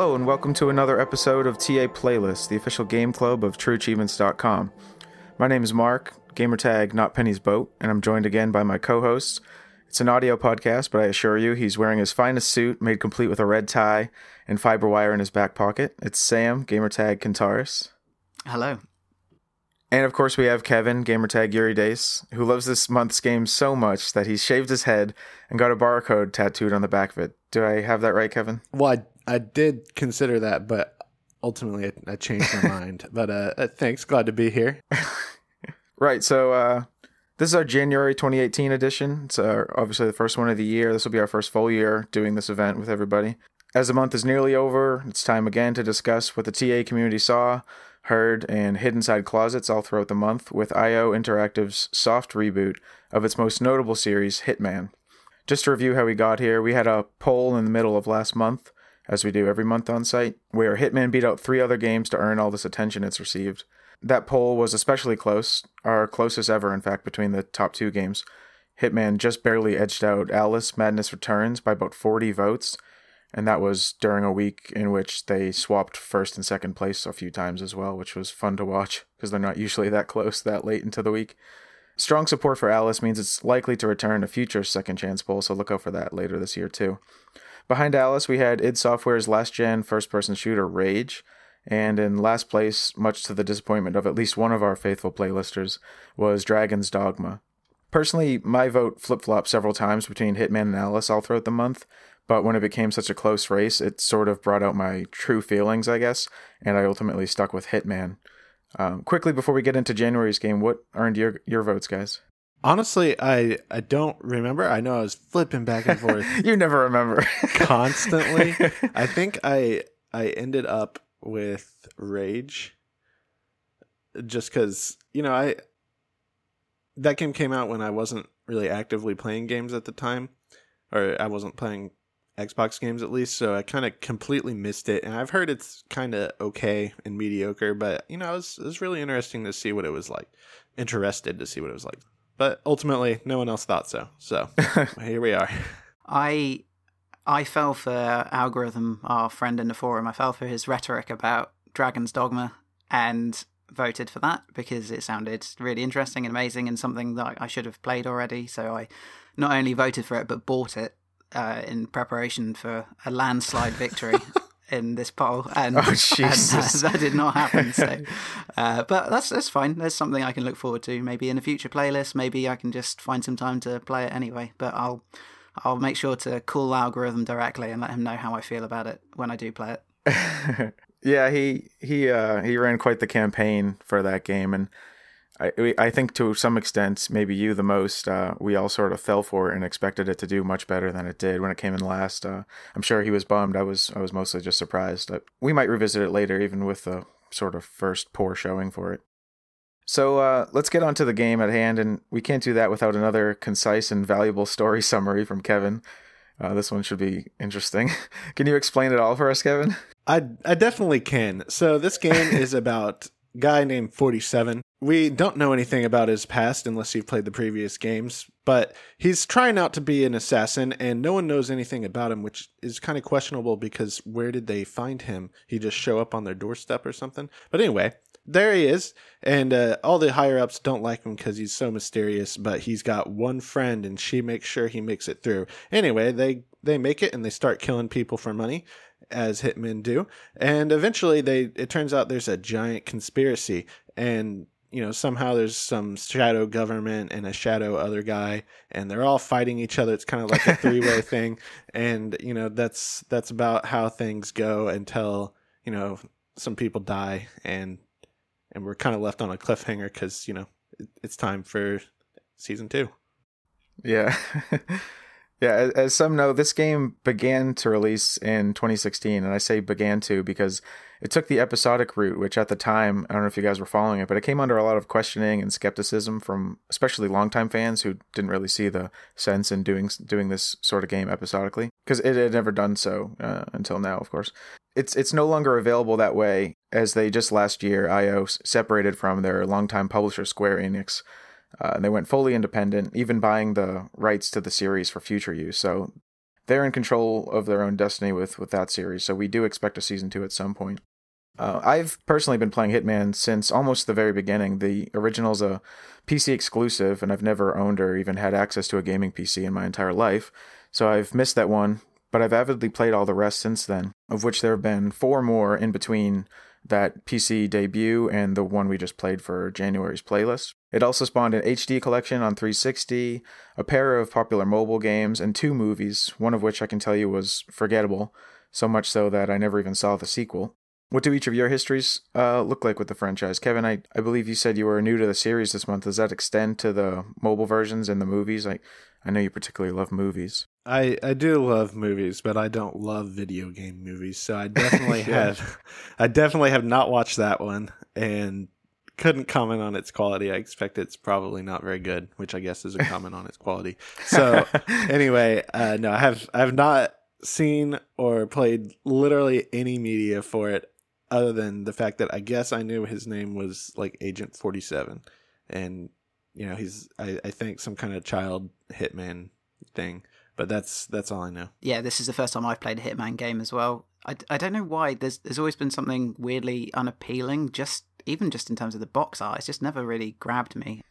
and welcome to another episode of TA Playlist, the official game club of TrueAchievements.com. My name is Mark, gamertag Not Penny's Boat, and I'm joined again by my co-host. It's an audio podcast, but I assure you, he's wearing his finest suit, made complete with a red tie and fiber wire in his back pocket. It's Sam, gamertag Kentaris. Hello. And of course, we have Kevin, gamertag Yuri Dace, who loves this month's game so much that he shaved his head and got a barcode tattooed on the back of it. Do I have that right, Kevin? Well, I, I did consider that, but ultimately I, I changed my mind. But uh, uh, thanks, glad to be here. right. So uh, this is our January 2018 edition. It's uh, obviously the first one of the year. This will be our first full year doing this event with everybody. As the month is nearly over, it's time again to discuss what the TA community saw, heard, and hid inside closets all throughout the month with IO Interactive's soft reboot of its most notable series, Hitman. Just to review how we got here, we had a poll in the middle of last month, as we do every month on site, where Hitman beat out three other games to earn all this attention it's received. That poll was especially close, our closest ever, in fact, between the top two games. Hitman just barely edged out Alice Madness Returns by about 40 votes, and that was during a week in which they swapped first and second place a few times as well, which was fun to watch because they're not usually that close that late into the week. Strong support for Alice means it's likely to return a future second chance poll, so look out for that later this year too. Behind Alice, we had id Software's last gen first person shooter Rage, and in last place, much to the disappointment of at least one of our faithful playlisters, was Dragon's Dogma. Personally, my vote flip flopped several times between Hitman and Alice all throughout the month, but when it became such a close race, it sort of brought out my true feelings, I guess, and I ultimately stuck with Hitman. Um, quickly before we get into January's game, what earned your your votes, guys? Honestly, I I don't remember. I know I was flipping back and forth. you never remember constantly. I think I I ended up with Rage, just because you know I that game came out when I wasn't really actively playing games at the time, or I wasn't playing Xbox games at least, so I kind of completely missed it. And I've heard it's kind of okay and mediocre, but you know, it was, it was really interesting to see what it was like. Interested to see what it was like. But ultimately, no one else thought so. So here we are. I I fell for algorithm, our friend in the forum. I fell for his rhetoric about Dragon's Dogma and voted for that because it sounded really interesting and amazing and something that I should have played already. So I not only voted for it but bought it uh, in preparation for a landslide victory in this poll, and, oh, and uh, that did not happen. So, uh, but that's that's fine. There's something I can look forward to. Maybe in a future playlist. Maybe I can just find some time to play it anyway. But I'll I'll make sure to call algorithm directly and let him know how I feel about it when I do play it. yeah, he he uh, he ran quite the campaign for that game, and I I think to some extent, maybe you the most, uh, we all sort of fell for it and expected it to do much better than it did when it came in last. Uh, I'm sure he was bummed. I was I was mostly just surprised. we might revisit it later, even with the sort of first poor showing for it. So uh, let's get on to the game at hand, and we can't do that without another concise and valuable story summary from Kevin. Uh, this one should be interesting. can you explain it all for us, Kevin? I I definitely can. So this game is about guy named 47. We don't know anything about his past unless you've played the previous games, but he's trying out to be an assassin and no one knows anything about him, which is kind of questionable because where did they find him? He just show up on their doorstep or something? But anyway, there he is. And uh, all the higher ups don't like him because he's so mysterious, but he's got one friend and she makes sure he makes it through. Anyway, they, they make it and they start killing people for money as hitmen do. And eventually they it turns out there's a giant conspiracy and you know somehow there's some shadow government and a shadow other guy and they're all fighting each other. It's kind of like a three-way thing. And you know that's that's about how things go until you know some people die and and we're kind of left on a cliffhanger because you know it, it's time for season two. Yeah Yeah, as some know, this game began to release in 2016, and I say began to because it took the episodic route, which at the time, I don't know if you guys were following it, but it came under a lot of questioning and skepticism from especially longtime fans who didn't really see the sense in doing doing this sort of game episodically because it had never done so uh, until now, of course. It's it's no longer available that way as they just last year IO separated from their longtime publisher Square Enix uh, and they went fully independent, even buying the rights to the series for future use. So they're in control of their own destiny with with that series. So we do expect a season two at some point. Uh, I've personally been playing Hitman since almost the very beginning. The original's a PC exclusive, and I've never owned or even had access to a gaming PC in my entire life. So I've missed that one, but I've avidly played all the rest since then, of which there have been four more in between that PC debut and the one we just played for January's playlist. It also spawned an HD collection on 360, a pair of popular mobile games, and two movies, one of which I can tell you was forgettable, so much so that I never even saw the sequel. What do each of your histories uh, look like with the franchise? Kevin, I, I believe you said you were new to the series this month. Does that extend to the mobile versions and the movies? I, I know you particularly love movies. I, I do love movies, but I don't love video game movies. So I definitely Yeah. have I definitely have not watched that one and couldn't comment on its quality. I expect it's probably not very good, which I guess is a comment on its quality. So anyway, uh, no, I have I have not seen or played literally any media for it other than the fact that I guess I knew his name was like Agent Forty Seven, and you know he's I, I think some kind of child hitman thing, but that's that's all I know. Yeah, this is the first time I've played a Hitman game as well. I, I don't know why. There's there's always been something weirdly unappealing. Just even just in terms of the box art, it's just never really grabbed me.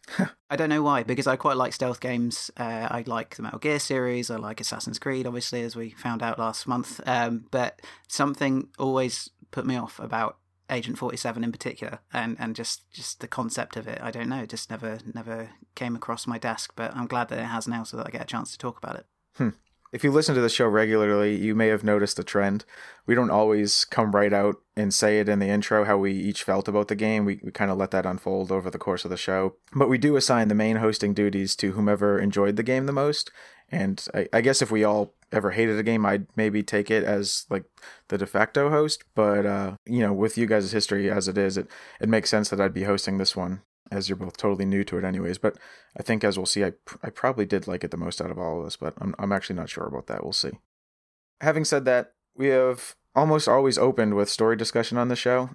I don't know why because I quite like stealth games. Uh, I like the Metal Gear series. I like Assassin's Creed, obviously, as we found out last month. Um, but something always put me off about Agent Forty Seven in particular, and and just just the concept of it. I don't know. Just never never came across my desk. But I'm glad that it has now, so that I get a chance to talk about it. If you listen to the show regularly, you may have noticed a trend. We don't always come right out and say it in the intro how we each felt about the game. We, we kind of let that unfold over the course of the show. But we do assign the main hosting duties to whomever enjoyed the game the most. And I, I guess if we all ever hated a game, I'd maybe take it as like the de facto host. But, uh, you know, with you guys' history as it is, it, it makes sense that I'd be hosting this one as you're both totally new to it anyways but i think as we'll see i, I probably did like it the most out of all of us but I'm, I'm actually not sure about that. We'll see. Having said that we have almost always opened with story discussion on the show.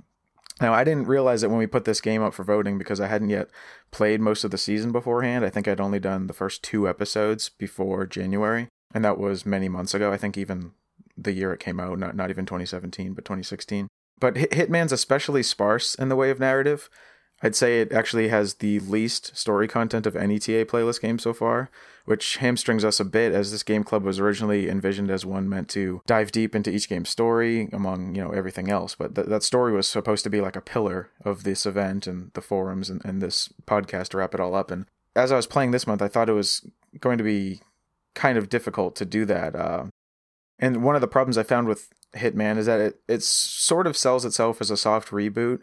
Now i didn't realize it when we put this game up for voting because i hadn't yet played most of the season beforehand. I think i'd only done the first two episodes before january and that was many months ago. I think even the year it came out not, not even 2017 but 2016 but Hit- hitman's especially sparse in the way of narrative I'd say it actually has the least story content of any TA playlist game so far, which hamstrings us a bit as this game club was originally envisioned as one meant to dive deep into each game's story among, you know, everything else. But th- that story was supposed to be like a pillar of this event and the forums and, and this podcast to wrap it all up. And as I was playing this month, I thought it was going to be kind of difficult to do that. Uh, and one of the problems I found with Hitman is that it, it sort of sells itself as a soft reboot,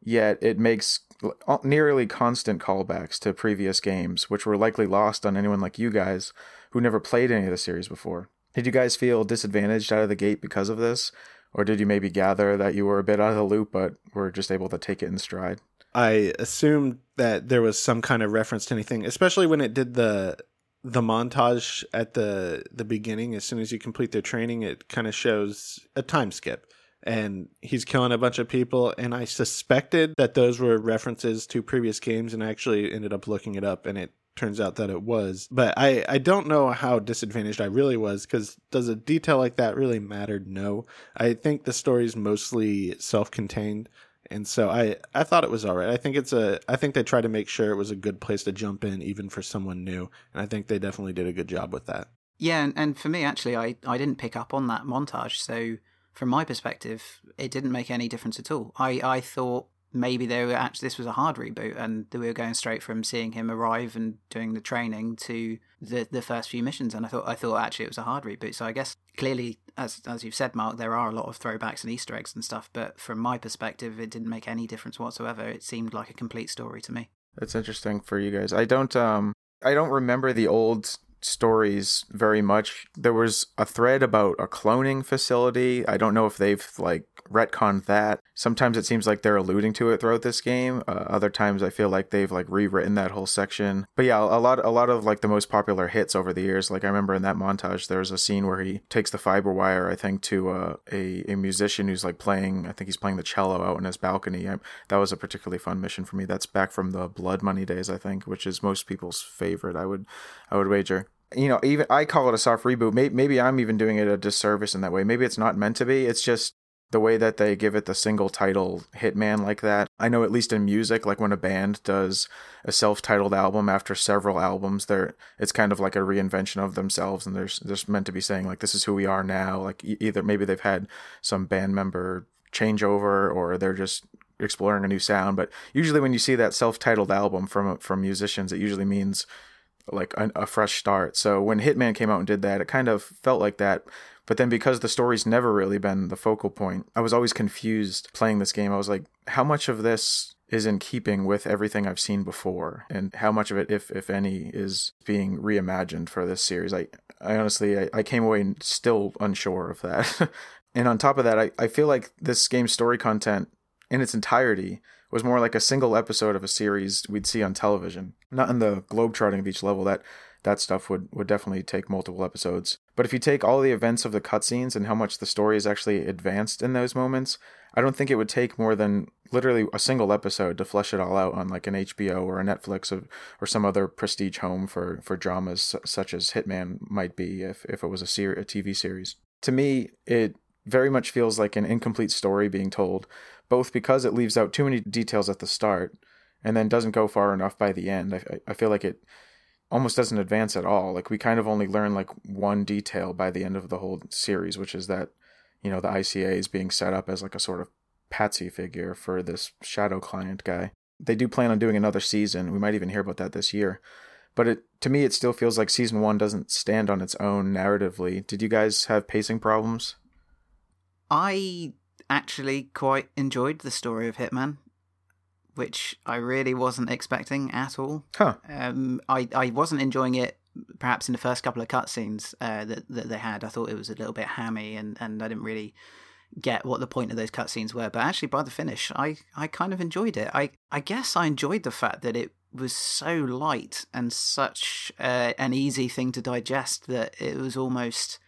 yet it makes Uh, nearly constant callbacks to previous games, which were likely lost on anyone like you guys who never played any of the series before. Did you guys feel disadvantaged out of the gate because of this? Or did you maybe gather that you were a bit out of the loop, but were just able to take it in stride? I assumed that there was some kind of reference to anything, especially when it did the the montage at the the beginning. As soon as you complete their training, it kind of shows a time skip, and he's killing a bunch of people. And I suspected that those were references to previous games, and I actually ended up looking it up, and it turns out that it was. But I I don't know how disadvantaged I really was because does a detail like that really matter? No, I think the story's mostly self contained and so I I thought it was all right. I think it's a I think they tried to make sure it was a good place to jump in even for someone new, and I think they definitely did a good job with that. Yeah, and, and for me, actually, I, I didn't pick up on that montage. So, from my perspective, it didn't make any difference at all. I, I thought maybe they were actually this was a hard reboot, and we were going straight from seeing him arrive and doing the training to the the first few missions. And I thought I thought actually it was a hard reboot. So I guess clearly, as as you've said, Mark, there are a lot of throwbacks and Easter eggs and stuff. But from my perspective, it didn't make any difference whatsoever. It seemed like a complete story to me. That's interesting for you guys. I don't um I don't remember the old stories very much. There was a thread about a cloning facility. I don't know if they've like retconned that. Sometimes it seems like they're alluding to it throughout this game. Uh, other times I feel like they've like rewritten that whole section. But yeah, a lot a lot of like the most popular hits over the years. Like I remember in that montage there's a scene where he takes the fiber wire I think to uh, a a musician who's like playing I think he's playing the cello out on his balcony. I, that was a particularly fun mission for me. That's back from the Blood Money days I think, which is most people's favorite. I would I would wager you know, even I call it a soft reboot. Maybe, maybe I'm even doing it a disservice in that way. Maybe it's not meant to be. It's just the way that they give it the single title Hitman like that. I know at least in music, like when a band does a self-titled album after several albums, they're it's kind of like a reinvention of themselves, and there's there's meant to be saying like this is who we are now. Like either maybe they've had some band member changeover, or they're just exploring a new sound. But usually, when you see that self-titled album from from musicians, it usually means like a, a, fresh start. So when Hitman came out and did that, it kind of felt like that. But then because the story's never really been the focal point, I was always confused playing this game. I was like, how much of this is in keeping with everything I've seen before, and how much of it, if if any, is being reimagined for this series? I I honestly I, I came away still unsure of that. and on top of that, I, I feel like this game's story content in its entirety was more like a single episode of a series we'd see on television, not in the globe charting of each level. That that stuff would would definitely take multiple episodes. But if you take all the events of the cutscenes and how much the story is actually advanced in those moments, I don't think it would take more than literally a single episode to flesh it all out on like an HBO or a Netflix or, or some other prestige home for for dramas such as Hitman might be if if it was a ser- a TV series. To me, it very much feels like an incomplete story being told both because it leaves out too many details at the start and then doesn't go far enough by the end. I, I feel like it almost doesn't advance at all. Like we kind of only learn like one detail by the end of the whole series, which is that, you know, the ICA is being set up as like a sort of patsy figure for this shadow client guy. They do plan on doing another season. We might even hear about that this year. But it to me it still feels like season 1 doesn't stand on its own narratively. Did you guys have pacing problems? I actually quite enjoyed the story of Hitman, which I really wasn't expecting at all. Huh. Um, I, I wasn't enjoying it perhaps in the first couple of cutscenes uh, that, that they had. I thought it was a little bit hammy and, and I didn't really get what the point of those cutscenes were. But actually, by the finish, I, I kind of enjoyed it. I, I guess I enjoyed the fact that it was so light and such uh, an easy thing to digest that it was almost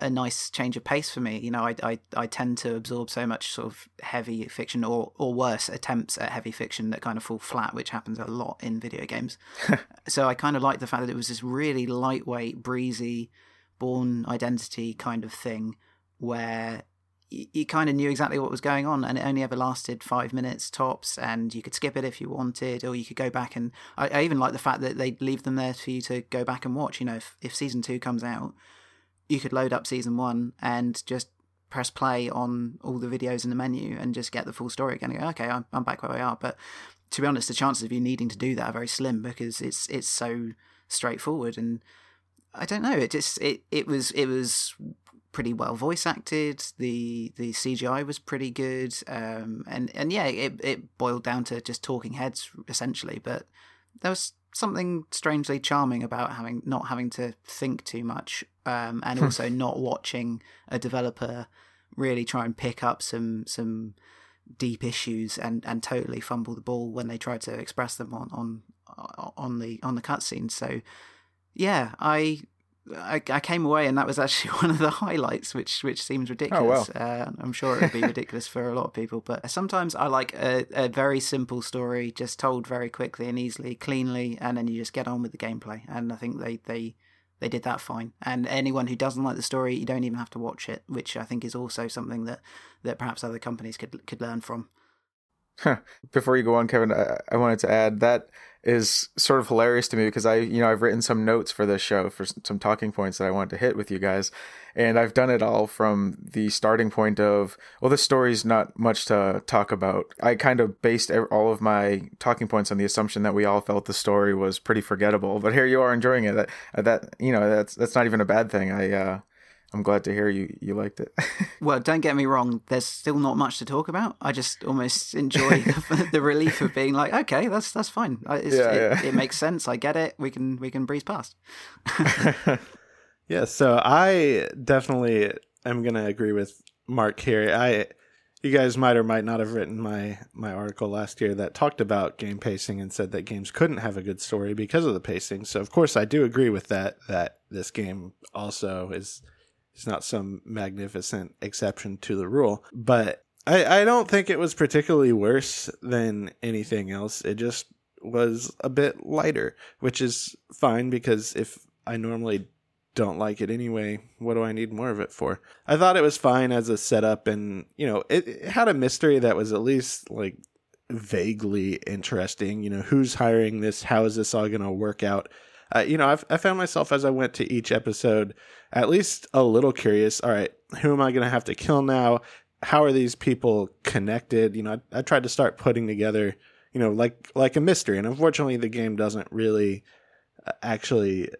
a nice change of pace for me. You know, I, I, I tend to absorb so much sort of heavy fiction or, or worse, attempts at heavy fiction that kind of fall flat, which happens a lot in video games. so I kind of like the fact that it was this really lightweight, breezy, Bourne Identity kind of thing where you, you kind of knew exactly what was going on and it only ever lasted five minutes tops and you could skip it if you wanted or you could go back and I, I even like the fact that they leave them there for you to go back and watch. You know, if, if season two comes out you could load up season one and just press play on all the videos in the menu and just get the full story again and go, okay, I'm, I'm back where we are. But to be honest, the chances of you needing to do that are very slim because it's it's so straightforward and I don't know. It just it it was it was pretty well voice acted. The the CGI was pretty good, um, and and yeah, it it boiled down to just talking heads essentially. But there was something strangely charming about having not having to think too much, um, and also not watching a developer really try and pick up some some deep issues and, and totally fumble the ball when they try to express them on on on the on the cutscene. So yeah, I I, I, came away and that was actually one of the highlights, which which seems ridiculous. Oh, wow. uh, I'm sure it would be ridiculous for a lot of people, but sometimes I like a, a, very simple story, just told very quickly and easily, cleanly, and then you just get on with the gameplay. And I think they they they did that fine. And anyone who doesn't like the story, you don't even have to watch it, which I think is also something that that perhaps other companies could could learn from. Before you go on, Kevin, I, I wanted to add that is sort of hilarious to me because I, you know, I've written some notes for this show for some talking points that I wanted to hit with you guys. And I've done it all from the starting point of, well, this story's not much to talk about. I kind of based all of my talking points on the assumption that we all felt the story was pretty forgettable. But here you are enjoying it. That, that you know, that's that's not even a bad thing. I uh, I'm glad to hear you you liked it. well, don't get me wrong. There's still not much to talk about. I just almost enjoy the, the relief of being like, okay, that's that's fine. Yeah, it, yeah. it makes sense. I get it. We can we can breeze past. yeah. So I definitely am gonna agree with Mark here. I you guys might or might not have written my my article last year that talked about game pacing and said that games couldn't have a good story because of the pacing. So of course I do agree with that that this game also is it's not some magnificent exception to the rule, but I, I don't think it was particularly worse than anything else. It just was a bit lighter, which is fine because if I normally don't like it anyway. What do I need more of it for? I thought it was fine as a setup, and you know, it, it had a mystery that was at least like vaguely interesting. You know, who's hiring this? How is this all going to work out? Uh, you know, I've, I found myself as I went to each episode at least a little curious. All right, who am I going to have to kill now? How are these people connected? You know, I, I tried to start putting together, you know, like like a mystery, and unfortunately, the game doesn't really uh, actually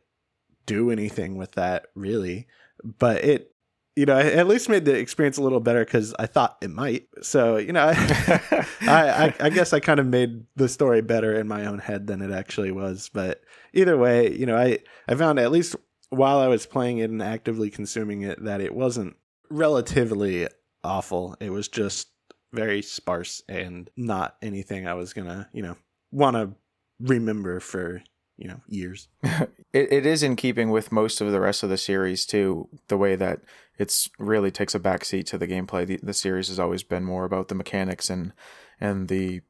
do anything with that, really. But it you know, at least made the experience a little better because I thought it might. So, you know, I, I, I, guess I kind of made the story better in my own head than it actually was. But either way, you know, I, I found at least while I was playing it and actively consuming it that it wasn't relatively awful. It was just very sparse and not anything I was going to, you know, want to remember for you know years. it, it is in keeping with most of the rest of the series too. The way that it's really takes a backseat to the gameplay. The, the series has always been more about the mechanics and and the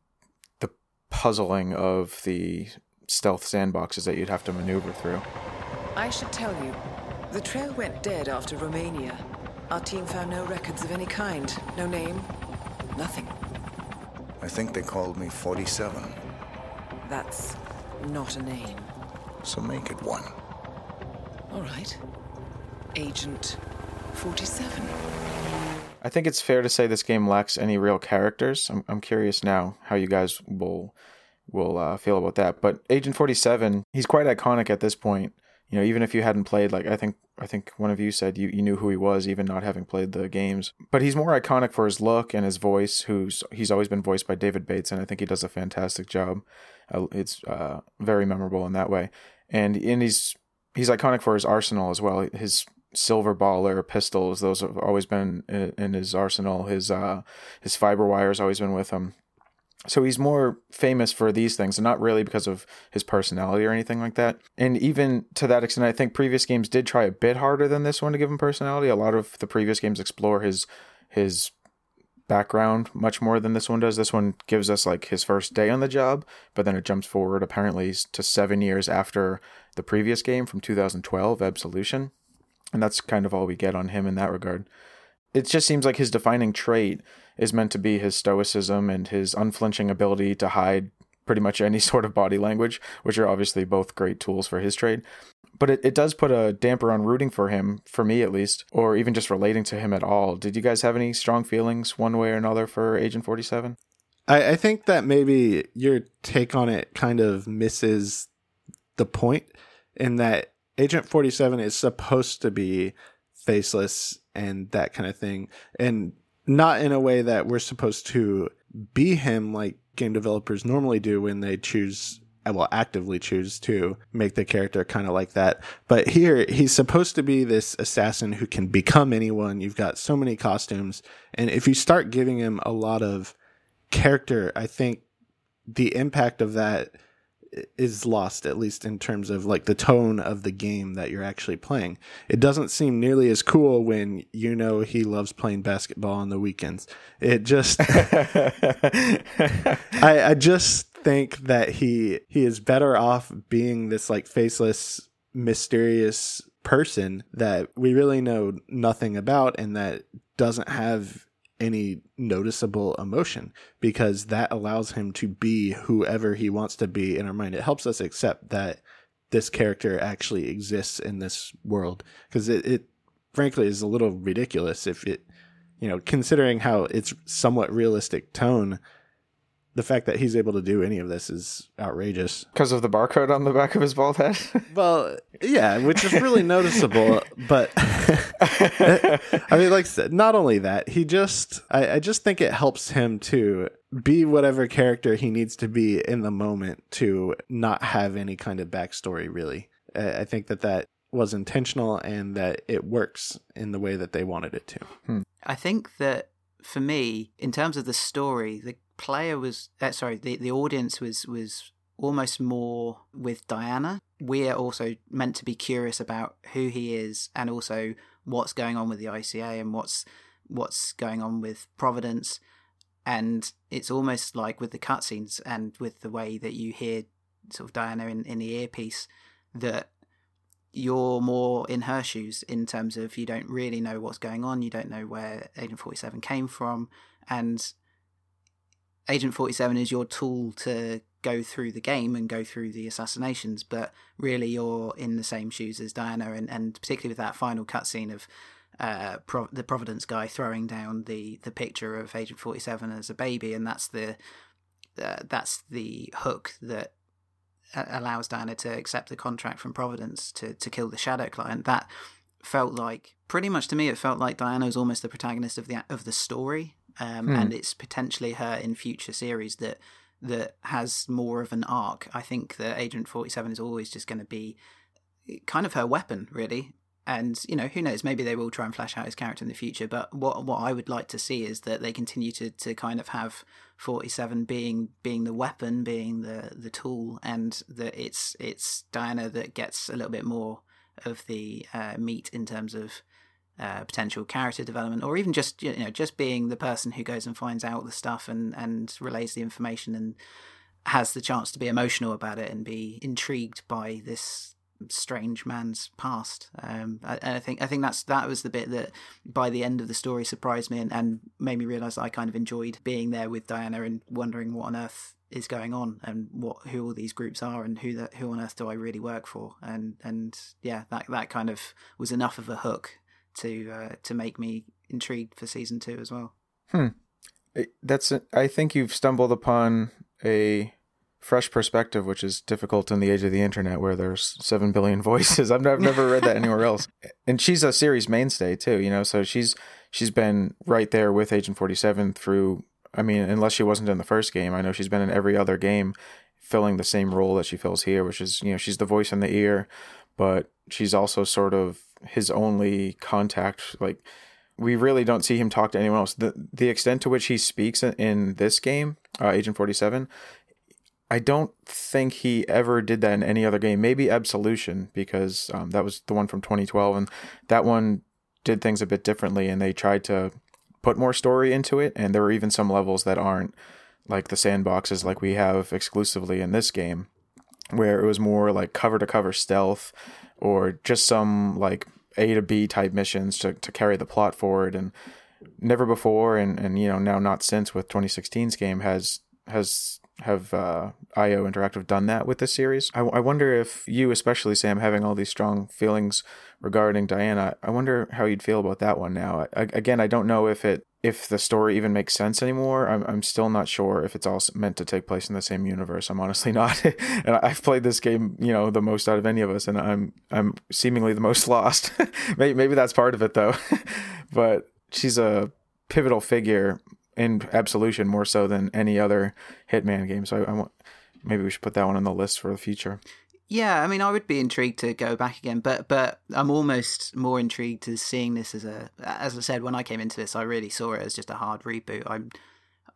the puzzling of the stealth sandboxes that you'd have to maneuver through. I should tell you, the trail went dead after Romania. Our team found no records of any kind. No name, nothing. I think they called me 47. That's not a name. So make it one. All right. Agent 47. I think it's fair to say this game lacks any real characters. I'm, I'm curious now how you guys will will uh, feel about that. But Agent 47, he's quite iconic at this point. You know, even if you hadn't played, like I think I think one of you said you, you knew who he was, even not having played the games. But he's more iconic for his look and his voice. Who's he's always been voiced by David Bates, and I think he does a fantastic job. Uh, it's uh, very memorable in that way, and and he's he's iconic for his arsenal as well. His Silverballer pistols; those have always been in, his arsenal. His uh, his fiber wires always been with him. So he's more famous for these things, and not really because of his personality or anything like that. And even to that extent, I think previous games did try a bit harder than this one to give him personality. A lot of the previous games explore his his background much more than this one does. This one gives us like his first day on the job, but then it jumps forward apparently to seven years after the previous game from 2012, Absolution. And that's kind of all we get on him in that regard. It just seems like his defining trait is meant to be his stoicism and his unflinching ability to hide pretty much any sort of body language, which are obviously both great tools for his trade but it, it does put a damper on rooting for him, for me at least, or even just relating to him at all. Did you guys have any strong feelings one way or another for Agent 47? I, I think that maybe your take on it kind of misses the point in that Agent 47 is supposed to be faceless and that kind of thing. And not in a way that we're supposed to be him like game developers normally do when they choose well actively choose to make the character kind of like that. But here, he's supposed to be this assassin who can become anyone. You've got so many costumes. And if you start giving him a lot of character, I think the impact of that is lost, at least in terms of like the tone of the game that you're actually playing. It doesn't seem nearly as cool when you know he loves playing basketball on the weekends. It just, I, I just think that he he is better off being this like faceless, mysterious person that we really know nothing about and that doesn't have any noticeable emotion because that allows him to be whoever he wants to be in our mind. It helps us accept that this character actually exists in this world because it, it frankly is a little ridiculous if it you know considering how it's somewhat realistic tone the fact that he's able to do any of this is outrageous. Because of the barcode on the back of his bald head? well, yeah, which is really noticeable. But I mean, like not only that, he just, I, I just think it helps him to be whatever character he needs to be in the moment to not have any kind of backstory, really. I think that that was intentional and that it works in the way that they wanted it to. Hmm. I think that for me, in terms of the story, the player was uh, sorry, the, the audience was was almost more with Diana. We are also meant to be curious about who he is and also what's going on with the ICA and what's what's going on with Providence. And it's almost like with the cutscenes and with the way that you hear sort of Diana in, in the earpiece that you're more in her shoes in terms of you don't really know what's going on, you don't know where Agent 47 came from, and Agent 47 is your tool to go through the game and go through the assassinations, but really you're in the same shoes as Diana, and, and particularly with that final cutscene of uh, Pro- the Providence guy throwing down the, the picture of Agent 47 as a baby, and that's the uh, that's the hook that allows Diana to accept the contract from Providence to, to kill the Shadow Client. That felt like pretty much to me. It felt like Diana is almost the protagonist of the of the story, um, hmm. and it's potentially her in future series that that has more of an arc. I think that Agent Forty Seven is always just going to be kind of her weapon, really. And you know, who knows? Maybe they will try and flesh out his character in the future. But what what I would like to see is that they continue to, to kind of have forty seven being being the weapon, being the the tool, and that it's it's Diana that gets a little bit more of the uh, meat in terms of uh, potential character development, or even just you know just being the person who goes and finds out the stuff and and relays the information and has the chance to be emotional about it and be intrigued by this strange man's past. Um, and I think I think that's that was the bit that by the end of the story surprised me and, and made me realize I kind of enjoyed being there with Diana and wondering what on earth is going on and what who all these groups are and who that who on earth do I really work for and and yeah that that kind of was enough of a hook to uh, to make me intrigued for season two as well. Hmm. That's I think you've stumbled upon a fresh perspective, which is difficult in the age of the internet where there's seven billion voices. I've, I've never read that anywhere else. And she's a series mainstay too, you know. So she's she's been right there with Agent Forty Seven through. I mean, unless she wasn't in the first game, I know she's been in every other game, filling the same role that she fills here, which is you know she's the voice in the ear, but she's also sort of his only contact. Like we really don't see him talk to anyone else. The the extent to which he speaks in this game, uh, Agent Forty Seven, I don't think he ever did that in any other game. Maybe Absolution because um, that was the one from 2012, and that one did things a bit differently, and they tried to put more story into it. And there were even some levels that aren't like the sandboxes like we have exclusively in this game, where it was more like cover to cover stealth or just some like A to B type missions to, to carry the plot forward. And never before, and, and you know now not since with 2016's game has has have uh, IO Interactive done that with this series. I, I wonder if you, especially Sam, having all these strong feelings regarding Diana, I wonder how you'd feel about that one now. I, again, I don't know if it if the story even makes sense anymore. I'm I'm still not sure if it's all meant to take place in the same universe. I'm honestly not. and I've played this game, you know, the most out of any of us, and I'm I'm seemingly the most lost. maybe maybe that's part of it though. but she's a pivotal figure in Absolution more so than any other Hitman game. So I, I want maybe we should put that one on the list for the future. Yeah, I mean, I would be intrigued to go back again, but but I'm almost more intrigued to seeing this as a. As I said, when I came into this, I really saw it as just a hard reboot. I'm,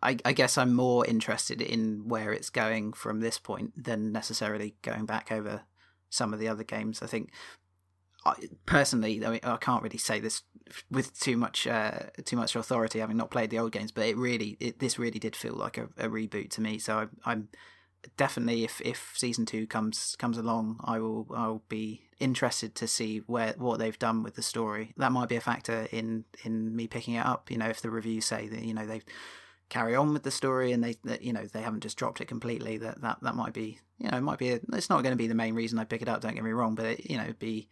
I, I guess I'm more interested in where it's going from this point than necessarily going back over some of the other games. I think, I, personally, I mean, I can't really say this with too much uh, too much authority, having not played the old games, but it really, it, this really did feel like a, a reboot to me. So I, I'm definitely if if season two comes comes along, I will I'll be interested to see where what they've done with the story. That might be a factor in in me picking it up. You know, if the reviews say that you know they carry on with the story and they that, you know they haven't just dropped it completely, that that that might be you know it might be a, it's not going to be the main reason I pick it up. Don't get me wrong, but it, you know be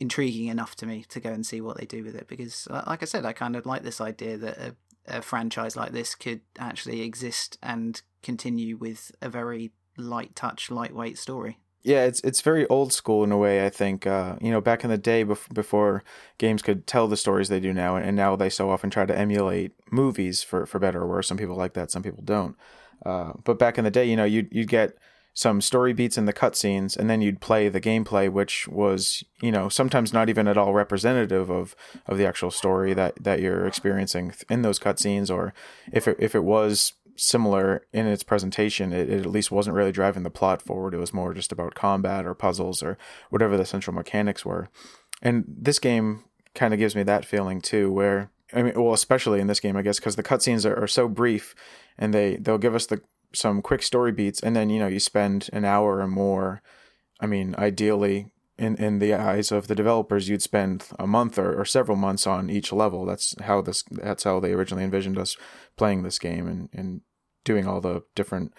intriguing enough to me to go and see what they do with it because like I said, I kind of like this idea that a, a franchise like this could actually exist and continue with a very light touch, lightweight story. Yeah, it's it's very old school in a way. I think uh, you know back in the day bef- before games could tell the stories they do now, and now they so often try to emulate movies for for better or worse. Some people like that, some people don't. Uh, but back in the day, you know, you'd you'd get some story beats in the cutscenes, and then you'd play the gameplay, which was you know sometimes not even at all representative of of the actual story that that you're experiencing in those cutscenes, or if it, if it was similar in its presentation. It, it, at least wasn't really driving the plot forward. It was more just about combat or puzzles or whatever the central mechanics were. And this game kind of gives me that feeling too, where I mean, well, especially in this game, I guess, because the cutscenes are, are so brief, and they they'll give us the some quick story beats, and then you know you spend an hour or more. I mean, ideally in in the eyes of the developers, you'd spend a month or, or several months on each level. That's how this. That's how they originally envisioned us playing this game and and doing all the different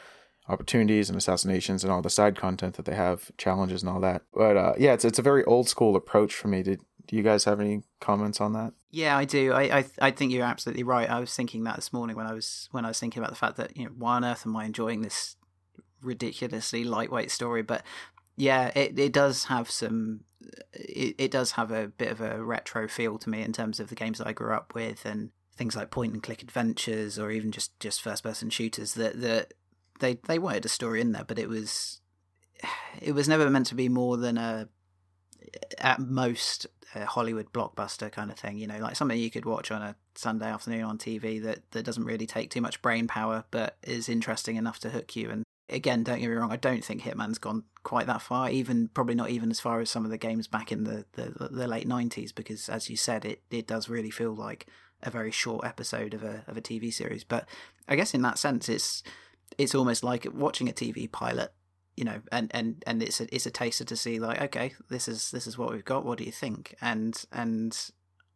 opportunities and assassinations and all the side content that they have, challenges and all that. But uh, yeah, it's it's a very old school approach for me. Did do you guys have any comments on that? Yeah, I do. I, I I think you're absolutely right. I was thinking that this morning when I was when I was thinking about the fact that you know why on earth am I enjoying this ridiculously lightweight story? But yeah, it it does have some. It, it does have a bit of a retro feel to me in terms of the games that I grew up with and things like point and click adventures or even just just first person shooters that that they they wanted a story in there, but it was it was never meant to be more than a at most a Hollywood blockbuster kind of thing. You know, like something you could watch on a Sunday afternoon on TV that that doesn't really take too much brain power, but is interesting enough to hook you. And again, don't get me wrong, I don't think Hitman's gone quite that far. Even probably not even as far as some of the games back in the the, the late nineties, because as you said, it it does really feel like a very short episode of a of a TV series. But I guess in that sense, it's it's almost like watching a TV pilot, you know, and, and, and it's a it's a taster to see like, okay, this is this is what we've got. What do you think? And and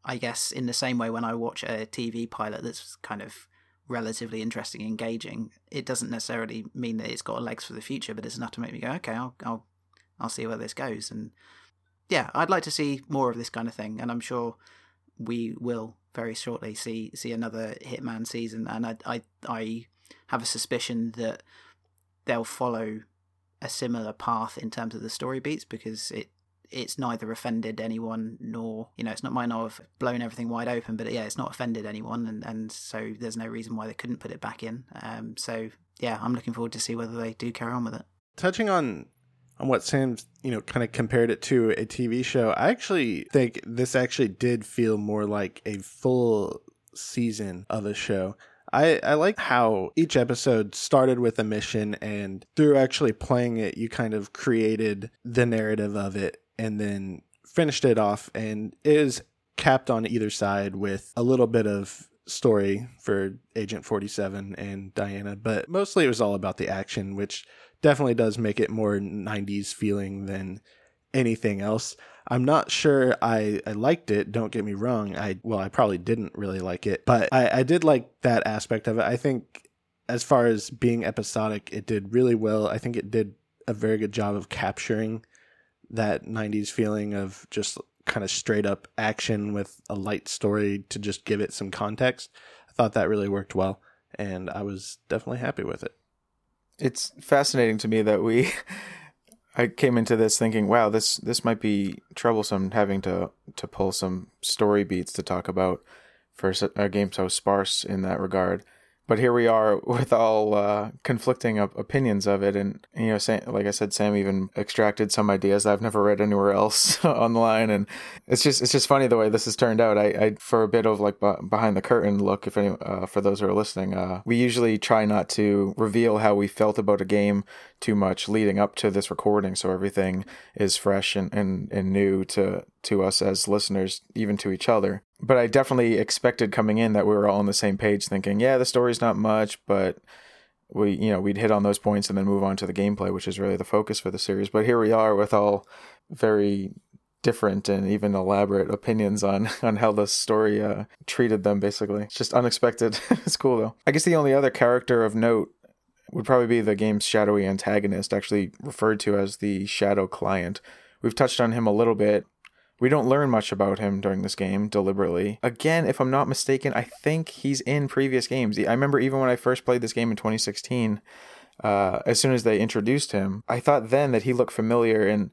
I guess in the same way when I watch a TV pilot that's kind of relatively interesting, engaging, it doesn't necessarily mean that it's got legs for the future, but it's enough to make me go, okay, I'll I'll I'll see where this goes. And yeah, I'd like to see more of this kind of thing, and I'm sure we will very shortly see see another Hitman season. And I I I have a suspicion that they'll follow a similar path in terms of the story beats because it it's neither offended anyone nor you know it's not not have blown everything wide open but yeah it's not offended anyone and and so there's no reason why they couldn't put it back in um so yeah i'm looking forward to see whether they do carry on with it touching on on what Sam's, you know, kind of compared it to a TV show, I actually think this actually did feel more like a full season of a show. I, I like how each episode started with a mission, and through actually playing it, you kind of created the narrative of it and then finished it off. And is capped on either side with a little bit of story for Agent 47 and Diana, but mostly it was all about the action, which definitely does make it more 90s feeling than anything else. I'm not sure I, I liked it. Don't get me wrong. I well, I probably didn't really like it, but I, I did like that aspect of it. I think as far as being episodic, it did really well. I think it did a very good job of capturing that 90s feeling of just kind of straight up action with a light story to just give it some context. I thought that really worked well, and I was definitely happy with it. It's fascinating to me that we I came into this thinking, wow, this this might be troublesome having to to pull some story beats to talk about for a game so sparse in that regard. But here we are with all uh, conflicting opinions of it, and you know, Sam, like I said, Sam even extracted some ideas I've never read anywhere else online, and it's just it's just funny the way this has turned out. I, I for a bit of like behind the curtain look, if any uh, for those who are listening, uh, we usually try not to reveal how we felt about a game too much leading up to this recording, so everything is fresh and, and, and new to to us as listeners, even to each other but I definitely expected coming in that we were all on the same page, thinking, yeah, the story's not much, but we, you know, we'd hit on those points and then move on to the gameplay, which is really the focus for the series. But here we are with all very different and even elaborate opinions on on how the story uh, treated them. Basically, it's just unexpected. it's cool though. I guess the only other character of note would probably be the game's shadowy antagonist, actually referred to as the Shadow Client. We've touched on him a little bit we don't learn much about him during this game deliberately. Again, if I'm not mistaken, I think he's in previous games. I remember even when I first played this game in 2016, uh, as soon as they introduced him, I thought then that he looked familiar and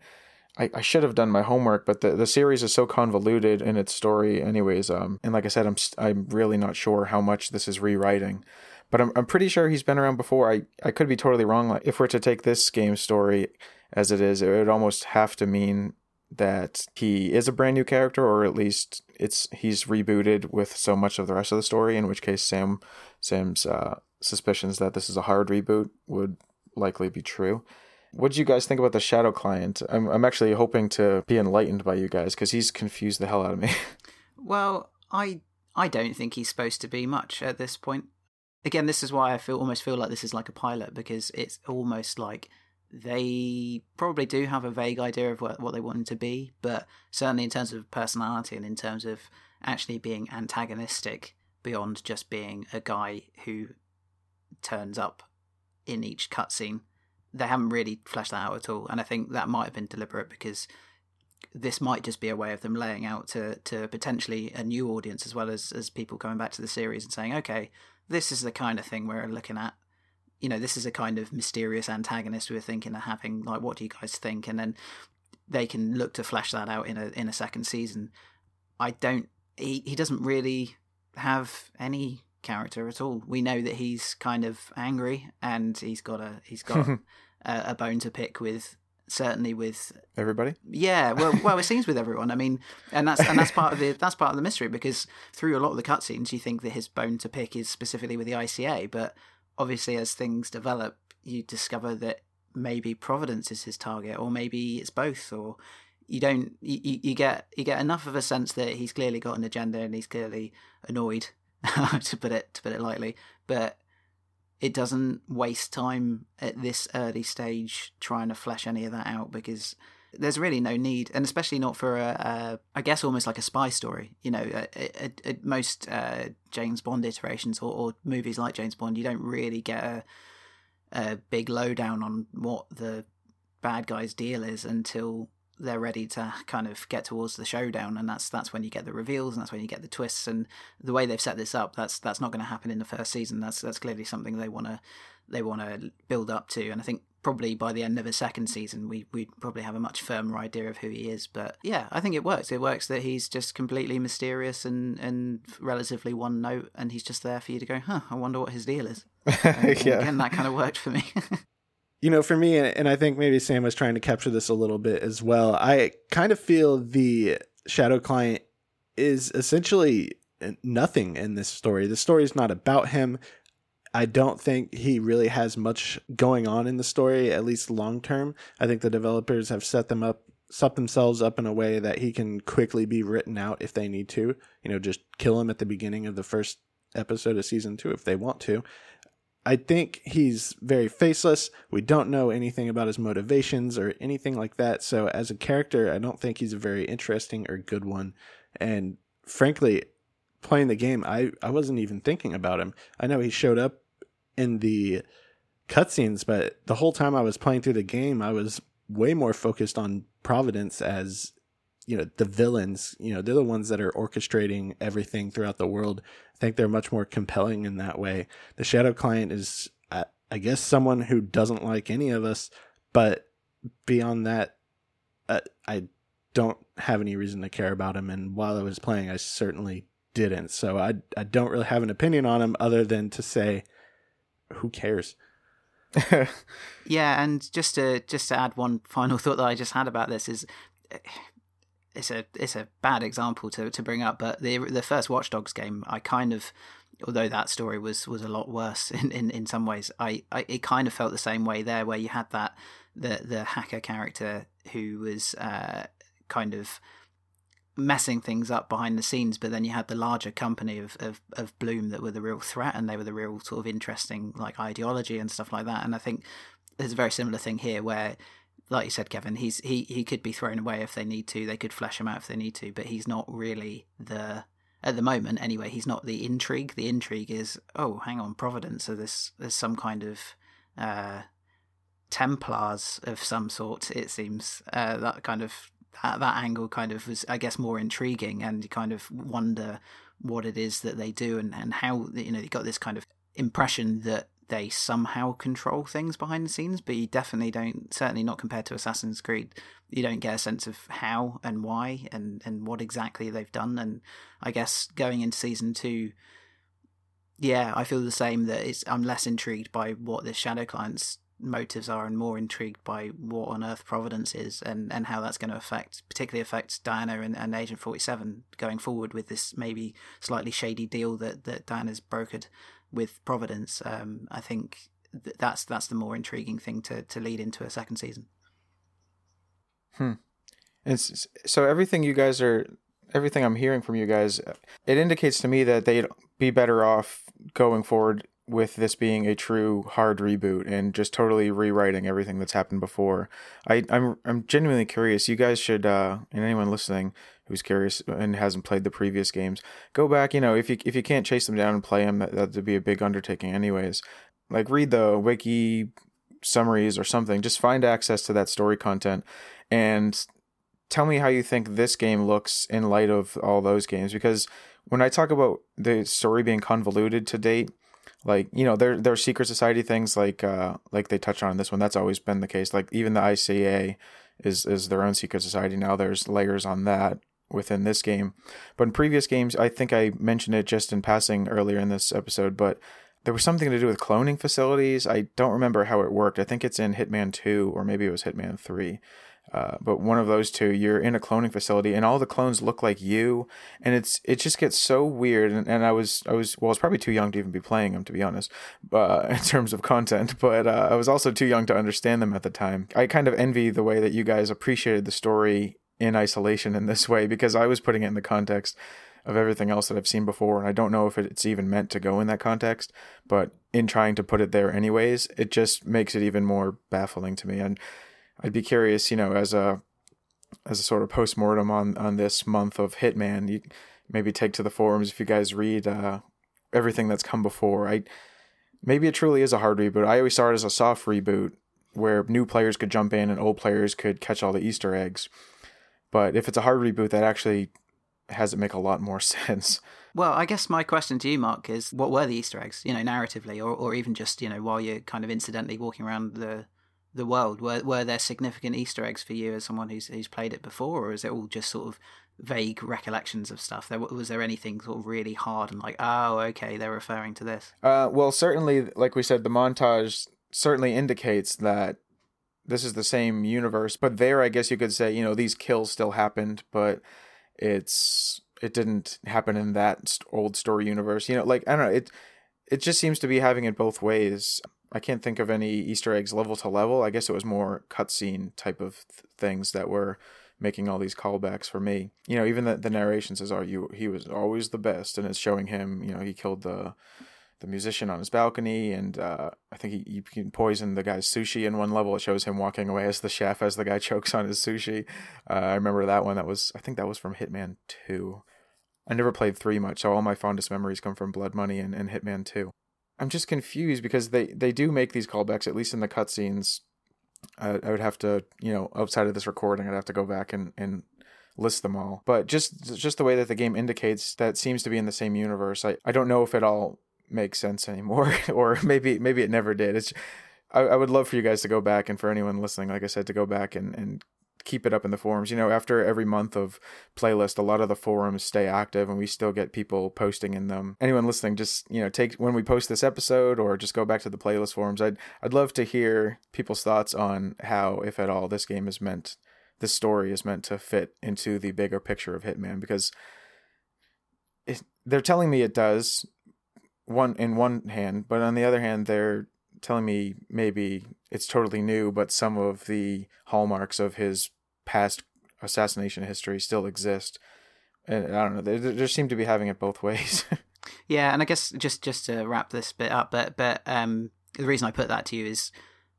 I, I should have done my homework, but the, the series is so convoluted in its story, anyways. Um, and like I said, I'm I'm really not sure how much this is rewriting, but I'm I'm pretty sure he's been around before. I I could be totally wrong. Like if we're to take this game story as it is, it would almost have to mean that he is a brand new character or at least it's he's rebooted with so much of the rest of the story in which case sam sam's uh, suspicions that this is a hard reboot would likely be true what do you guys think about the shadow client i'm, I'm actually hoping to be enlightened by you guys because he's confused the hell out of me well i i don't think he's supposed to be much at this point again this is why i feel almost feel like this is like a pilot because it's almost like they probably do have a vague idea of what, what they want to be, but certainly in terms of personality and in terms of actually being antagonistic beyond just being a guy who turns up in each cutscene, they haven't really fleshed that out at all. And I think that might have been deliberate because this might just be a way of them laying out to, to potentially a new audience as well as, as people coming back to the series and saying, okay, this is the kind of thing we're looking at you know, this is a kind of mysterious antagonist we're thinking of having. Like, what do you guys think? And then they can look to flesh that out in a in a second season. I don't. He he doesn't really have any character at all. We know that he's kind of angry and he's got a he's got a, a bone to pick with certainly with everybody. Yeah, well, well, it seems with everyone. I mean, and that's and that's part of the that's part of the mystery because through a lot of the cutscenes, you think that his bone to pick is specifically with the ICA, but obviously as things develop, you discover that maybe Providence is his target, or maybe it's both, or you don't you, you get you get enough of a sense that he's clearly got an agenda and he's clearly annoyed to put it to put it lightly but it doesn't waste time at this early stage trying to flesh any of that out because there's really no need, and especially not for a, a I guess almost like a spy story. You know, at, most uh, James Bond iterations or, or, movies like James Bond, you don't really get a, a big lowdown on what the bad guy's deal is until they're ready to kind of get towards the showdown and that's that's when you get the reveals and that's when you get the twists and the way they've set this up that's that's not going to happen in the first season that's that's clearly something they want to they want to build up to and i think probably by the end of the second season, we we probably have a much firmer idea of who he is. But yeah, I think it works. It works that he's just completely mysterious and and relatively one note, and he's just there for you to go, huh? I wonder what his deal is. And, yeah, and again, that kind of worked for me. you know, for me, and I think maybe Sam was trying to capture this a little bit as well. I kind of feel the Shadow Client is essentially nothing in this story. The story is not about him. I don't think he really has much going on in the story, at least long term. I think the developers have set them up, set themselves up in a way that he can quickly be written out if they need to. You know, just kill him at the beginning of the first episode of season two if they want to. I think he's very faceless. We don't know anything about his motivations or anything like that. So, as a character, I don't think he's a very interesting or good one. And frankly, playing the game, I, I wasn't even thinking about him. I know he showed up in the cutscenes, but the whole time I was playing through the game, I was way more focused on Providence as you know the villains. You know they're the ones that are orchestrating everything throughout the world. I think they're much more compelling in that way. The Shadow Client is, I, guess, someone who doesn't like any of us, but beyond that, uh, I don't have any reason to care about him. And while I was playing, I certainly didn't. So I I don't really have an opinion on him other than to say who cares? yeah, and just to just to add one final thought that I just had about this is it's a it's a bad example to, to bring up, but the the first Watch Dogs game, I kind of although that story was was a lot worse in, in, in some ways, I, I it kind of felt the same way there, where you had that the the hacker character who was uh, kind of messing things up behind the scenes, but then you had the larger company of, of, of Blume that were the real threat and they were the real sort of interesting like ideology and stuff like that. And I think there's a very similar thing here where like you said, Kevin, he's he, he could be thrown away if they need to. They could flesh him out if they need to, but he's not really the at the moment anyway. He's not the intrigue. The intrigue is oh, hang on, Providence. So there's there's some kind of uh, Templars of some sort. It seems uh, that kind of that, that angle kind of was, I guess, more intriguing, and you kind of wonder what it is that they do and, and how you know you got this kind of impression that they somehow control things behind the scenes, but you definitely don't. Certainly not compared to Assassin's Creed. You don't get a sense of how and why and and what exactly they've done. And I guess going into season two, yeah, I feel the same. That it's I'm less intrigued by what the Shadow Clients motives are and more intrigued by what on earth Providence is and, and how that's going to affect, particularly affect Diana and, and Agent 47 going forward with this maybe slightly shady deal that, that Diana's brokered with Providence. Um, I think th- that's that's the more intriguing thing to, to lead into a second season. Hmm. It's, so everything you guys are, everything I'm hearing from you guys, it indicates to me that they'd be better off going forward with this being a true hard reboot and just totally rewriting everything that's happened before. I, I'm I'm genuinely curious. You guys should, uh, and anyone listening who's curious and hasn't played the previous games, go back. You know, if you if you can't chase them down and play them, that that'd be a big undertaking, anyways. Like read the wiki summaries or something. Just find access to that story content and tell me how you think this game looks in light of all those games because when I talk about the story being convoluted to date, like you know there there are secret society things like uh like they touch on this one that's always been the case like even the ICA is is their own secret society now there's layers on that within this game but in previous games I think I mentioned it just in passing earlier in this episode but there was something to do with cloning facilities I don't remember how it worked I think it's in Hitman 2 or maybe it was Hitman 3 uh, but one of those two, you're in a cloning facility, and all the clones look like you, and it's it just gets so weird. And, and I was I was well, I was probably too young to even be playing them, to be honest, uh, in terms of content. But uh, I was also too young to understand them at the time. I kind of envy the way that you guys appreciated the story in isolation in this way because I was putting it in the context of everything else that I've seen before, and I don't know if it's even meant to go in that context. But in trying to put it there, anyways, it just makes it even more baffling to me. And I'd be curious, you know, as a as a sort of post mortem on on this month of Hitman, you maybe take to the forums if you guys read uh, everything that's come before. I maybe it truly is a hard reboot. I always saw it as a soft reboot where new players could jump in and old players could catch all the Easter eggs. But if it's a hard reboot, that actually has it make a lot more sense. Well, I guess my question to you, Mark, is what were the Easter eggs, you know, narratively, or, or even just, you know, while you're kind of incidentally walking around the the world? Were were there significant Easter eggs for you as someone who's who's played it before, or is it all just sort of vague recollections of stuff? There was there anything sort of really hard and like, oh, okay, they're referring to this. Uh, well, certainly, like we said, the montage certainly indicates that this is the same universe. But there, I guess you could say, you know, these kills still happened, but it's it didn't happen in that old story universe. You know, like I don't know, it it just seems to be having it both ways. I can't think of any Easter eggs level to level. I guess it was more cutscene type of th- things that were making all these callbacks for me. You know, even the, the narration says, "Oh, you he was always the best," and it's showing him. You know, he killed the the musician on his balcony, and uh, I think he, can poison the guy's sushi in one level. It shows him walking away as the chef as the guy chokes on his sushi. Uh, I remember that one. That was I think that was from Hitman Two. I never played three much, so all my fondest memories come from Blood Money and, and Hitman Two. I'm just confused because they they do make these callbacks at least in the cutscenes. I, I would have to, you know, outside of this recording, I'd have to go back and and list them all. But just just the way that the game indicates that seems to be in the same universe. I I don't know if it all makes sense anymore, or maybe maybe it never did. It's I, I would love for you guys to go back and for anyone listening, like I said, to go back and and keep it up in the forums. You know, after every month of playlist, a lot of the forums stay active and we still get people posting in them. Anyone listening, just, you know, take when we post this episode or just go back to the playlist forums. I'd I'd love to hear people's thoughts on how, if at all, this game is meant this story is meant to fit into the bigger picture of Hitman because it, they're telling me it does one in one hand, but on the other hand, they're telling me maybe it's totally new, but some of the hallmarks of his past assassination history still exist. And I don't know, they, they seem to be having it both ways. yeah, and I guess just just to wrap this bit up, but but um, the reason I put that to you is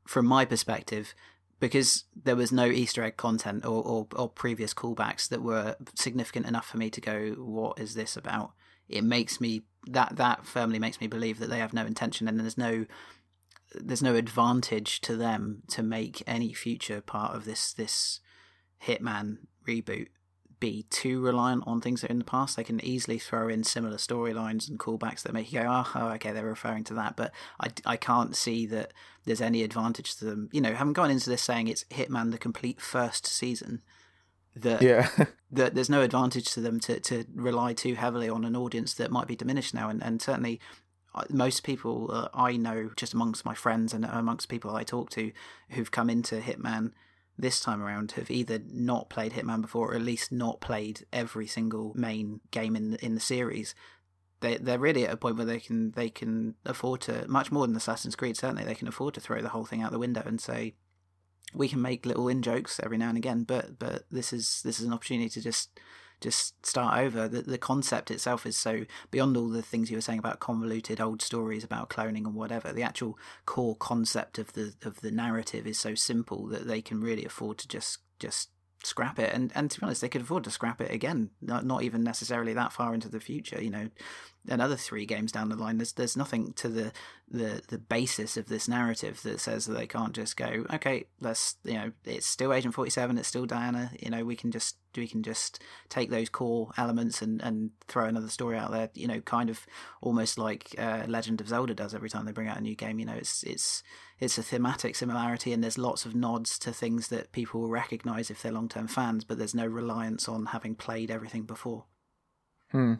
from my perspective because there was no Easter egg content or, or, or previous callbacks that were significant enough for me to go, what is this about? It makes me that that firmly makes me believe that they have no intention and there's no there's no advantage to them to make any future part of this this Hitman reboot be too reliant on things that are in the past. They can easily throw in similar storylines and callbacks that make you go, ah, oh, okay, they're referring to that. But I, I can't see that there's any advantage to them. You know, having gone into this saying it's Hitman the complete first season, that yeah, that there's no advantage to them to, to rely too heavily on an audience that might be diminished now. And, and certainly uh, most people uh, I know, just amongst my friends and amongst people I talk to who've come into Hitman this time around have either not played Hitman before or at least not played every single main game in the, in the series. They they're really at a point where they can they can afford to much more than Assassin's Creed certainly they can afford to throw the whole thing out the window and say we can make little in jokes every now and again but but this is this is an opportunity to just just start over. The, the concept itself is so beyond all the things you were saying about convoluted old stories about cloning and whatever. The actual core concept of the of the narrative is so simple that they can really afford to just just scrap it and and to be honest they could afford to scrap it again not, not even necessarily that far into the future you know another three games down the line there's there's nothing to the the the basis of this narrative that says that they can't just go okay let's you know it's still agent 47 it's still diana you know we can just we can just take those core elements and and throw another story out there you know kind of almost like uh, legend of zelda does every time they bring out a new game you know it's it's it's a thematic similarity and there's lots of nods to things that people will recognize if they're long-term fans but there's no reliance on having played everything before Hmm.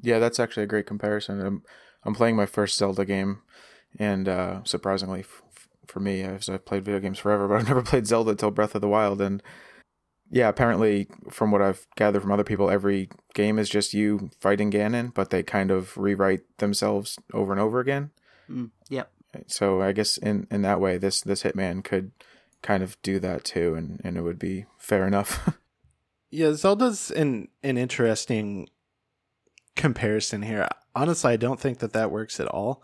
Yeah, that's actually a great comparison. I'm, I'm playing my first Zelda game, and uh, surprisingly f- f- for me, as I've played video games forever, but I've never played Zelda till Breath of the Wild. And yeah, apparently, from what I've gathered from other people, every game is just you fighting Ganon, but they kind of rewrite themselves over and over again. mm, yep So I guess in, in that way, this this Hitman could kind of do that too, and, and it would be fair enough. Yeah, Zelda's an an interesting comparison here. Honestly, I don't think that that works at all.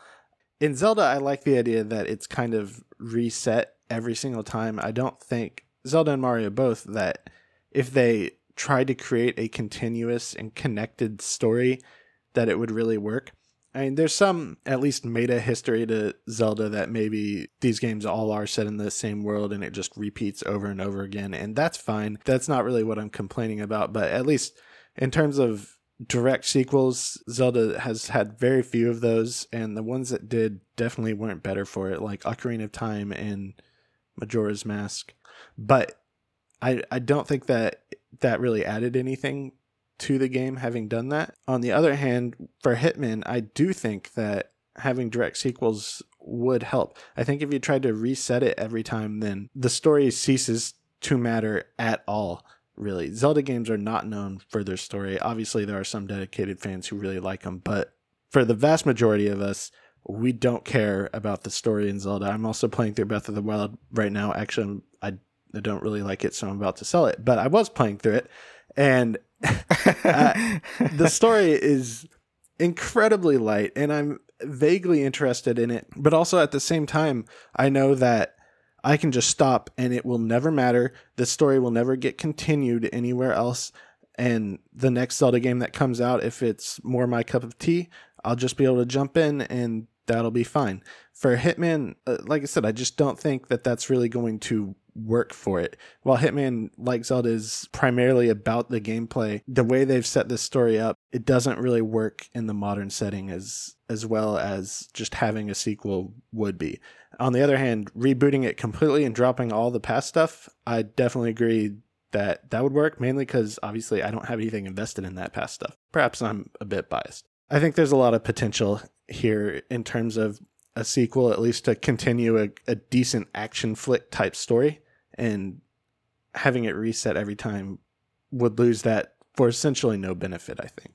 In Zelda, I like the idea that it's kind of reset every single time. I don't think Zelda and Mario both that if they tried to create a continuous and connected story that it would really work. I mean, there's some at least meta history to Zelda that maybe these games all are set in the same world and it just repeats over and over again, and that's fine. That's not really what I'm complaining about, but at least in terms of direct sequels, Zelda has had very few of those, and the ones that did definitely weren't better for it, like Ocarina of Time and Majora's Mask. But I I don't think that that really added anything to the game having done that. On the other hand, for Hitman, I do think that having direct sequels would help. I think if you tried to reset it every time, then the story ceases to matter at all. Really, Zelda games are not known for their story. Obviously, there are some dedicated fans who really like them, but for the vast majority of us, we don't care about the story in Zelda. I'm also playing through Breath of the Wild right now. Actually, I, I don't really like it, so I'm about to sell it. But I was playing through it, and uh, the story is incredibly light, and I'm vaguely interested in it. But also at the same time, I know that I can just stop and it will never matter. The story will never get continued anywhere else. And the next Zelda game that comes out, if it's more my cup of tea, I'll just be able to jump in and that'll be fine. For Hitman, uh, like I said, I just don't think that that's really going to work for it. While Hitman, like Zelda, is primarily about the gameplay, the way they've set this story up, it doesn't really work in the modern setting as as well as just having a sequel would be. On the other hand, rebooting it completely and dropping all the past stuff, I definitely agree that that would work, mainly because obviously I don't have anything invested in that past stuff. Perhaps I'm a bit biased. I think there's a lot of potential here in terms of a sequel, at least to continue a, a decent action flick type story, and having it reset every time would lose that for essentially no benefit, I think.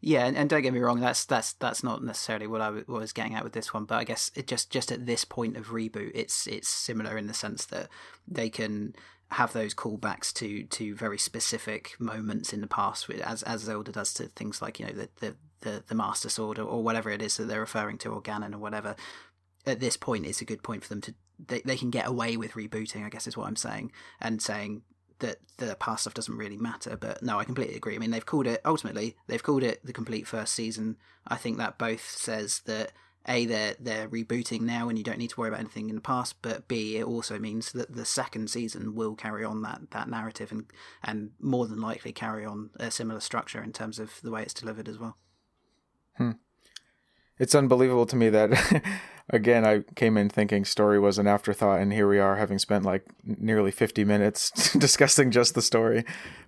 Yeah, and, and don't get me wrong, that's that's that's not necessarily what I w- was getting at with this one, but I guess it just just at this point of reboot, it's it's similar in the sense that they can have those callbacks to to very specific moments in the past, as as Zelda does to things like you know the the the, the Master Sword or, or whatever it is that they're referring to, or Ganon or whatever. At this point, it's a good point for them to they they can get away with rebooting. I guess is what I'm saying, and saying that the past stuff doesn't really matter. But no, I completely agree. I mean, they've called it ultimately they've called it the complete first season. I think that both says that a they're they're rebooting now and you don't need to worry about anything in the past. But b it also means that the second season will carry on that that narrative and and more than likely carry on a similar structure in terms of the way it's delivered as well. It's unbelievable to me that again i came in thinking story was an afterthought and here we are having spent like nearly 50 minutes discussing just the story.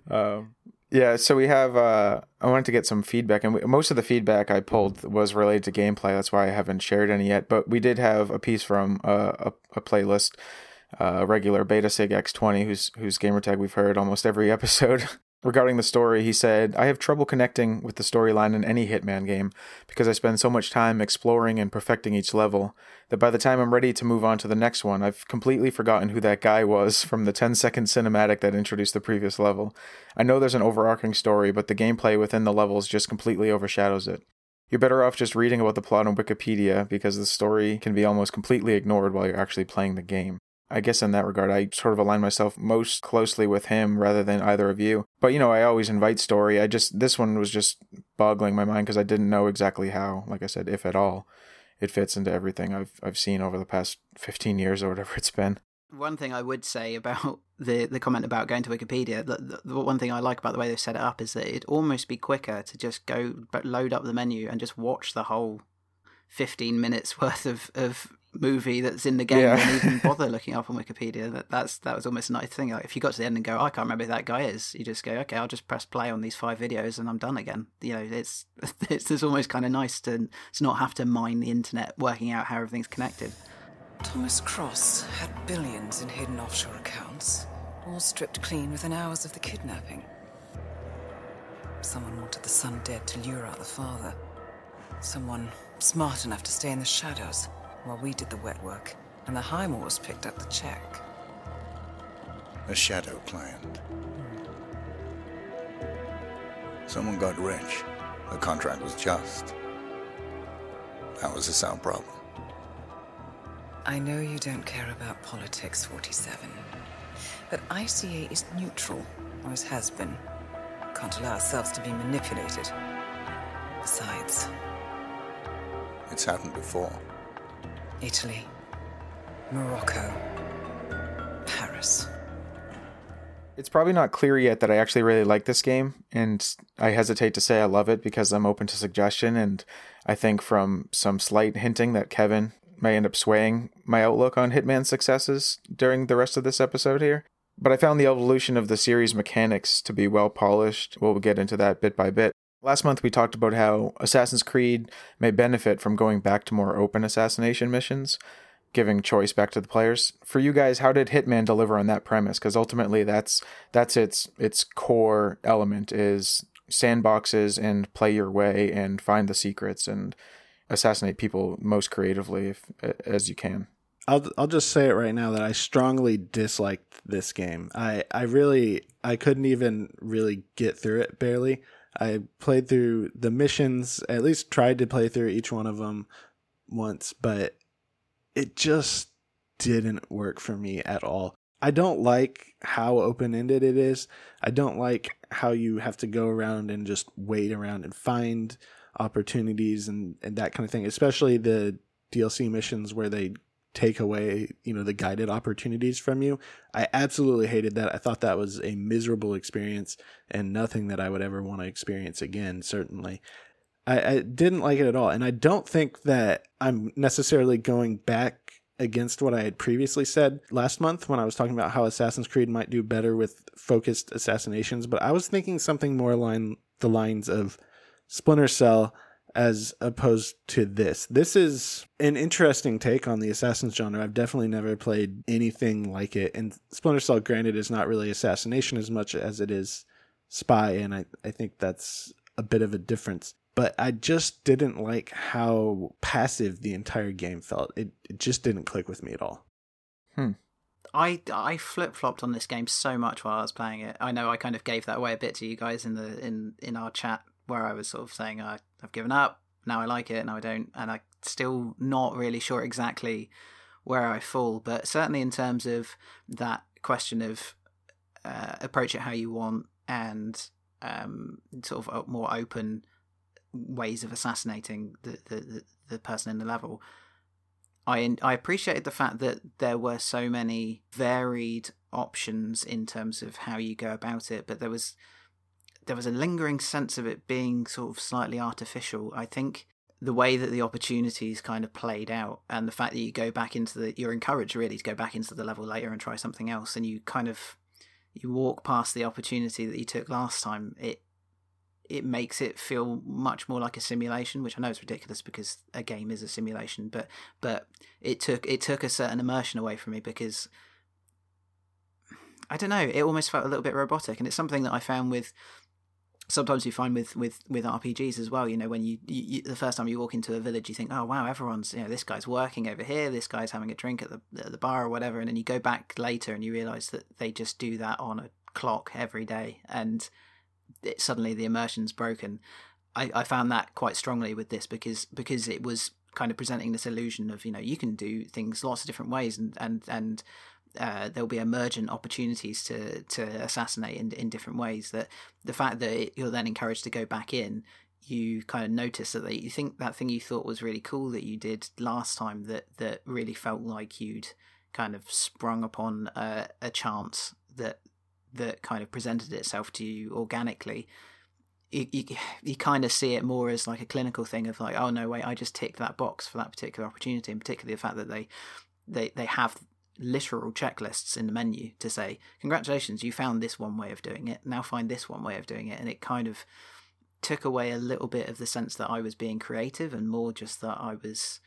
Um, yeah so we have uh, i wanted to get some feedback and we, most of the feedback i pulled was related to gameplay. That's why i haven't shared any yet. But we did have a piece from uh, a, a playlist uh, regular beta sig x20 whose whose gamertag we've heard almost every episode Regarding the story, he said, I have trouble connecting with the storyline in any Hitman game because I spend so much time exploring and perfecting each level that by the time I'm ready to move on to the next one, I've completely forgotten who that guy was from the 10 second cinematic that introduced the previous level. I know there's an overarching story, but the gameplay within the levels just completely overshadows it. You're better off just reading about the plot on Wikipedia because the story can be almost completely ignored while you're actually playing the game. I guess in that regard, I sort of align myself most closely with him rather than either of you. But you know, I always invite story. I just this one was just boggling my mind because I didn't know exactly how, like I said, if at all, it fits into everything I've I've seen over the past fifteen years or whatever it's been. One thing I would say about the the comment about going to Wikipedia, the, the, one thing I like about the way they've set it up is that it'd almost be quicker to just go load up the menu and just watch the whole 15 minutes worth of, of movie that's in the game Yeah. and even bother looking up on Wikipedia. That that's that was almost a nice thing. Like if you got to the end and go, oh, I can't remember who that guy is, you just go, okay, I'll just press play on these five videos and I'm done again. You know, it's it's, it's almost kind of nice to to not have to mine the internet working out how everything's connected. Thomas Cross had billions in hidden offshore accounts, all stripped clean within hours of the kidnapping. Someone wanted the son dead to lure out the father. Someone smart enough to stay in the shadows while we did the wet work, and the Highmores picked up the check. A shadow client. Someone got rich. The contract was just. That was a sound problem. I know you don't care about politics, 47. But ICA is neutral, always has been. Can't allow ourselves to be manipulated. Besides, It's happened before. Italy, Morocco, Paris. It's probably not clear yet that I actually really like this game, and I hesitate to say I love it because I'm open to suggestion. And I think from some slight hinting that Kevin may end up swaying my outlook on Hitman's successes during the rest of this episode here. But I found the evolution of the series mechanics to be well polished. We'll get into that bit by bit. Last month, we talked about how Assassin's Creed may benefit from going back to more open assassination missions, giving choice back to the players. For you guys, how did Hitman deliver on that premise? Because ultimately, that's that's its its core element is sandboxes and play your way and find the secrets and assassinate people most creatively if, as you can. I'll I'll just say it right now that I strongly disliked this game. I I really I couldn't even really get through it barely. I played through the missions, at least tried to play through each one of them once, but it just didn't work for me at all. I don't like how open ended it is. I don't like how you have to go around and just wait around and find opportunities and, and that kind of thing, especially the DLC missions where they take away, you know, the guided opportunities from you. I absolutely hated that. I thought that was a miserable experience and nothing that I would ever want to experience again, certainly. I, I didn't like it at all. And I don't think that I'm necessarily going back against what I had previously said last month when I was talking about how Assassin's Creed might do better with focused assassinations, but I was thinking something more along the lines of Splinter Cell as opposed to this. This is an interesting take on the Assassin's genre. I've definitely never played anything like it. And Splinter Cell, granted, is not really assassination as much as it is spy, and I, I think that's a bit of a difference. But I just didn't like how passive the entire game felt. It, it just didn't click with me at all. Hmm. I, I flip flopped on this game so much while I was playing it. I know I kind of gave that away a bit to you guys in the in in our chat where I was sort of saying I I've given up now I like it now I don't and I still not really sure exactly where I fall. But certainly in terms of that question of uh, approach it how you want and um, sort of more open ways of assassinating the, the, the, the person in the level. I I appreciated the fact that there were so many varied options in terms of how you go about it, but there was there was a lingering sense of it being sort of slightly artificial. I think the way that the opportunities kind of played out and the fact that you go back into the you're encouraged really to go back into the level later and try something else and you kind of you walk past the opportunity that you took last time it it makes it feel much more like a simulation which i know is ridiculous because a game is a simulation but but it took it took a certain immersion away from me because I don't know. It almost felt a little bit robotic, and it's something that I found with sometimes you find with with with RPGs as well. You know, when you, you, the first time you walk into a village, you think, oh wow, everyone's you know this guy's working over here, this guy's having a drink at the at the bar or whatever, and then you go back later and you realize that they just do that on a clock every day, and it, suddenly the immersion's broken. I, I found that quite strongly with this because because it was kind of presenting this illusion of you know you can do things lots of different ways and and and uh, there'll be emergent opportunities to to assassinate in in different ways. That the fact that you're then encouraged to go back in, you kind of notice that you think that thing you thought was really cool that you did last time that that really felt like you'd kind of sprung upon a, a chance that that kind of presented itself to you organically. You, you, you kind of see it more as like a clinical thing of like oh no wait I just ticked that box for that particular opportunity and particularly the fact that they they they have literal checklists in the menu to say, Congratulations, you found this one way of doing it. Now find this one way of doing it. And it kind of took away a little bit of the sense that I was being creative and more just that I was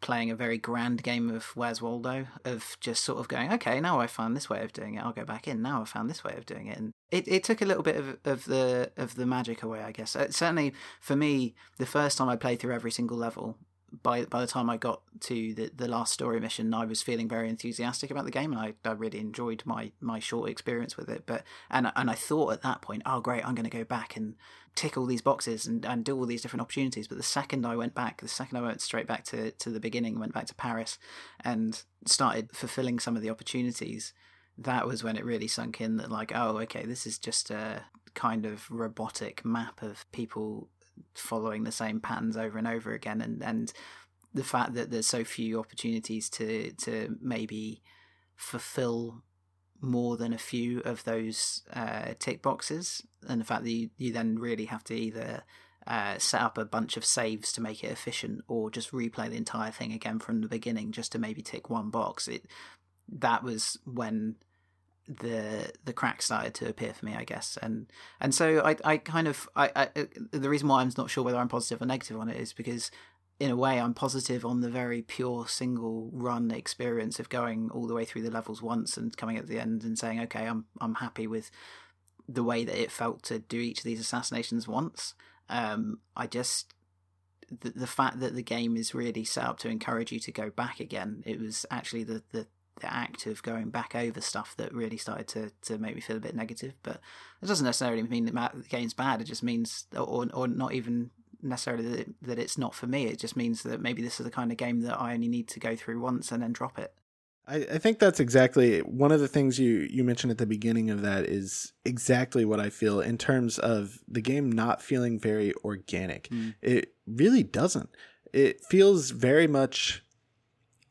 playing a very grand game of Where's Waldo, of just sort of going, okay, now I found this way of doing it, I'll go back in. Now I found this way of doing it, and it, it took a little bit of, of the of the magic away, I guess. Uh, certainly for me, the first time I played through every single level, by by the time I got to the, the last story mission, I was feeling very enthusiastic about the game, and I, I really enjoyed my my short experience with it. But and and I thought at that point, oh great, I'm going to go back and tick all these boxes and, and do all these different opportunities. But the second I went back, the second I went straight back to to the beginning, went back to Paris, and started fulfilling some of the opportunities. That was when it really sunk in that like, oh, okay, this is just a kind of robotic map of people following the same patterns over and over again and and the fact that there's so few opportunities to to maybe fulfill more than a few of those uh, tick boxes and the fact that you, you then really have to either uh, set up a bunch of saves to make it efficient or just replay the entire thing again from the beginning just to maybe tick one box it that was when the the cracks started to appear for me, I guess, and and so I I kind of I, I the reason why I'm not sure whether I'm positive or negative on it is because in a way I'm positive on the very pure single run experience of going all the way through the levels once and coming at the end and saying okay I'm I'm happy with the way that it felt to do each of these assassinations once. Um, I just the, the fact that the game is really set up to encourage you to go back again. It was actually the the the act of going back over stuff that really started to, to make me feel a bit negative. But it doesn't necessarily mean that the game's bad. It just means, or or not even necessarily that, it, that it's not for me. It just means that maybe this is the kind of game that I only need to go through once and then drop it. I, I think that's exactly one of the things you, you mentioned at the beginning of that is exactly what I feel in terms of the game not feeling very organic. Mm. It really doesn't. It feels very much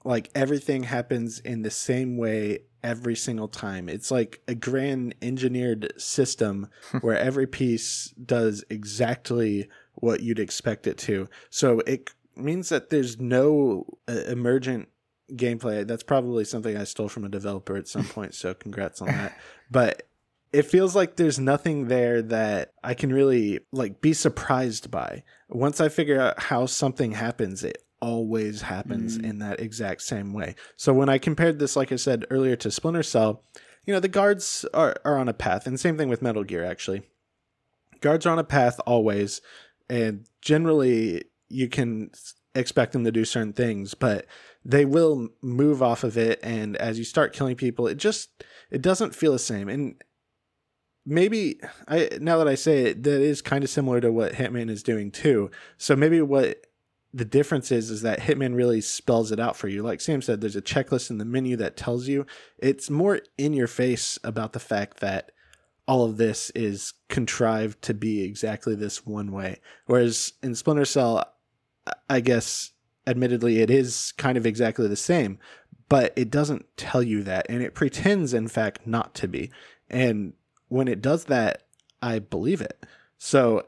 like everything happens in the same way every single time. It's like a grand engineered system where every piece does exactly what you'd expect it to. So it means that there's no uh, emergent gameplay. That's probably something I stole from a developer at some point, so congrats on that. But it feels like there's nothing there that I can really like be surprised by. Once I figure out how something happens, it always happens mm. in that exact same way. So when I compared this, like I said earlier, to Splinter Cell, you know, the guards are, are on a path, and same thing with Metal Gear, actually. Guards are on a path always, and generally you can expect them to do certain things, but they will move off of it, and as you start killing people, it just it doesn't feel the same. And maybe I now that I say it, that is kind of similar to what Hitman is doing too. So maybe what the difference is is that Hitman really spells it out for you. Like Sam said, there's a checklist in the menu that tells you. It's more in your face about the fact that all of this is contrived to be exactly this one way. Whereas in Splinter Cell, I guess admittedly it is kind of exactly the same, but it doesn't tell you that and it pretends in fact not to be. And when it does that, I believe it. So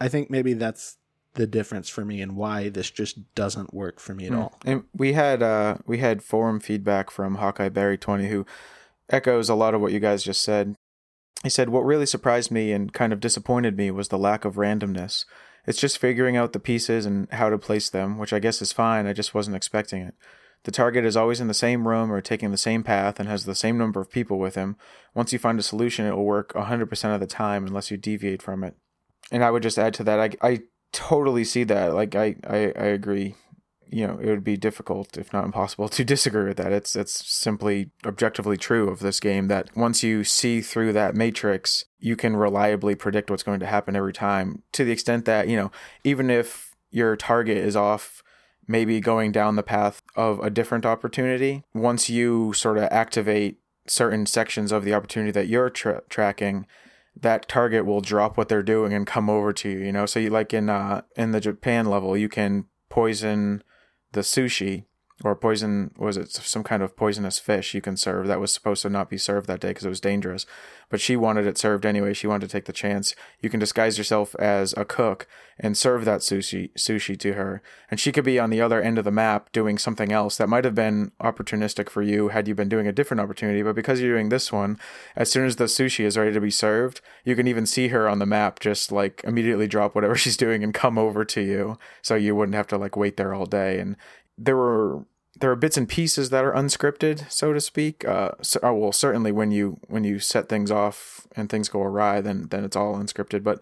I think maybe that's the difference for me and why this just doesn't work for me at mm. all. And we had uh we had forum feedback from Hawkeye Barry 20 who echoes a lot of what you guys just said. He said what really surprised me and kind of disappointed me was the lack of randomness. It's just figuring out the pieces and how to place them, which I guess is fine. I just wasn't expecting it. the target is always in the same room or taking the same path and has the same number of people with him. Once you find a solution, it will work 100% of the time unless you deviate from it. And I would just add to that, I, I totally see that. Like, I, I, I agree. You know, it would be difficult, if not impossible, to disagree with that. It's it's simply objectively true of this game that once you see through that matrix, you can reliably predict what's going to happen every time. To the extent that you know, even if your target is off maybe going down the path of a different opportunity. Once you sort of activate certain sections of the opportunity that you're tra- tracking, that target will drop what they're doing and come over to you. You know, so you like in uh in the Japan level, you can poison the sushi or poison was it some kind of poisonous fish you can serve that was supposed to not be served that day because it was dangerous. But she wanted it served anyway. She wanted to take the chance. You can disguise yourself as a cook and serve that sushi sushi to her. And she could be on the other end of the map doing something else that might have been opportunistic for you had you been doing a different opportunity. But because you're doing this one as soon as the sushi is ready to be served you can even see her on the map just like immediately drop whatever she's doing and come over to you. So you wouldn't have to like wait there all day. And there were there are bits and pieces that are unscripted, so to speak. Uh, so, oh, well, certainly when you when you set things off and things go awry, then then it's all unscripted. But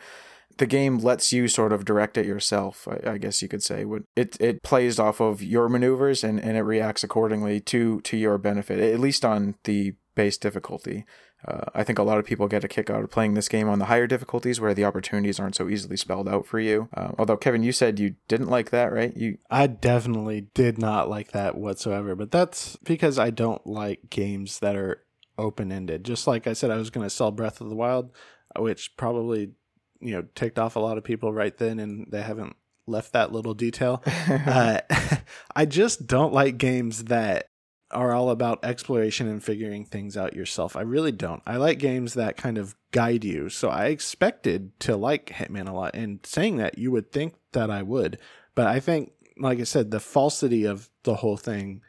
the game lets you sort of direct it yourself. I, I guess you could say. It it plays off of your maneuvers and, and it reacts accordingly to to your benefit, at least on the base difficulty. Uh, I think a lot of people get a kick out of playing this game on the higher difficulties where the opportunities aren't so easily spelled out for you. Uh, although Kevin, you said you didn't like that, right? You I definitely did not like that whatsoever, but that's because I don't like games that are open ended. Just like I said, I was going to sell Breath of the Wild, which probably you know ticked off a lot of people right then, and they haven't left that little detail. uh, I just don't like games that are all about exploration and figuring things out yourself. I really don't. I like games that kind of guide you. So I expected to like Hitman a lot. And saying that, you would think that I would. But I think, like I said, the falsity of the whole thing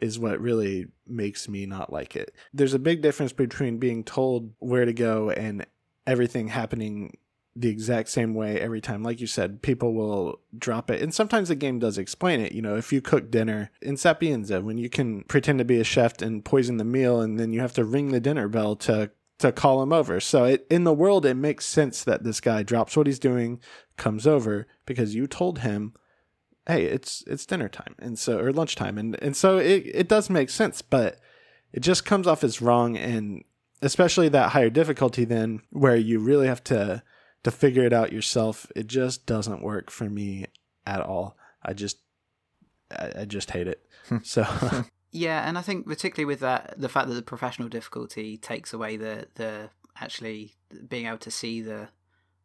is what really makes me not like it. There's a big difference between being told where to go and everything happening the exact same way every time. Like you said, people will drop it. And sometimes the game does explain it. You know, if you cook dinner in Sapienza, when you can pretend to be a chef and poison the meal, and then you have to ring the dinner bell to to call him over. So it, in the world, it makes sense that this guy drops what he's doing, comes over because you told him, "Hey, it's it's dinner time," and so or lunchtime, and and so it it does make sense, but it just comes off as wrong, and especially that higher difficulty, then where you really have to to figure it out yourself. It just doesn't work for me at all. I just I, I just hate it. Hmm. so Yeah, and I think particularly with that, the fact that the professional difficulty takes away the the actually being able to see the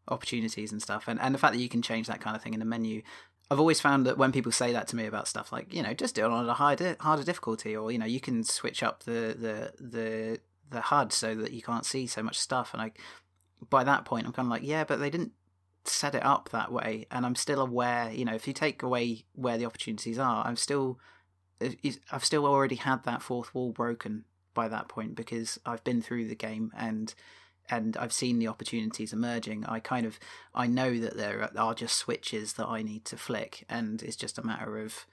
opportunities and stuff, and and the fact that you can change that kind of thing in the menu. I've always found that when people say that to me about stuff like you know just do it on a harder harder difficulty, or you know you can switch up the the the the HUD so that you can't see so much stuff, and I by that point I'm kind of like yeah, but they didn't set it up that way, and I'm still aware. You know, if you take away where the opportunities are, I'm still I've still already had that fourth wall broken by that point because I've been through the game and and I've seen the opportunities emerging. I kind of I know that there are just switches that I need to flick, and it's just a matter of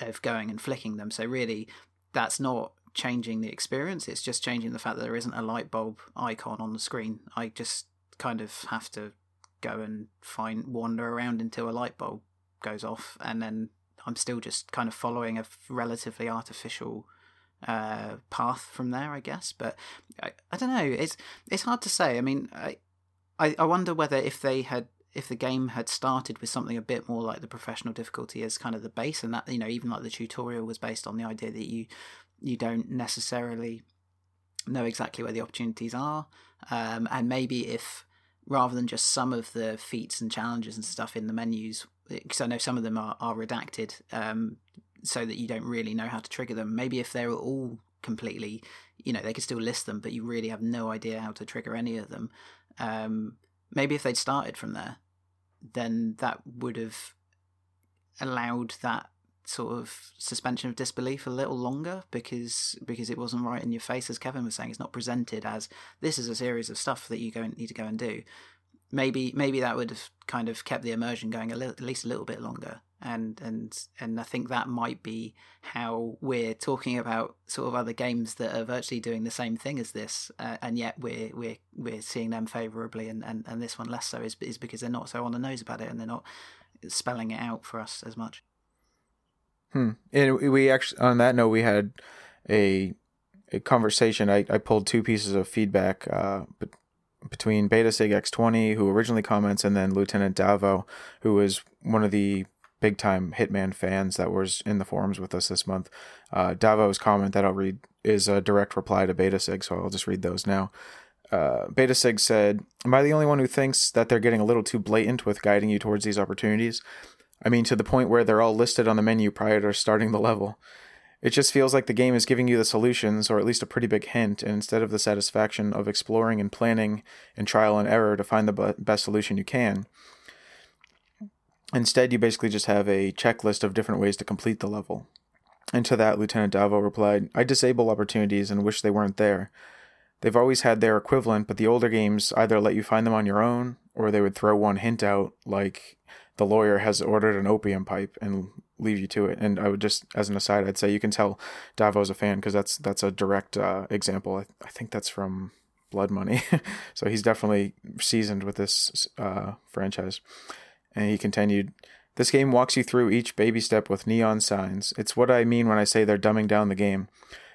of going and flicking them. So really, that's not changing the experience. It's just changing the fact that there isn't a light bulb icon on the screen. I just kind of have to go and find wander around until a light bulb goes off, and then I'm still just kind of following a relatively artificial uh, path from there, I guess. But I, I don't know. It's it's hard to say. I mean, I, I wonder whether if they had if the game had started with something a bit more like the professional difficulty as kind of the base, and that you know even like the tutorial was based on the idea that you you don't necessarily know exactly where the opportunities are, um, and maybe if rather than just some of the feats and challenges and stuff in the menus because I know some of them are, are redacted um, so that you don't really know how to trigger them. Maybe if they're all completely, you know, they could still list them, but you really have no idea how to trigger any of them. Um, maybe if they'd started from there, then that would have allowed that sort of suspension of disbelief a little longer because because it wasn't right in your face as Kevin was saying. It's not presented as this is a series of stuff that you go need to go and do. Maybe maybe that would have kind of kept the immersion going a little, at least a little bit longer. And and and I think that might be how we're talking about sort of other games that are virtually doing the same thing as this, uh, and yet we're we're we're seeing them favourably, and, and, and this one less so is is because they're not so on the nose about it, and they're not spelling it out for us as much. Hmm. And we actually, on that note, we had a a conversation. I, I pulled two pieces of feedback uh, between Beta Sig X20, who originally comments, and then Lieutenant Davo, who was one of the big time Hitman fans that was in the forums with us this month. Uh, Davo's comment that I'll read is a direct reply to Beta Sig, so I'll just read those now. Uh, Beta Sig said, Am I the only one who thinks that they're getting a little too blatant with guiding you towards these opportunities? I mean, to the point where they're all listed on the menu prior to starting the level. It just feels like the game is giving you the solutions, or at least a pretty big hint, and instead of the satisfaction of exploring and planning and trial and error to find the best solution you can, Instead, you basically just have a checklist of different ways to complete the level. And to that, Lieutenant Davo replied, I disable opportunities and wish they weren't there. They've always had their equivalent, but the older games either let you find them on your own, or they would throw one hint out, like the lawyer has ordered an opium pipe, and leave you to it. And I would just, as an aside, I'd say you can tell Davo's a fan because that's that's a direct uh, example. I, I, think that's from Blood Money, so he's definitely seasoned with this uh, franchise. And he continued, This game walks you through each baby step with neon signs. It's what I mean when I say they're dumbing down the game.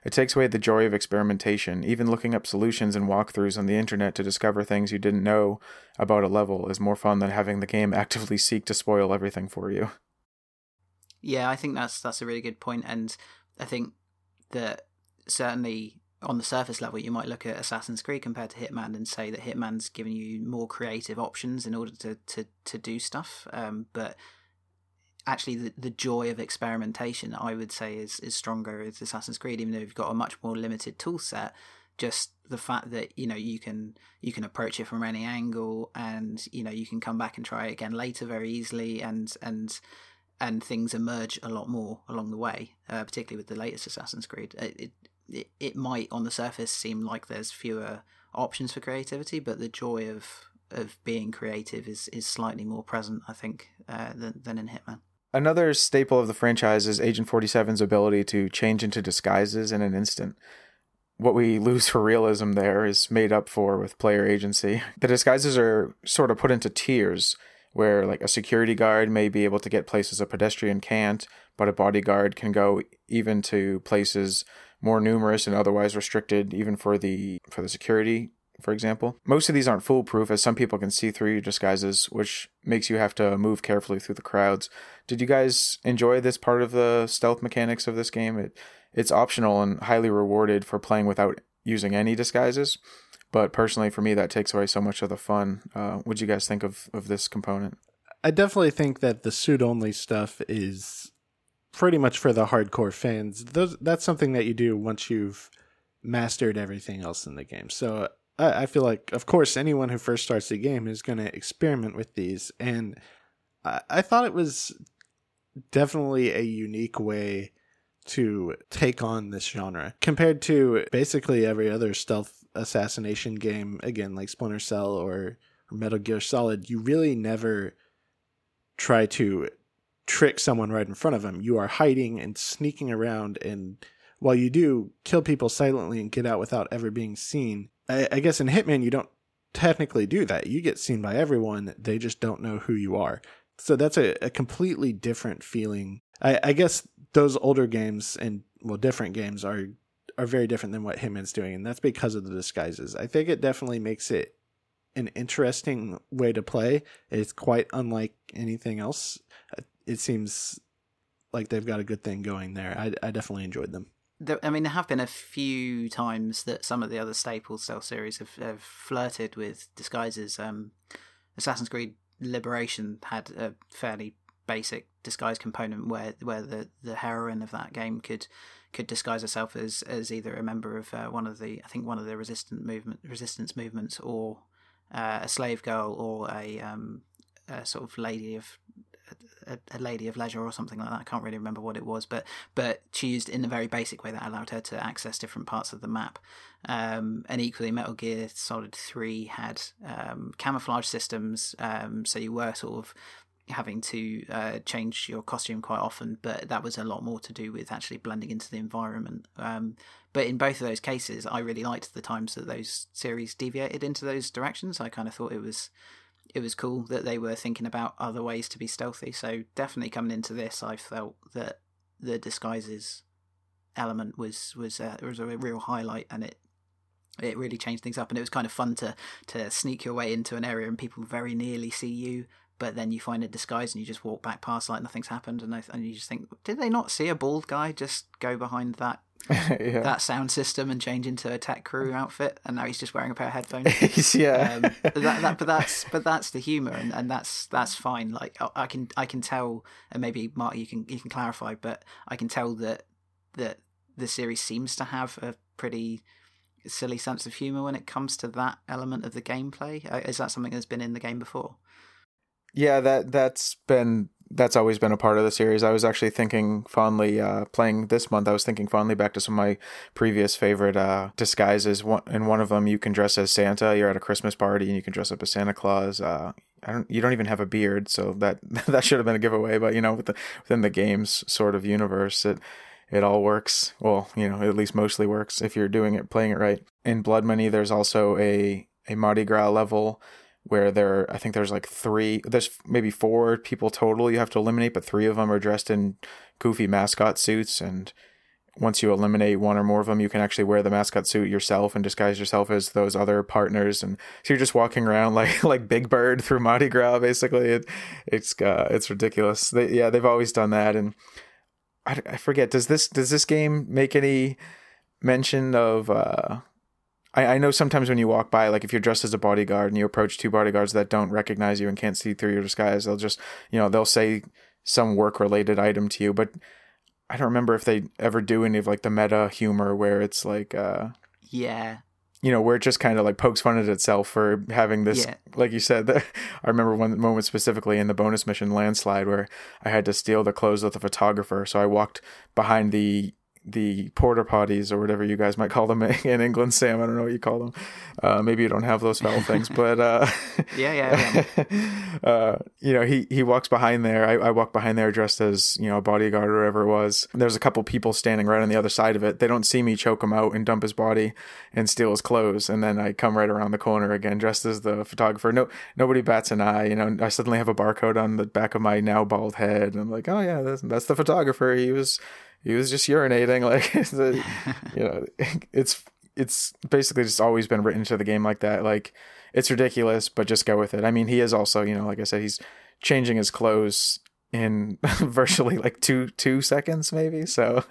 It takes away the joy of experimentation. Even looking up solutions and walkthroughs on the internet to discover things you didn't know about a level is more fun than having the game actively seek to spoil everything for you. Yeah, I think that's that's a really good point, and I think that certainly on the surface level, you might look at Assassin's Creed compared to Hitman and say that Hitman's giving you more creative options in order to to, to do stuff. Um, but actually, the, the joy of experimentation, I would say, is is stronger with Assassin's Creed, even though you've got a much more limited tool set. Just the fact that you know you can you can approach it from any angle, and you know you can come back and try it again later very easily, and and and things emerge a lot more along the way, uh, particularly with the latest Assassin's Creed. It, it, it, might on the surface seem like there's fewer options for creativity, but the joy of of being creative is is slightly more present, I think, uh, than than in Hitman. Another staple of the franchise is Agent 47's ability to change into disguises in an instant. What we lose for realism there is made up for with player agency. The disguises are sort of put into tiers, where like a security guard may be able to get places a pedestrian can't, but a bodyguard can go even to places more numerous and otherwise restricted even for the for the security for example. Most of these aren't foolproof, as some people can see through your disguises, which makes you have to move carefully through the crowds. Did you guys enjoy this part of the stealth mechanics of this game? It it's optional and highly rewarded for playing without using any disguises. But personally, for me, that takes away so much of the fun. Uh, what do you guys think of, of this component? I definitely think that the suit only stuff is pretty much for the hardcore fans. Those that's something that you do once you've mastered everything else in the game. So I, I feel like, of course, anyone who first starts the game is going to experiment with these, and I, I thought it was definitely a unique way to take on this genre compared to basically every other stealth assassination game again like splinter cell or, or metal gear solid you really never try to trick someone right in front of them. You are hiding and sneaking around, and while you do kill people silently and get out without ever being seen, I, I guess in Hitman you don't technically do that. You get seen by everyone; they just don't know who you are. So that's a, a completely different feeling. I, I guess those older games and well, different games are are very different than what Hitman's doing, and that's because of the disguises. I think it definitely makes it an interesting way to play. It's quite unlike anything else it seems like they've got a good thing going there. I, I definitely enjoyed them. There, I mean, there have been a few times that some of the other staple Stealth series have, have flirted with disguises. Um, Assassin's Creed Liberation had a fairly basic disguise component where where the, the heroine of that game could could disguise herself as as either a member of uh, one of the I think one of the resistant movement resistance movements or uh, a slave girl or a, um, a sort of lady of a, a, lady of leisure or something like that. I can't really remember what it was, but but she used in a very basic way that allowed her to access different parts of the map. Um, and equally, Metal Gear Solid Three had um, camouflage systems, um, so you were sort of having to uh, change your costume quite often, but that was a lot more to do with actually blending into the environment. Um, but in both of those cases, I really liked the times that those series deviated into those directions. I kind of thought it was it was cool that they were thinking about other ways to be stealthy. So definitely coming into this, I felt that the disguises element was was a, was a real highlight, and it it really changed things up. And it was kind of fun to to sneak your way into an area and people very nearly see you, but then you find a disguise and you just walk back past like nothing's happened, and and you just think, did they not see a bald guy just go behind that yeah. that sound system and change into a tech crew outfit, and now he's just wearing a pair of headphones. yeah, um, that, that, but that's but that's the humor, and, and that's that's fine. Like I can I can tell, and maybe Mark, you can you can clarify, but I can tell that that the series seems to have a pretty silly sense of humor when it comes to that element of the gameplay. Is that something that's been in the game before? Yeah, that that's been that's always been a part of the series. I was actually thinking fondly, uh, playing this month. I was thinking fondly back to some of my previous favorite uh, disguises. In one of them, you can dress as Santa. You're at a Christmas party, and you can dress up as Santa Claus. Uh, I don't. You don't even have a beard, so that that should have been a giveaway. But you know, the, within the game's sort of universe, it it all works. Well, you know, at least mostly works if you're doing it, playing it right. In Blood Money, there's also a a Mardi Gras level where there I think there's like three there's maybe four people total you have to eliminate but three of them are dressed in goofy mascot suits and once you eliminate one or more of them you can actually wear the mascot suit yourself and disguise yourself as those other partners and so you're just walking around like like Big Bird through Mardi Gras basically. It it's uh, it's ridiculous. They, yeah they've always done that and I, I forget does this does this game make any mention of uh I, I know sometimes when you walk by, like if you're dressed as a bodyguard and you approach two bodyguards that don't recognize you and can't see through your disguise, they'll just, you know, they'll say some work related item to you. But I don't remember if they ever do any of like the meta humor where it's like, uh, yeah, you know, where it just kind of like pokes fun at itself for having this, yeah. like you said, I remember one moment specifically in the bonus mission landslide where I had to steal the clothes of the photographer. So I walked behind the the porter potties or whatever you guys might call them in England, Sam. I don't know what you call them. Uh, maybe you don't have those foul things, but uh, yeah, yeah. yeah. uh, you know, he he walks behind there. I, I walk behind there dressed as you know a bodyguard or whatever it was. There's a couple people standing right on the other side of it. They don't see me choke him out and dump his body and steal his clothes, and then I come right around the corner again dressed as the photographer. No, nobody bats an eye. You know, I suddenly have a barcode on the back of my now bald head, and I'm like, oh yeah, that's, that's the photographer. He was he was just urinating like the, you know it's it's basically just always been written to the game like that. Like it's ridiculous but just go with it. I mean he is also you know like i said he's changing his clothes in virtually like two two seconds maybe. So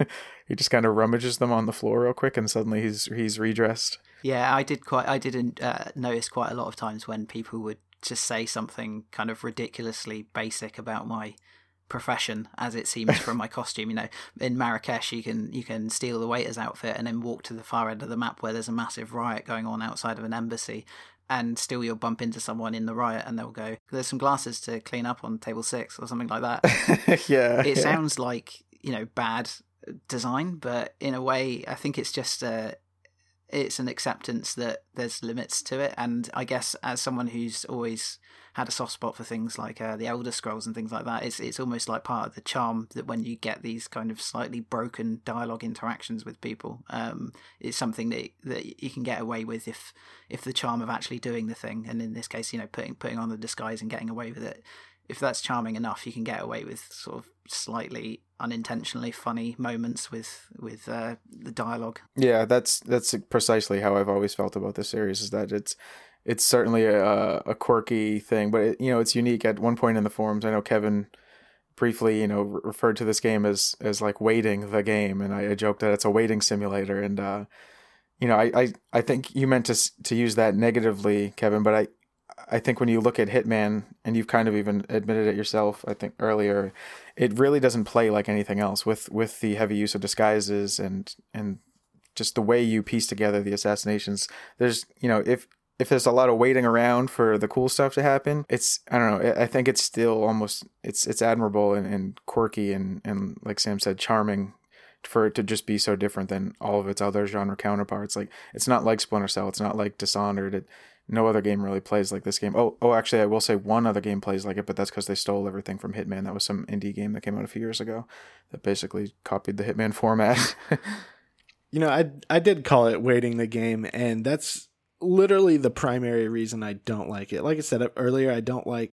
he just kind of rummages them on the floor real quick and suddenly he's he's redressed. Yeah i did quite i didn't uh, notice quite a lot of times when people would just say something kind of ridiculously basic about my profession as it seems from my costume you know in marrakesh you can you can steal the waiter's outfit and then walk to the far end of the map where there's a massive riot going on outside of an embassy and still you'll bump into someone in the riot and they'll go there's some glasses to clean up on table six or something like that yeah it yeah. sounds like you know bad design but in a way i think it's just a it's an acceptance that there's limits to it and i guess as someone who's always had a soft spot for things like uh, the Elder Scrolls and things like that. It's it's almost like part of the charm that when you get these kind of slightly broken dialogue interactions with people, um, it's something that that you can get away with if if the charm of actually doing the thing, and in this case, you know, putting putting on the disguise and getting away with it. If that's charming enough, you can get away with sort of slightly unintentionally funny moments with with uh, the dialogue. Yeah, that's that's precisely how I've always felt about this series. Is that it's it's certainly a, a quirky thing, but it, you know it's unique. At one point in the forums, I know Kevin briefly, you know, referred to this game as as like waiting the game, and I, I joked that it's a waiting simulator. And uh, you know, I, I I think you meant to to use that negatively, Kevin, but I I think when you look at Hitman, and you've kind of even admitted it yourself, I think earlier, it really doesn't play like anything else with with the heavy use of disguises and and just the way you piece together the assassinations. There's you know if if there's a lot of waiting around for the cool stuff to happen, it's I don't know. I think it's still almost it's it's admirable and, and quirky and and like Sam said, charming for it to just be so different than all of its other genre counterparts. Like it's not like Splinter Cell, it's not like Dishonored. It, no other game really plays like this game. Oh, oh, actually, I will say one other game plays like it, but that's because they stole everything from Hitman. That was some indie game that came out a few years ago that basically copied the Hitman format. you know, I I did call it waiting the game, and that's literally the primary reason I don't like it. Like I said uh, earlier, I don't like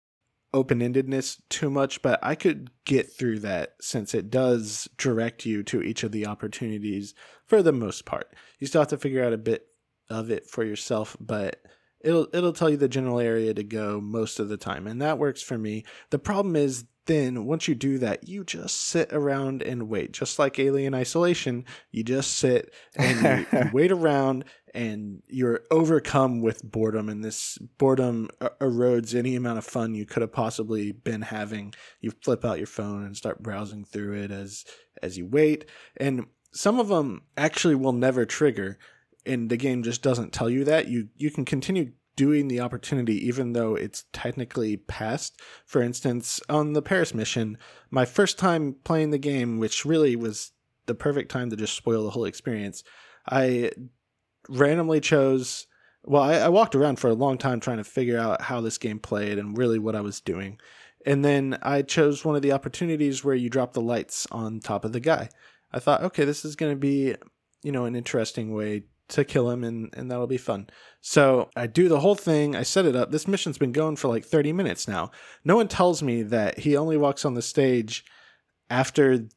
open endedness too much, but I could get through that since it does direct you to each of the opportunities for the most part. You still have to figure out a bit of it for yourself, but it'll it'll tell you the general area to go most of the time, and that works for me. The problem is then once you do that, you just sit around and wait. Just like Alien Isolation, you just sit and you, you wait around and you're overcome with boredom and this boredom erodes any amount of fun you could have possibly been having. You flip out your phone and start browsing through it as as you wait and some of them actually will never trigger and the game just doesn't tell you that. You you can continue doing the opportunity even though it's technically past. For instance, on the Paris mission, my first time playing the game, which really was the perfect time to just spoil the whole experience, I randomly chose. Well, I, I walked around for a long time trying to figure out how this game played and really what I was doing. And then I chose one of the opportunities where you drop the lights on top of the guy. I thought, okay, this is going to be, you know, an interesting way to kill him and, and that'll be fun. So I do the whole thing. I set it up. This mission's been going for like 30 minutes now. No one tells me that he only walks on the stage after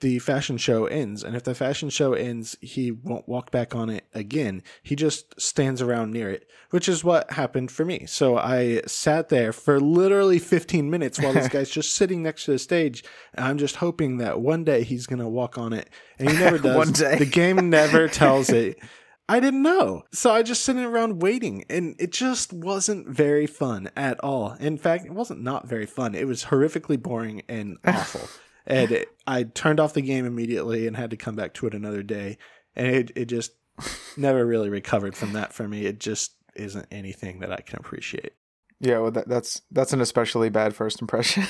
the fashion show ends. And if the fashion show ends, he won't walk back on it again. He just stands around near it, which is what happened for me. So I sat there for literally 15 minutes while this guy's just sitting next to the stage. And I'm just hoping that one day he's going to walk on it. And he never does. one day. The game never tells it. I didn't know. So I just sitting around waiting and it just wasn't very fun at all. In fact, it wasn't not very fun. It was horrifically boring and awful and it, I turned off the game immediately and had to come back to it another day, and it it just never really recovered from that for me. It just isn't anything that I can appreciate. Yeah, well, that, that's that's an especially bad first impression.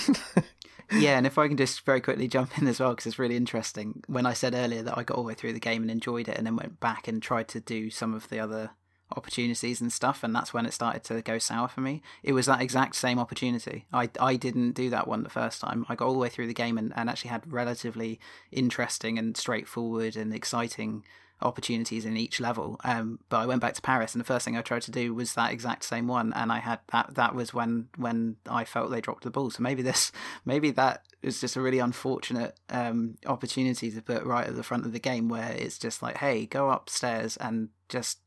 yeah, and if I can just very quickly jump in as well, because it's really interesting. When I said earlier that I got all the way through the game and enjoyed it, and then went back and tried to do some of the other opportunities and stuff and that's when it started to go sour for me. It was that exact same opportunity. I i didn't do that one the first time. I got all the way through the game and, and actually had relatively interesting and straightforward and exciting opportunities in each level. Um, but i went back to paris and the first thing i tried to do was that exact same one and i had that that was when when i felt they dropped the ball. So maybe this maybe that is just a really unfortunate um, opportunity to put right at the front of the game where it's just like hey go upstairs and just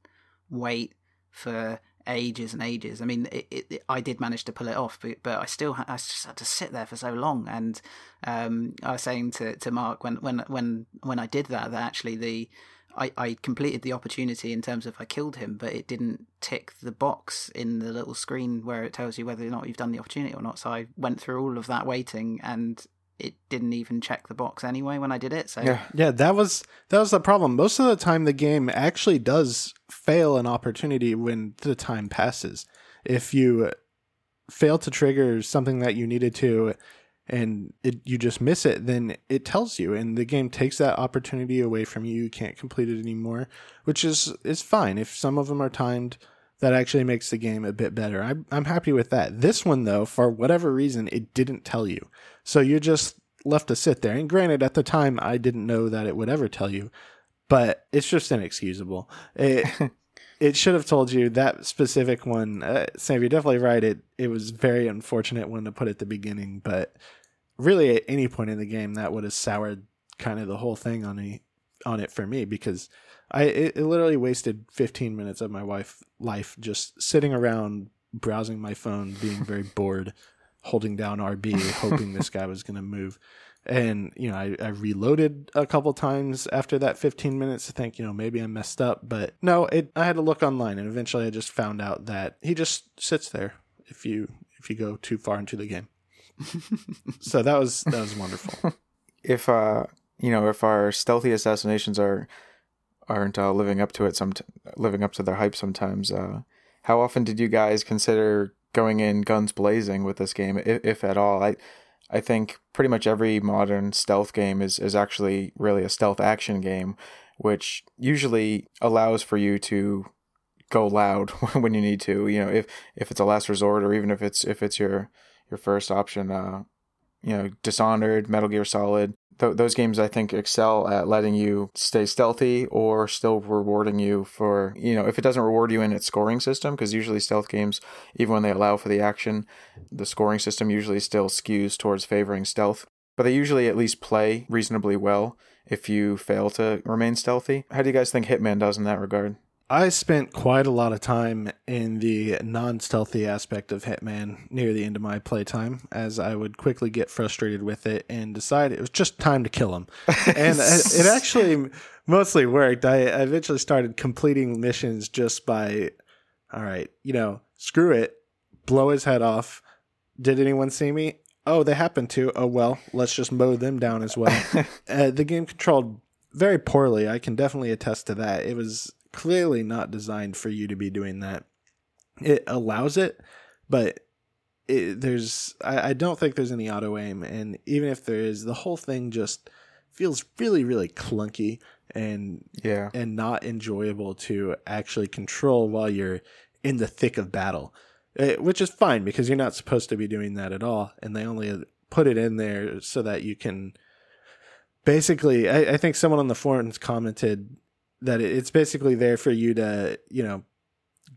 wait for ages and ages. I mean, it, it, I did manage to pull it off, but, but I still ha- I just had to sit there for so long. And um, I was saying to, to Mark when when when when I did that that actually the I, I completed the opportunity in terms of I killed him, but it didn't tick the box in the little screen where it tells you whether or not you've done the opportunity or not. So I went through all of that waiting and it didn't even check the box anyway when I did it. So yeah, yeah, that was that was the problem. Most of the time, the game actually does fail an opportunity when the time passes. If you fail to trigger something that you needed to, and it, you just miss it, then it tells you, and the game takes that opportunity away from you. You can't complete it anymore, which is is fine. If some of them are timed, that actually makes the game a bit better. I'm I'm happy with that. This one though, for whatever reason, it didn't tell you. So you're just left to sit there. And granted, at the time, I didn't know that it would ever tell you, but it's just inexcusable. It it should have told you that specific one. Uh, Sam, you're definitely right. It it was very unfortunate one to put at the beginning, but really at any point in the game, that would have soured kind of the whole thing on me on it for me because I it, it literally wasted 15 minutes of my wife life just sitting around browsing my phone, being very bored holding down RB, hoping this guy was going to move. And, you know, I, I reloaded a couple times after that 15 minutes to think, you know, maybe I messed up. But no, it, I had to look online and eventually I just found out that he just sits there if you if you go too far into the game. so that was that was wonderful. If uh you know, if our stealthy assassinations are aren't uh, living up to it some living up to their hype sometimes uh how often did you guys consider going in guns blazing with this game, if, if at all? I I think pretty much every modern stealth game is is actually really a stealth action game, which usually allows for you to go loud when you need to. You know, if if it's a last resort, or even if it's if it's your your first option. Uh, you know, Dishonored, Metal Gear Solid. Th- those games I think excel at letting you stay stealthy or still rewarding you for, you know, if it doesn't reward you in its scoring system, because usually stealth games, even when they allow for the action, the scoring system usually still skews towards favoring stealth. But they usually at least play reasonably well if you fail to remain stealthy. How do you guys think Hitman does in that regard? I spent quite a lot of time in the non stealthy aspect of Hitman near the end of my playtime, as I would quickly get frustrated with it and decide it was just time to kill him. and it actually mostly worked. I eventually started completing missions just by, all right, you know, screw it, blow his head off. Did anyone see me? Oh, they happened to. Oh, well, let's just mow them down as well. uh, the game controlled very poorly. I can definitely attest to that. It was clearly not designed for you to be doing that. It allows it, but it, there's I, I don't think there's any auto aim, and even if there is, the whole thing just feels really really clunky and yeah and not enjoyable to actually control while you're in the thick of battle it, which is fine because you're not supposed to be doing that at all and they only put it in there so that you can basically I, I think someone on the forums commented that it's basically there for you to you know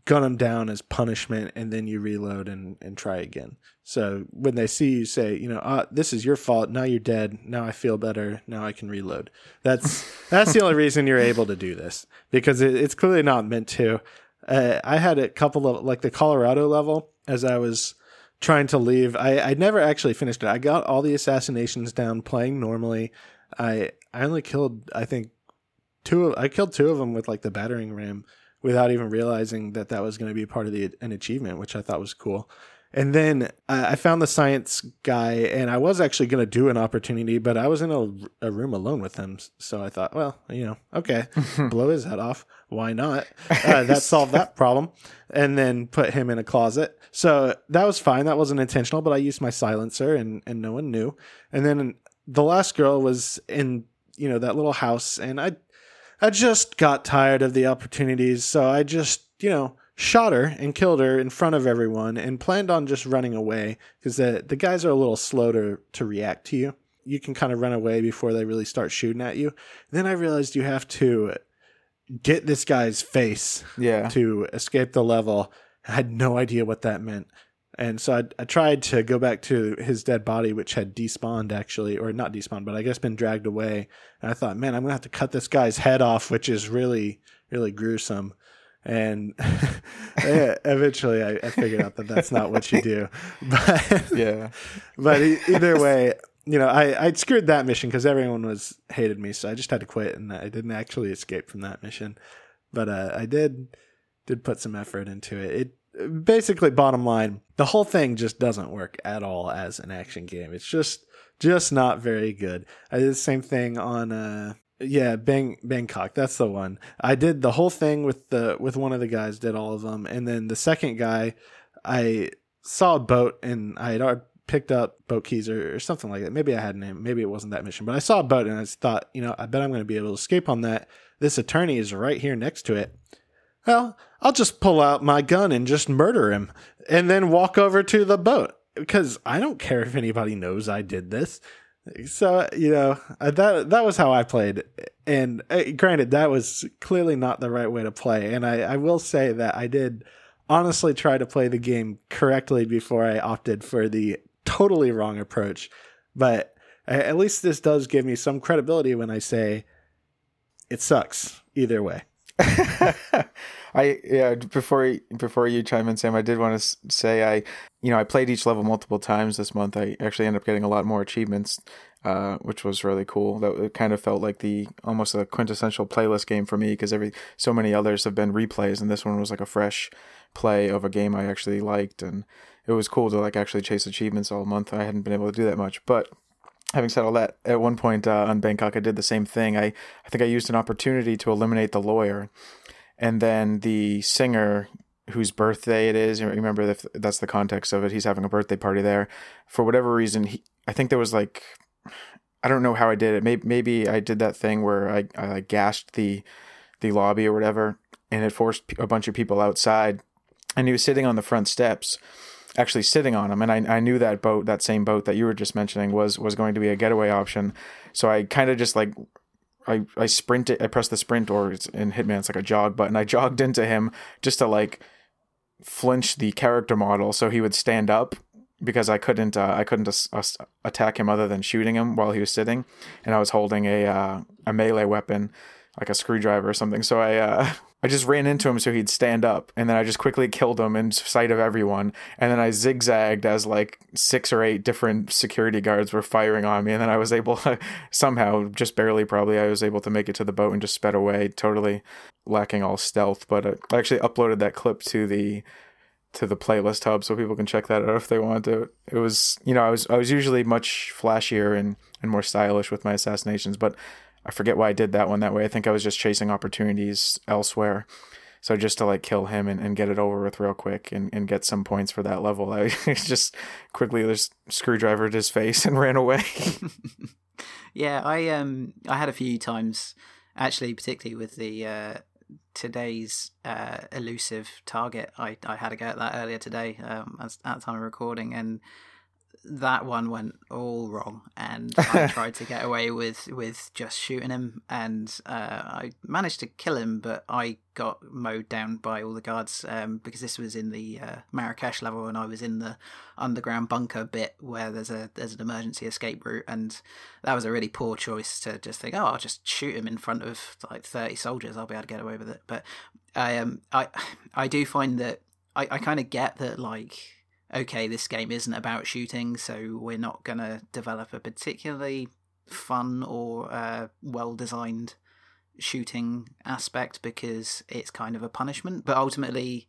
gun them down as punishment and then you reload and, and try again. So when they see you say you know ah, this is your fault. Now you're dead. Now i feel better. Now i can reload. That's that's the only reason you're able to do this because it, it's clearly not meant to. Uh, i had a couple of like the colorado level as i was trying to leave. I i never actually finished it. I got all the assassinations down playing normally. I i only killed i think two of, I killed two of them with like the battering ram without even realizing that that was going to be part of the an achievement, which I thought was cool. And then uh, I found the science guy, and I was actually going to do an opportunity, but I was in a, a, room alone with him. So I thought, well, you know, okay, blow his head off. Why not? Uh, that solved that problem. And then put him in a closet. So that was fine. That wasn't intentional, but I used my silencer, and and no one knew. And then the last girl was in you know that little house, and I I just got tired of the opportunities, so I just, you know, shot her and killed her in front of everyone and planned on just running away because the, the guys are a little slow to, to react to you. You can kind of run away before they really start shooting at you. And then I realized you have to get this guy's face yeah. to escape the level. I had no idea what that meant. And so I, I, tried to go back to his dead body, which had despawned actually, or not despawned, but I guess been dragged away. And I thought, man, I'm gonna have to cut this guy's head off, which is really, really gruesome. And eventually, I, I, figured out that that's not what you do. But yeah, but either way, you know, I I screwed that mission because everyone was hated me, so I just had to quit, and I didn't actually escape from that mission. But uh, I did did put some effort into it. It basically bottom line the whole thing just doesn't work at all as an action game. It's just just not very good. I did the same thing on uh yeah bang bangkok. That's the one. I did the whole thing with the with one of the guys did all of them and then the second guy i saw a boat and i had picked up boat keys or, or something like that. Maybe i had name maybe it wasn't that mission but i saw a boat and i thought you know i bet i'm going to be able to escape on that. This attorney is right here next to it. Well, I'll just pull out my gun and just murder him and then walk over to the boat because I don't care if anybody knows I did this. So, you know, uh, that that was how I played. And uh, granted, that was clearly not the right way to play. And I, I will say that I did honestly try to play the game correctly before I opted for the totally wrong approach. But at least this does give me some credibility when I say it sucks either way. I yeah before before you chime in, Sam, I did want to say I you know I played each level multiple times this month. I actually ended up getting a lot more achievements, uh, which was really cool. That it kind of felt like the almost a quintessential playlist game for me because every so many others have been replays, and this one was like a fresh play of a game I actually liked, and it was cool to like actually chase achievements all month. I hadn't been able to do that much, but having said all that, at one point uh, on Bangkok, I did the same thing. I, I think I used an opportunity to eliminate the lawyer, and then the singer whose birthday it is. Remember if that's the context of it. He's having a birthday party there. For whatever reason, he, I think there was like, I don't know how I did it. Maybe maybe I did that thing where I I like gashed the the lobby or whatever, and it forced a bunch of people outside. And he was sitting on the front steps, actually sitting on them. And I I knew that boat, that same boat that you were just mentioning, was was going to be a getaway option. So I kind of just like I I sprinted. I pressed the sprint or it's in Hitman it's like a jog button. I jogged into him just to like flinch the character model so he would stand up because I couldn't uh, I couldn't as- as- attack him other than shooting him while he was sitting, and I was holding a uh, a melee weapon like a screwdriver or something. So I uh, I just ran into him so he'd stand up, and then I just quickly killed him in sight of everyone, and then I zigzagged as like six or eight different security guards were firing on me, and then I was able somehow just barely probably I was able to make it to the boat and just sped away, totally lacking all stealth. But uh, I actually uploaded that clip to the to the playlist hub so people can check that out if they want to. It was, you know, I was I was usually much flashier and and more stylish with my assassinations, but I forget why I did that one that way. I think I was just chasing opportunities elsewhere. So just to like kill him and, and get it over with real quick and, and get some points for that level, I just quickly just screwdrivered his face and ran away. yeah, I um I had a few times actually, particularly with the uh, today's uh, elusive target. I I had a go at that earlier today um, at the time of recording, and that one went all wrong, and I tried to get away with with just shooting him, and uh, I managed to kill him, but I got mowed down by all the guards um, because this was in the uh, Marrakesh level, and I was in the underground bunker bit where there's a there's an emergency escape route, and that was a really poor choice to just think, oh, I'll just shoot him in front of like thirty soldiers, I'll be able to get away with it. But I um I I do find that I, I kind of get that like okay, this game isn't about shooting, so we're not going to develop a particularly fun or uh, well designed shooting aspect because it's kind of a punishment. But ultimately,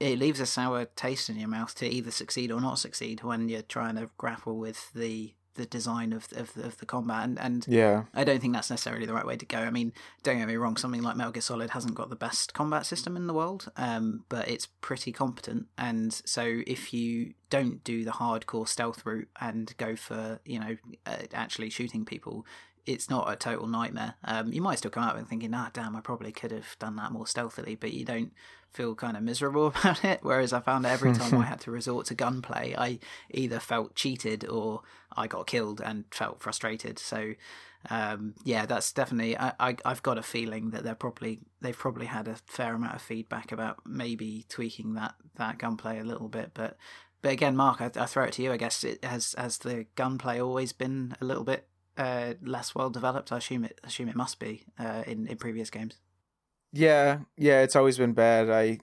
it leaves a sour taste in your mouth to either succeed or not succeed when you're trying to grapple with the the design of of, of the combat and, and yeah I don't think that's necessarily the right way to go. I mean, don't get me wrong, something like Metal Gear Solid hasn't got the best combat system in the world, um, but it's pretty competent. And so if you don't do the hardcore stealth route and go for you know uh, actually shooting people, it's not a total nightmare. Um, you might still come out and thinking, ah, damn, I probably could have done that more stealthily, but you don't feel kind of miserable about it. Whereas I found that every time I had to resort to gunplay, I either felt cheated or I got killed and felt frustrated. So um, yeah, that's definitely. I, I I've got a feeling that they're probably they've probably had a fair amount of feedback about maybe tweaking that that gunplay a little bit, but. But again, Mark, I, I throw it to you. I guess it has has the gunplay always been a little bit uh, less well developed. I assume it assume it must be uh, in in previous games. Yeah, yeah, it's always been bad. I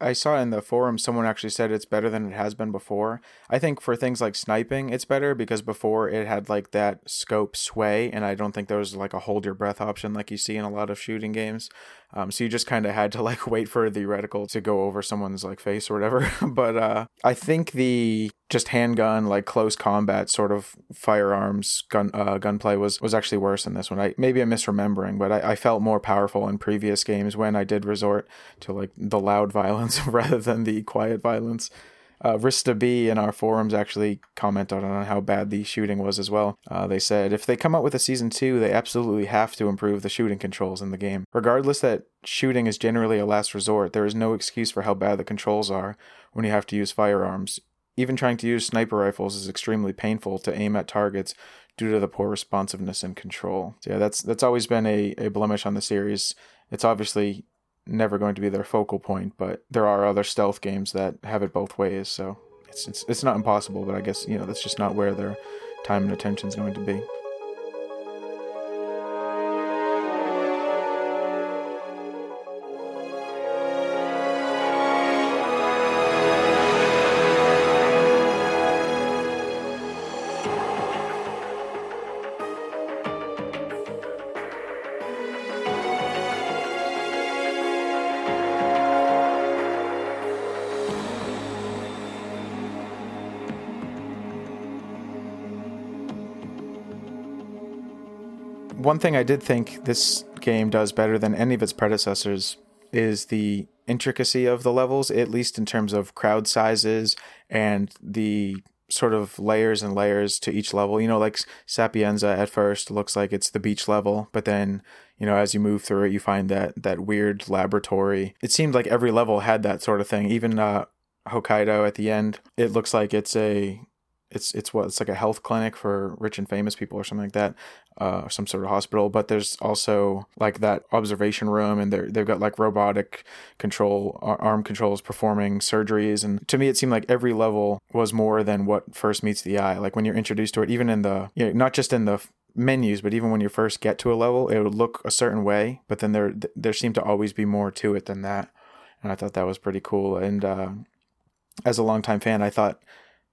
I saw in the forum someone actually said it's better than it has been before. I think for things like sniping, it's better because before it had like that scope sway, and I don't think there was like a hold your breath option like you see in a lot of shooting games. Um, so you just kind of had to like wait for the reticle to go over someone's like face or whatever. but uh, I think the just handgun like close combat sort of firearms gun uh, gunplay was was actually worse in this one. I maybe I'm misremembering, but I, I felt more powerful in previous games when I did resort to like the loud violence rather than the quiet violence. Uh, Rista B in our forums actually commented on how bad the shooting was as well. Uh, they said if they come out with a season two, they absolutely have to improve the shooting controls in the game. Regardless that shooting is generally a last resort, there is no excuse for how bad the controls are when you have to use firearms. Even trying to use sniper rifles is extremely painful to aim at targets due to the poor responsiveness and control. So yeah, that's that's always been a, a blemish on the series. It's obviously never going to be their focal point, but there are other stealth games that have it both ways. So it's it's, it's not impossible, but I guess you know that's just not where their time and attention is going to be. One thing I did think this game does better than any of its predecessors is the intricacy of the levels, at least in terms of crowd sizes and the sort of layers and layers to each level. You know, like Sapienza at first looks like it's the beach level, but then, you know, as you move through it, you find that that weird laboratory. It seemed like every level had that sort of thing. Even uh, Hokkaido at the end, it looks like it's a it's it's what it's like a health clinic for rich and famous people or something like that, uh, some sort of hospital. But there's also like that observation room, and they they've got like robotic control arm controls performing surgeries. And to me, it seemed like every level was more than what first meets the eye. Like when you're introduced to it, even in the you know, not just in the menus, but even when you first get to a level, it would look a certain way. But then there there seemed to always be more to it than that, and I thought that was pretty cool. And uh, as a longtime fan, I thought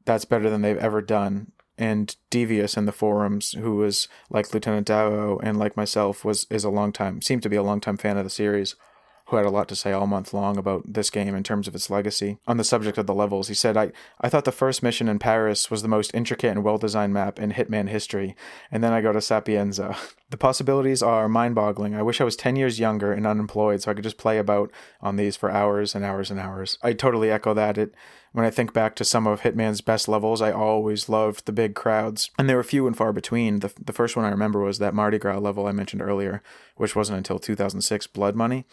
that's better than they've ever done. And Devious in the forums, who was like Lieutenant Davo and like myself, was is a long time seemed to be a long time fan of the series who had a lot to say all month long about this game in terms of its legacy. On the subject of the levels, he said, I, I thought the first mission in Paris was the most intricate and well designed map in Hitman history, and then I go to Sapienza. The possibilities are mind boggling. I wish I was 10 years younger and unemployed so I could just play about on these for hours and hours and hours. I totally echo that. It when I think back to some of Hitman's best levels, I always loved the big crowds, and they were few and far between. The, the first one I remember was that Mardi Gras level I mentioned earlier, which wasn't until 2006 Blood Money.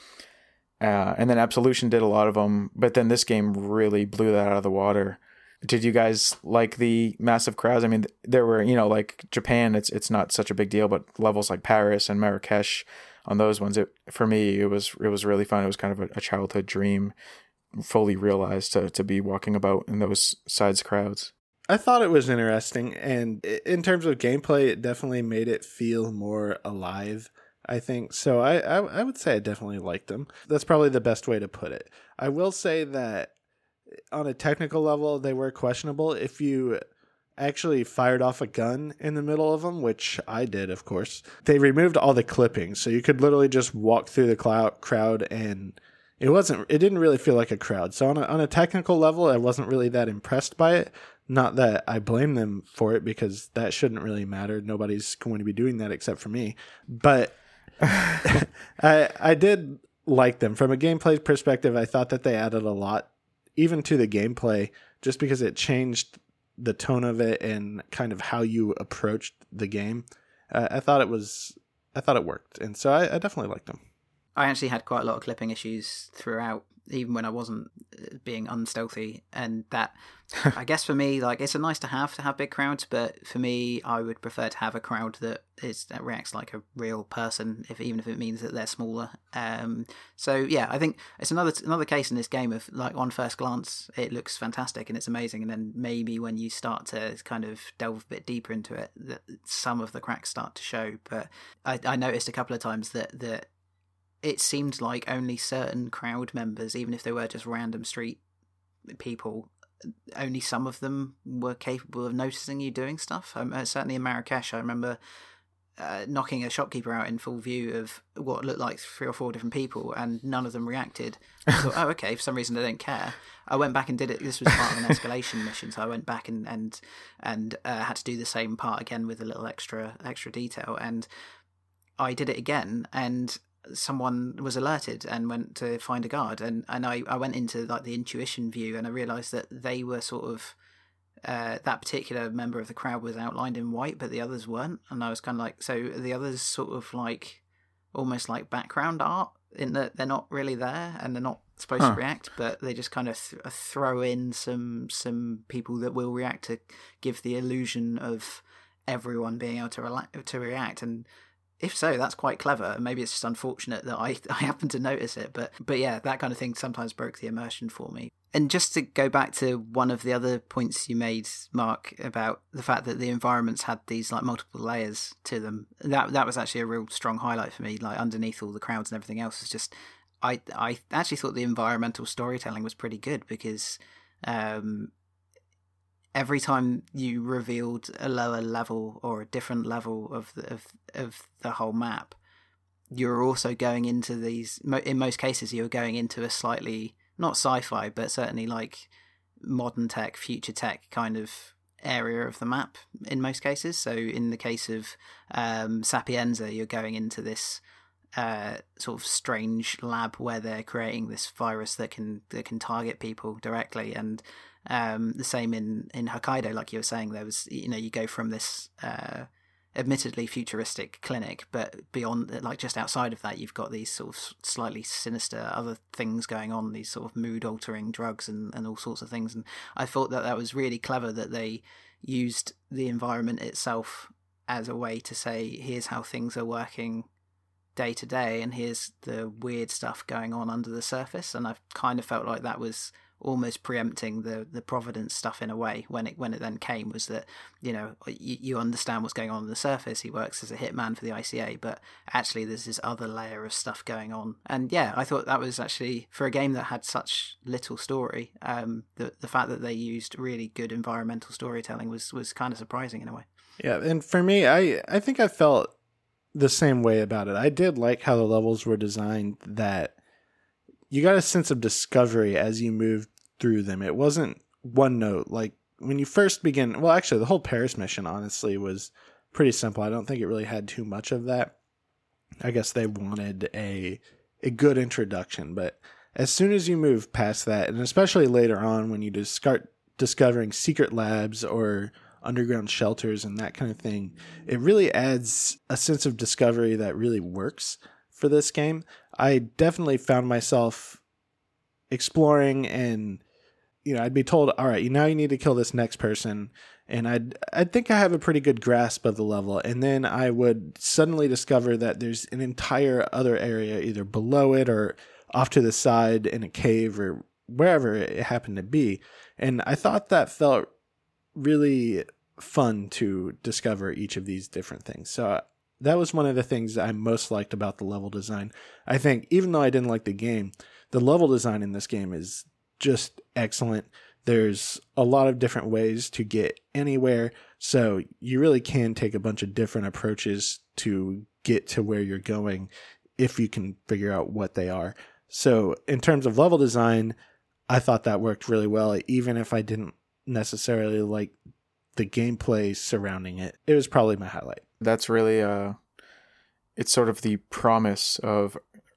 Uh, and then Absolution did a lot of them, but then this game really blew that out of the water. Did you guys like the massive crowds? I mean, there were you know like Japan, it's it's not such a big deal, but levels like Paris and Marrakesh, on those ones, it for me it was it was really fun. It was kind of a, a childhood dream, fully realized to to be walking about in those sides crowds. I thought it was interesting, and in terms of gameplay, it definitely made it feel more alive. I think so. I, I, I would say I definitely liked them. That's probably the best way to put it. I will say that eh, on a technical level, they were questionable. If you actually fired off a gun in the middle of them, which I did, of course, they removed all the clippings, so you could literally just walk through the cloud, crowd and it wasn't it didn't really feel like a crowd so on a, on a technical level i wasn't really that impressed by it not that i blame them for it because that shouldn't really matter nobody's going to be doing that except for me but I I did like them from a gameplay perspective. I thought that they added a lot, even to the gameplay, just because it changed the tone of it and kind of how you approached the game. Uh, I thought it was, I thought it worked, and so I, I definitely liked them. I actually had quite a lot of clipping issues throughout even when I wasn't uh, being unstealthy. And that, I guess for me, like it's a nice to have to have big crowds, but for me, I would prefer to have a crowd that is that reacts like a real person, if even if it means that they're smaller. Um, so yeah, I think it's another another case in this game of like on first glance, it looks fantastic and it's amazing, and then maybe when you start to kind of delve a bit deeper into it, that some of the cracks start to show. But I, I noticed a couple of times that that it seemed like only certain crowd members, even if they were just random street people, only some of them were capable of noticing you doing stuff. Um, uh, certainly in Marrakesh, I remember uh, knocking a shopkeeper out in full view of what looked like three or four different people, and none of them reacted. I thought, oh, okay, for some reason they don't care. I went back and did it. This was part of an escalation mission, so I went back and and and uh, had to do the same part again with a little extra extra detail, and I did it again, and someone was alerted and went to find a guard. And, and I, I went into like the intuition view and I realized that they were sort of uh, that particular member of the crowd was outlined in white but the others weren't. And I was kind of like so the others sort of like almost like background art in that they're not really there and they're not supposed huh. to react but they just kind of th- throw in some some people that will react to give the illusion of everyone being able to, rela- to react. And if so, that's quite clever. And maybe it's just unfortunate that I, I happened to notice it, but but yeah, that kind of thing sometimes broke the immersion for me. And just to go back to one of the other points you made, Mark, about the fact that the environments had these like multiple layers to them, that that was actually a real strong highlight for me. Like underneath all the crowds and everything else, is just I I actually thought the environmental storytelling was pretty good because um, every time you revealed a lower level or a different level of the, of of the whole map, you're also going into these. In most cases, you're going into a slightly not sci-fi, but certainly like modern tech, future tech kind of area of the map. In most cases, so in the case of um, Sapienza, you're going into this uh, sort of strange lab where they're creating this virus that can that can target people directly, and um, the same in in Hokkaido, like you were saying, there was you know you go from this uh, admittedly futuristic clinic, but beyond, like just outside of that, you've got these sort of slightly sinister other things going on, these sort of mood altering drugs and, and all sorts of things. And I thought that that was really clever that they used the environment itself as a way to say, here's how things are working day to day, and here's the weird stuff going on under the surface. And I kind of felt like that was almost preempting the the Providence stuff in a way when it when it then came was that you know you, you understand what's going on on the surface. He works as a hitman for the ICA, but actually there's this other layer of stuff going on. And yeah, I thought that was actually for a game that had such little story. Um, the the fact that they used really good environmental storytelling was was kind of surprising in a way. Yeah, and for me, I I think I felt the same way about it. I did like how the levels were designed that you got a sense of discovery as you moved through them. It wasn't one note. Like when you first begin, well, actually, the whole Paris mission, honestly, was pretty simple. I don't think it really had too much of that. I guess they wanted a a good introduction, but as soon as you move past that, and especially later on when you start discovering secret labs or underground shelters and that kind of thing, it really adds a sense of discovery that really works for this game. I definitely found myself exploring and you know, I'd be told, all right, you now you need to kill this next person. And I'd, I think I have a pretty good grasp of the level. And then I would suddenly discover that there's an entire other area either below it or off to the side in a cave or wherever it happened to be. And I thought that felt really fun to discover each of these different things. So that was one of the things I most liked about the level design. I think even though I didn't like the game, the level design in this game is just excellent. There's a lot of different ways to get anywhere, so you really can take a bunch of different approaches to get to where you're going if you can figure out what they are. So, in terms of level design, I thought that worked really well, even if I didn't necessarily like the gameplay surrounding it. It was probably my highlight. That's really uh it's sort of the promise of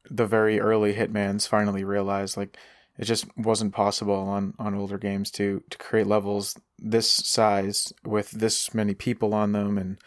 the very early Hitmans finally realized like it just wasn't possible on on older games to to create levels this size with this many people on them and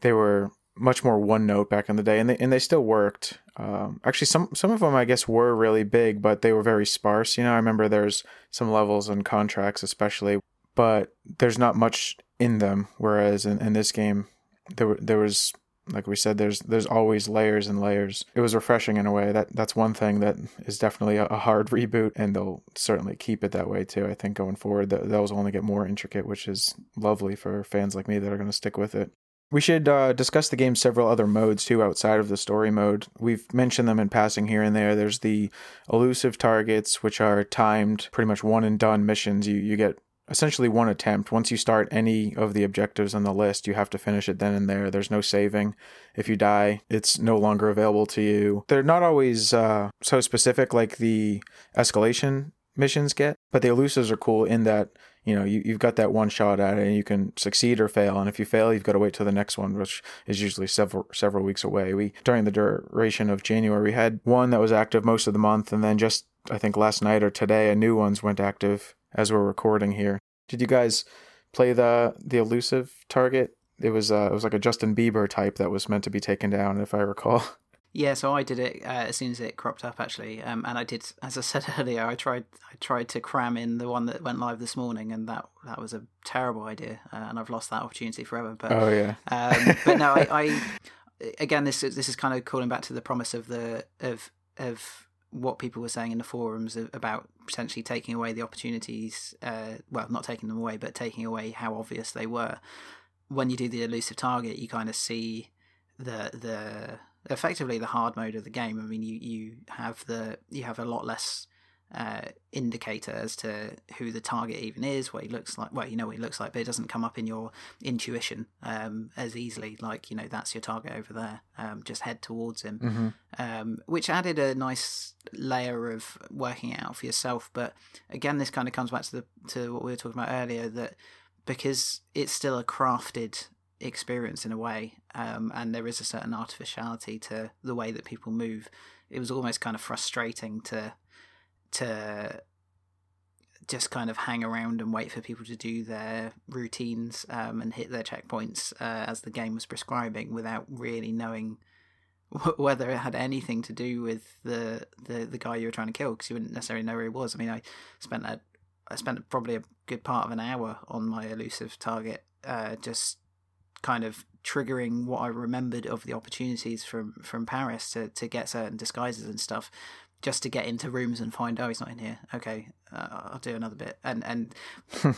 they were much more one note back in the day and they and they still worked. Um, actually some some of them I guess were really big but they were very sparse. You know I remember there's some levels and contracts especially but there's not much in them whereas in, in this game there there was like we said, there's there's always layers and layers. It was refreshing in a way. That that's one thing that is definitely a, a hard reboot, and they'll certainly keep it that way too. I think going forward, that those will only get more intricate, which is lovely for fans like me that are going to stick with it. We should uh, discuss the game's several other modes too outside of the story mode. We've mentioned them in passing here and there. There's the elusive targets, which are timed, pretty much one and done missions. You you get essentially one attempt. Once you start any of the objectives on the list, you have to finish it then and there. There's no saving. If you die, it's no longer available to you. They're not always uh, so specific like the escalation missions get, but the elusives are cool in that you know you, you've got that one shot at it and you can succeed or fail and if you fail you've got to wait till the next one which is usually several several weeks away we during the duration of january we had one that was active most of the month and then just i think last night or today a new one's went active as we're recording here. Did you guys play the the elusive target? It was uh, it was like a Justin Bieber type that was meant to be taken down, if I recall. Yeah, so I did it uh, as soon as it cropped up, actually, um, and I did, as I said earlier, I tried I tried to cram in the one that went live this morning, and that that was a terrible idea, uh, and I've lost that opportunity forever. But oh yeah, um, but no, I, I again this is this is kind of calling back to the promise of the of of what people were saying in the forums about potentially taking away the opportunities. Uh, well, not taking them away, but taking away how obvious they were. When you do the elusive target, you kind of see the the effectively the hard mode of the game. I mean, you you have the you have a lot less uh, indicator as to who the target even is, what he looks like. Well, you know what he looks like, but it doesn't come up in your intuition um, as easily. Like you know, that's your target over there. Um, just head towards him, mm-hmm. um, which added a nice layer of working out for yourself. But again, this kind of comes back to the to what we were talking about earlier that because it's still a crafted experience in a way, um, and there is a certain artificiality to the way that people move. It was almost kind of frustrating to to just kind of hang around and wait for people to do their routines um, and hit their checkpoints uh, as the game was prescribing without really knowing whether it had anything to do with the the, the guy you were trying to kill because you wouldn't necessarily know where he was. I mean, I spent a I spent probably a good part of an hour on my elusive target, uh, just kind of triggering what I remembered of the opportunities from from Paris to to get certain disguises and stuff, just to get into rooms and find oh he's not in here. Okay, uh, I'll do another bit, and and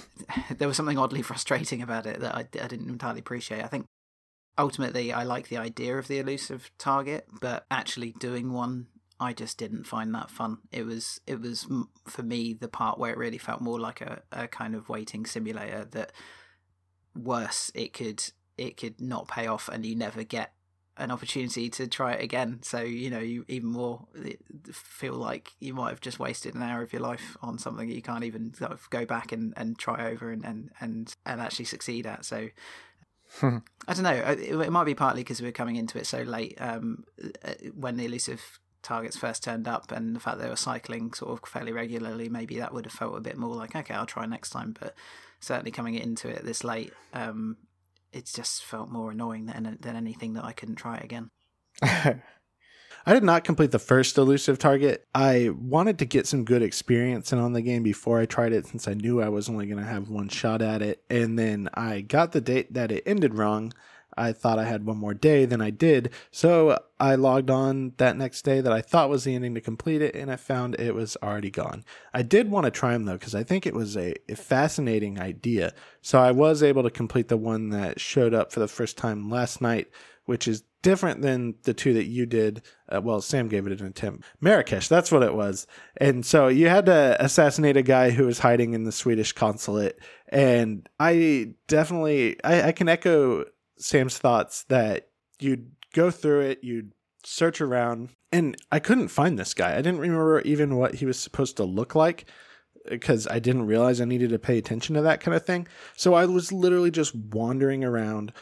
there was something oddly frustrating about it that I, I didn't entirely appreciate. I think ultimately I like the idea of the elusive target, but actually doing one I just didn't find that fun. It was it was for me the part where it really felt more like a, a kind of waiting simulator that worse it could it could not pay off and you never get an opportunity to try it again. So you know you even more feel like you might have just wasted an hour of your life on something that you can't even sort of go back and, and try over and, and, and, and actually succeed at. So I don't know. It, it, might be partly because we are coming into it so late um, uh, when the elusive targets first turned up, and the fact they were cycling sort of fairly regularly. Maybe that would have felt a bit more like okay, I'll try next time. But certainly coming into it this late, um, it just felt more annoying than than anything that I couldn't try again. I did not complete the first elusive target. I wanted to get some good experience in on the game before I tried it since I knew I was only going to have one shot at it. And then I got the date that it ended wrong. I thought I had one more day than I did. So I logged on that next day that I thought was the ending to complete it, and I found it was already gone. I did want to try them though, because I think it was a, fascinating idea. So I was able to complete the one that showed up for the first time last night, which is different than the two that you did. Uh, well, Sam gave it an attempt. Marrakesh, that's what it was. And so you had to assassinate a guy who was hiding in the Swedish consulate. And I definitely, I, I can echo Sam's thoughts that you'd go through it, you'd search around, and I couldn't find this guy. I didn't remember even what he was supposed to look like because I didn't realize I needed to pay attention to that kind of thing. So I was literally just wandering around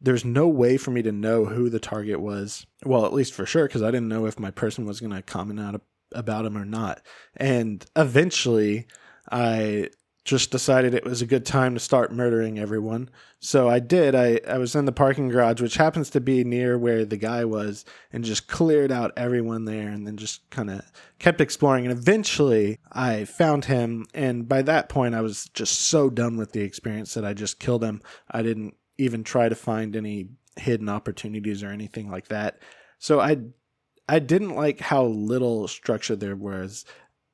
there's no way for me to know who the target was. Well, at least for sure, because I didn't know if my person was going to comment out about him or not. And eventually, I just decided it was a good time to start murdering everyone. So I did. I, I was in the parking garage, which happens to be near where the guy was, and just cleared out everyone there and then just kind of kept exploring. And eventually I found him. And by that point, I was just so done with the experience that I just killed him. I didn't even try to find any hidden opportunities or anything like that. So I I didn't like how little structure there was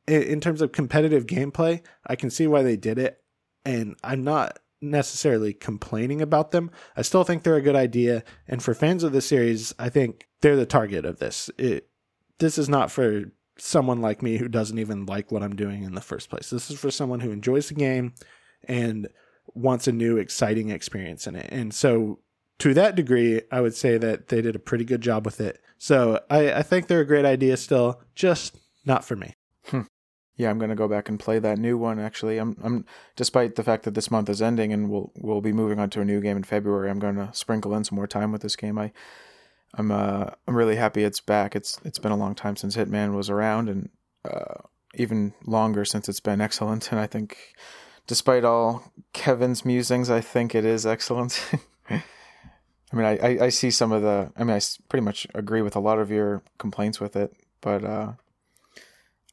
in terms of competitive gameplay. I can see why they did it, and I'm not necessarily complaining about them. I still think they're a good idea, and for fans of the series, I think they're the target of this. It this is not for someone like me who doesn't even like what I'm doing in the first place. This is for someone who enjoys the game and wants a new exciting experience in it. And so to that degree, I would say that they did a pretty good job with it. So I, I think they're a great idea still, just not for me. Hmm. Yeah, I'm gonna go back and play that new one. Actually, I'm, I'm, despite the fact that this month is ending and we'll we'll be moving on to a new game in February. I'm gonna sprinkle in some more time with this game. I, I'm uh, I'm really happy it's back. It's it's been a long time since Hitman was around, and uh, even longer since it's been excellent. And I think despite all Kevin's musings, I think it is excellent. I mean, I, I, I, see some of the. I mean, I pretty much agree with a lot of your complaints with it, but uh,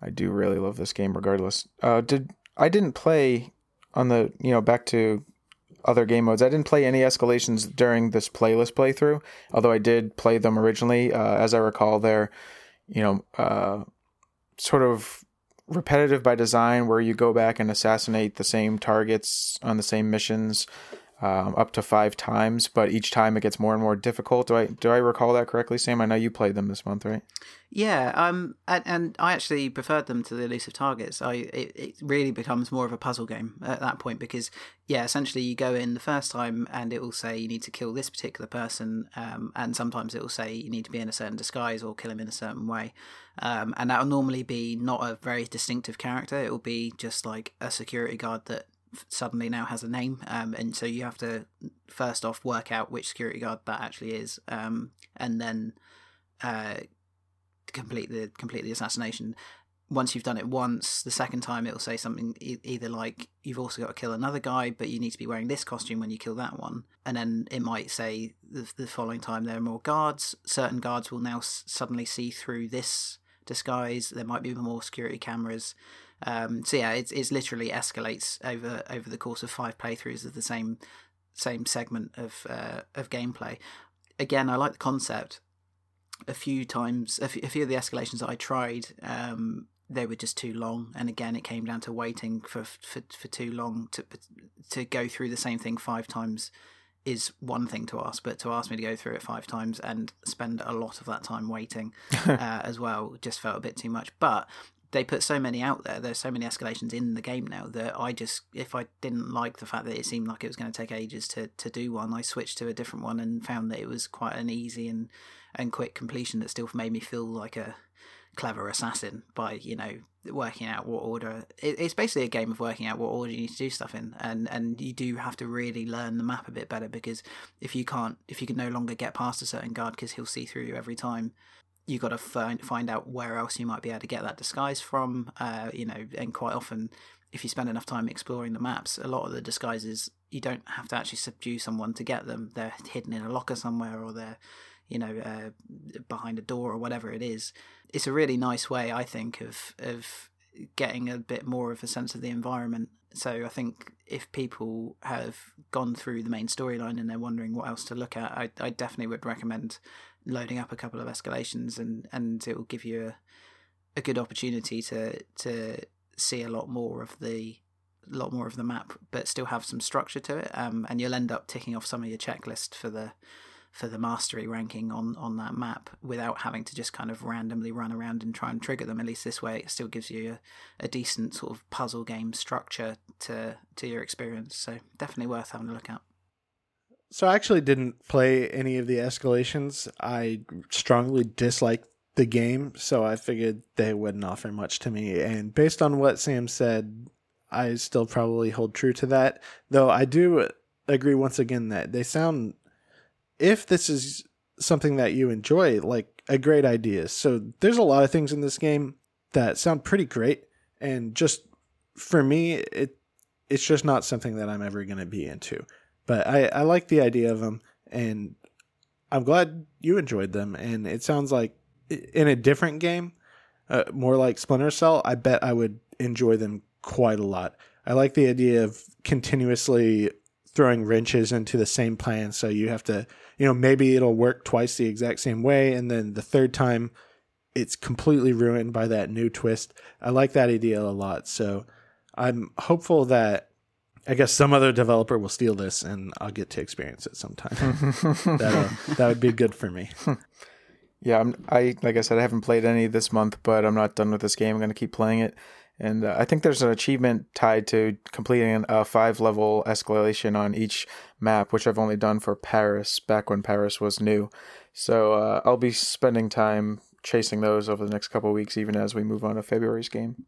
I do really love this game, regardless. Uh, did I didn't play on the you know back to other game modes. I didn't play any escalations during this playlist playthrough, although I did play them originally. Uh, as I recall, they're you know uh, sort of repetitive by design where you go back and assassinate the same targets on the same missions um, up to five times, but each time it gets more and more difficult. Do I do I recall that correctly, Sam? I know you played them this month, right? Yeah, um, and, and I actually preferred them to the elusive targets. I it, it really becomes more of a puzzle game at that point because yeah, essentially you go in the first time and it will say you need to kill this particular person, um, and sometimes it will say you need to be in a certain disguise or kill him in a certain way, um, and that will normally be not a very distinctive character. It will be just like a security guard that suddenly now has a name, um, and so you have to first off work out which security guard that actually is, um, and then uh, complete the complete the assassination. Once you've done it once, the second time it'll say something either like you've also got to kill another guy, but you need to be wearing this costume when you kill that one, and then it might say the, the following time there are more guards. Certain guards will now s- suddenly see through this disguise. There might be more security cameras. Um, so yeah, it's it's literally escalates over over the course of five playthroughs of the same same segment of uh, of gameplay. Again, I like the concept. A few times, a few, few of the escalations that I tried, um, they were just too long, and again, it came down to waiting for for, for too long to to go through the same thing five times is one thing to ask, but to ask me to go through it five times and spend a lot of that time waiting uh, as well just felt a bit too much. But they put so many out there. There's so many escalations in the game now that I just, if I didn't like the fact that it seemed like it was going to take ages to, to do one, I switched to a different one and found that it was quite an easy and, and quick completion that still made me feel like a clever assassin by, you know, working out what order. It, it's basically a game of working out what order you need to do stuff in. And, and you do have to really learn the map a bit better because if you can't, if you can no longer get past a certain guard because he'll see through you every time, you got to find find out where else you might be able to get that disguise from. Uh, you know, and quite often, if you spend enough time exploring the maps, a lot of the disguises you don't have to actually subdue someone to get them. They're hidden in a locker somewhere, or they're you know uh, behind a door or whatever it is. It's a really nice way, I think, of of getting a bit more of a sense of the environment. So I think if people have gone through the main storyline and they're wondering what else to look at, I, I definitely would recommend loading up a couple of escalations and and it will give you a, a good opportunity to to see a lot more of the lot more of the map but still have some structure to it. Um, and you'll end up ticking off some of your checklist for the for the mastery ranking on on that map without having to just kind of randomly run around and try and trigger them. At least this way it still gives you a, a decent sort of puzzle game structure to to your experience. So definitely worth having a look at So I actually didn't play any of the escalations. I strongly disliked the game, so I figured they wouldn't offer much to me. And based on what Sam said, I still probably hold true to that. Though I do agree once again that they sound, if this is something that you enjoy, like a great idea. So there's a lot of things in this game that sound pretty great, and just for me, it it's just not something that I'm ever going to be into but I, I like the idea of them and i'm glad you enjoyed them and it sounds like in a different game uh, more like splinter cell i bet i would enjoy them quite a lot. I like the idea of continuously throwing wrenches into the same plan so you have to you know maybe it'll work twice the exact same way and then the third time it's completely ruined by that new twist. I like that idea a lot so i'm hopeful that I guess some other developer will steal this, and I'll get to experience it sometime. that uh, that would be good for me. Yeah, I'm, I like I said, I haven't played any this month, but I'm not done with this game. I'm going to keep playing it, and uh, I think there's an achievement tied to completing a five level escalation on each map, which I've only done for Paris back when Paris was new. So uh, I'll be spending time chasing those over the next couple of weeks, even as we move on to February's game.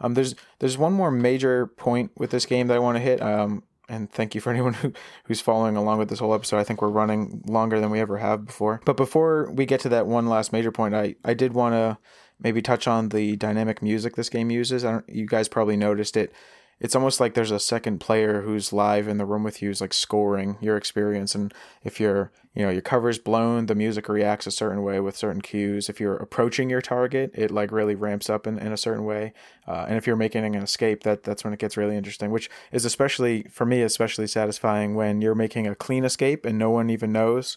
Um, there's there's one more major point with this game that I want to hit. Um, and thank you for anyone who, who's following along with this whole episode. I think we're running longer than we ever have before. But before we get to that one last major point, I, I did want to maybe touch on the dynamic music this game uses. I don't, you guys probably noticed it. It's almost like there's a second player who's live in the room with you, who's like scoring your experience. And if you're, you know, your cover's blown, the music reacts a certain way with certain cues. If you're approaching your target, it like really ramps up in, in a certain way. Uh, and if you're making an escape, that that's when it gets really interesting, which is especially for me, especially satisfying when you're making a clean escape and no one even knows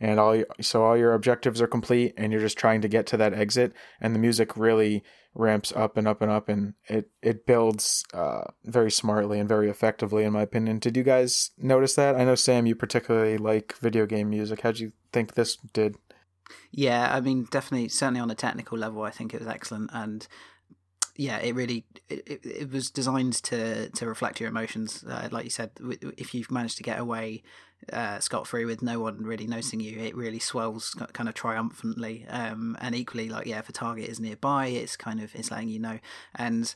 and all so all your objectives are complete and you're just trying to get to that exit and the music really ramps up and up and up and it it builds uh, very smartly and very effectively in my opinion. Did you guys notice that? I know sam you particularly like video game music. How'd you think this did? Yeah, I mean, definitely, certainly on a technical level, I think it was excellent, and yeah, it really it, it was designed to to reflect your emotions. Uh, like you said, if you've managed to get away uh, scot free with no one really noticing you, it really swells kind of triumphantly. Um, and equally, like yeah, if a target is nearby, it's kind of it's letting you know, and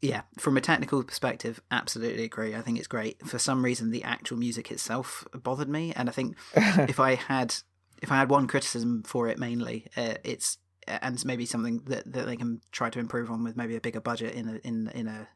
Yeah, from a technical perspective, absolutely agree. I think it's great. For some reason, the actual music itself bothered me, and I think if I had if I had one criticism for it mainly, uh, it's and maybe something that, that they can try to improve on with maybe a bigger budget in a in in a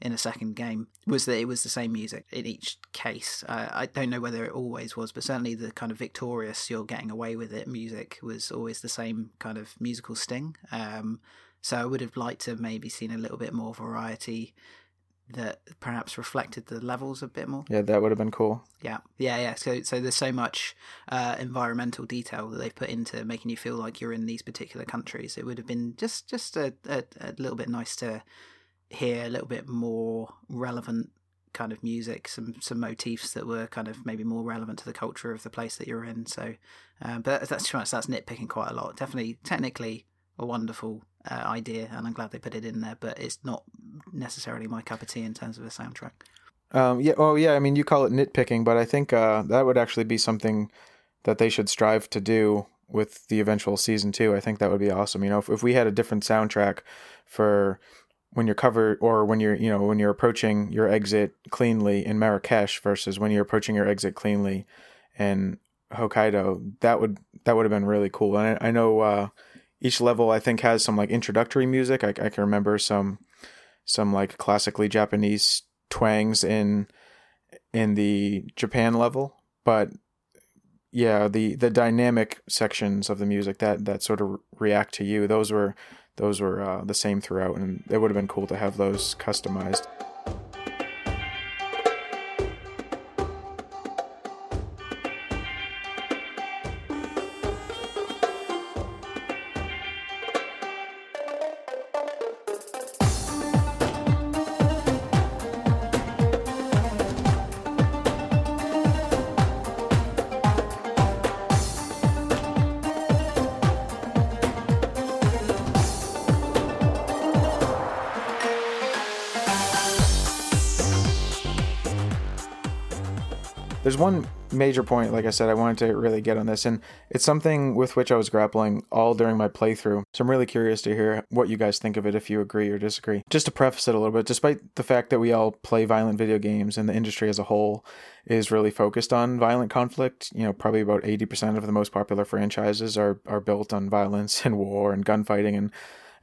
in a second game was that it was the same music in each case. Uh, I don't know whether it always was, but certainly the kind of victorious "you're getting away with it" music was always the same kind of musical sting. Um, so I would have liked to have maybe seen a little bit more variety that perhaps reflected the levels a bit more. Yeah, that would have been cool. Yeah, yeah, yeah. So, so there's so much uh, environmental detail that they've put into making you feel like you're in these particular countries. It would have been just, just a, a, a little bit nice to hear a little bit more relevant kind of music, some some motifs that were kind of maybe more relevant to the culture of the place that you're in. So, um, but that's that's nitpicking quite a lot. Definitely, technically, a wonderful uh, idea, and I'm glad they put it in there. But it's not necessarily my cup of tea in terms of a soundtrack. Um, yeah, oh yeah. I mean, you call it nitpicking, but I think uh, that would actually be something that they should strive to do with the eventual season two. I think that would be awesome. You know, if, if we had a different soundtrack for when you're covered or when you're you know when you're approaching your exit cleanly in Marrakesh versus when you're approaching your exit cleanly in Hokkaido, that would that would have been really cool. And I, I know uh, each level I think has some like introductory music. I, I can remember some some like classically Japanese twangs in in the Japan level, but yeah, the the dynamic sections of the music that that sort of react to you, those were those were uh, the same throughout, and it would have been cool to have those customized. There's one major point, like I said, I wanted to really get on this, and it's something with which I was grappling all during my playthrough. So I'm really curious to hear what you guys think of it, if you agree or disagree. Just to preface it a little bit, despite the fact that we all play violent video games and the industry as a whole is really focused on violent conflict, you know, probably about 80% of the most popular franchises are, are built on violence and war and gunfighting and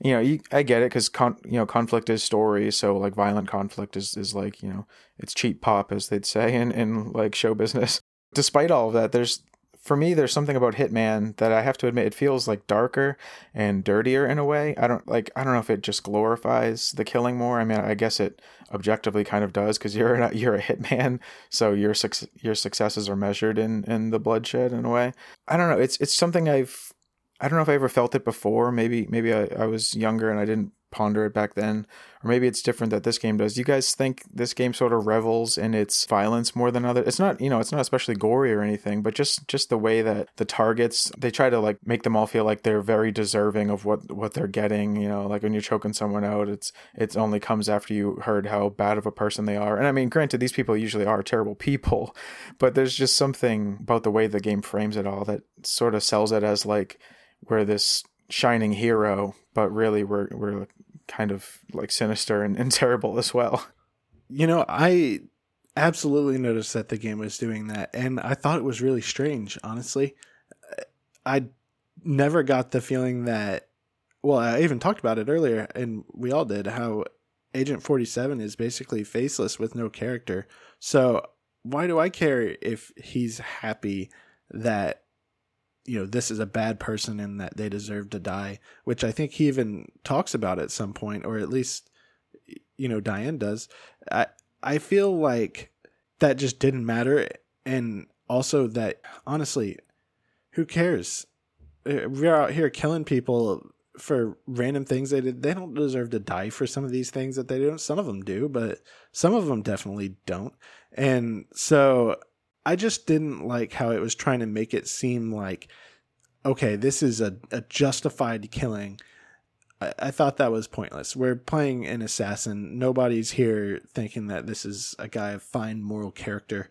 you know, you, I get it because con, you know conflict is story, so like violent conflict is is like you know it's cheap pop as they'd say in in like show business. Despite all of that, there's for me there's something about Hitman that I have to admit it feels like darker and dirtier in a way. I don't like I don't know if it just glorifies the killing more. I mean, I guess it objectively kind of does because you're a, you're a hitman, so your your successes are measured in in the bloodshed in a way. I don't know. It's it's something I've I don't know if I ever felt it before. Maybe maybe I, I was younger and I didn't ponder it back then, or maybe it's different that this game does. Do you guys think this game sort of revels in its violence more than other? It's not you know it's not especially gory or anything, but just just the way that the targets they try to like make them all feel like they're very deserving of what what they're getting. You know, like when you're choking someone out, it's it only comes after you heard how bad of a person they are. And I mean, granted, these people usually are terrible people, but there's just something about the way the game frames it all that sort of sells it as like we're this shining hero, but really we're we're kind of like sinister and, and terrible as well. You know, I absolutely noticed that the game was doing that, and I thought it was really strange. Honestly, I never got the feeling that. Well, I even talked about it earlier, and we all did. How Agent Forty Seven is basically faceless with no character. So why do I care if he's happy that you know this is a bad person and that they deserve to die which i think he even talks about at some point or at least you know diana does. I i feel like that just didn't matter. And also that honestly who cares? Uh, we're out here killing people for random things they did. They don't deserve to die for some of these things that they don't. some of them do but some of them definitely don't. And so I just didn't like how it was trying to make it seem like, okay, this is a, a justified killing. I, I thought that was pointless. We're playing an assassin. Nobody's here thinking that this is a guy of fine moral character,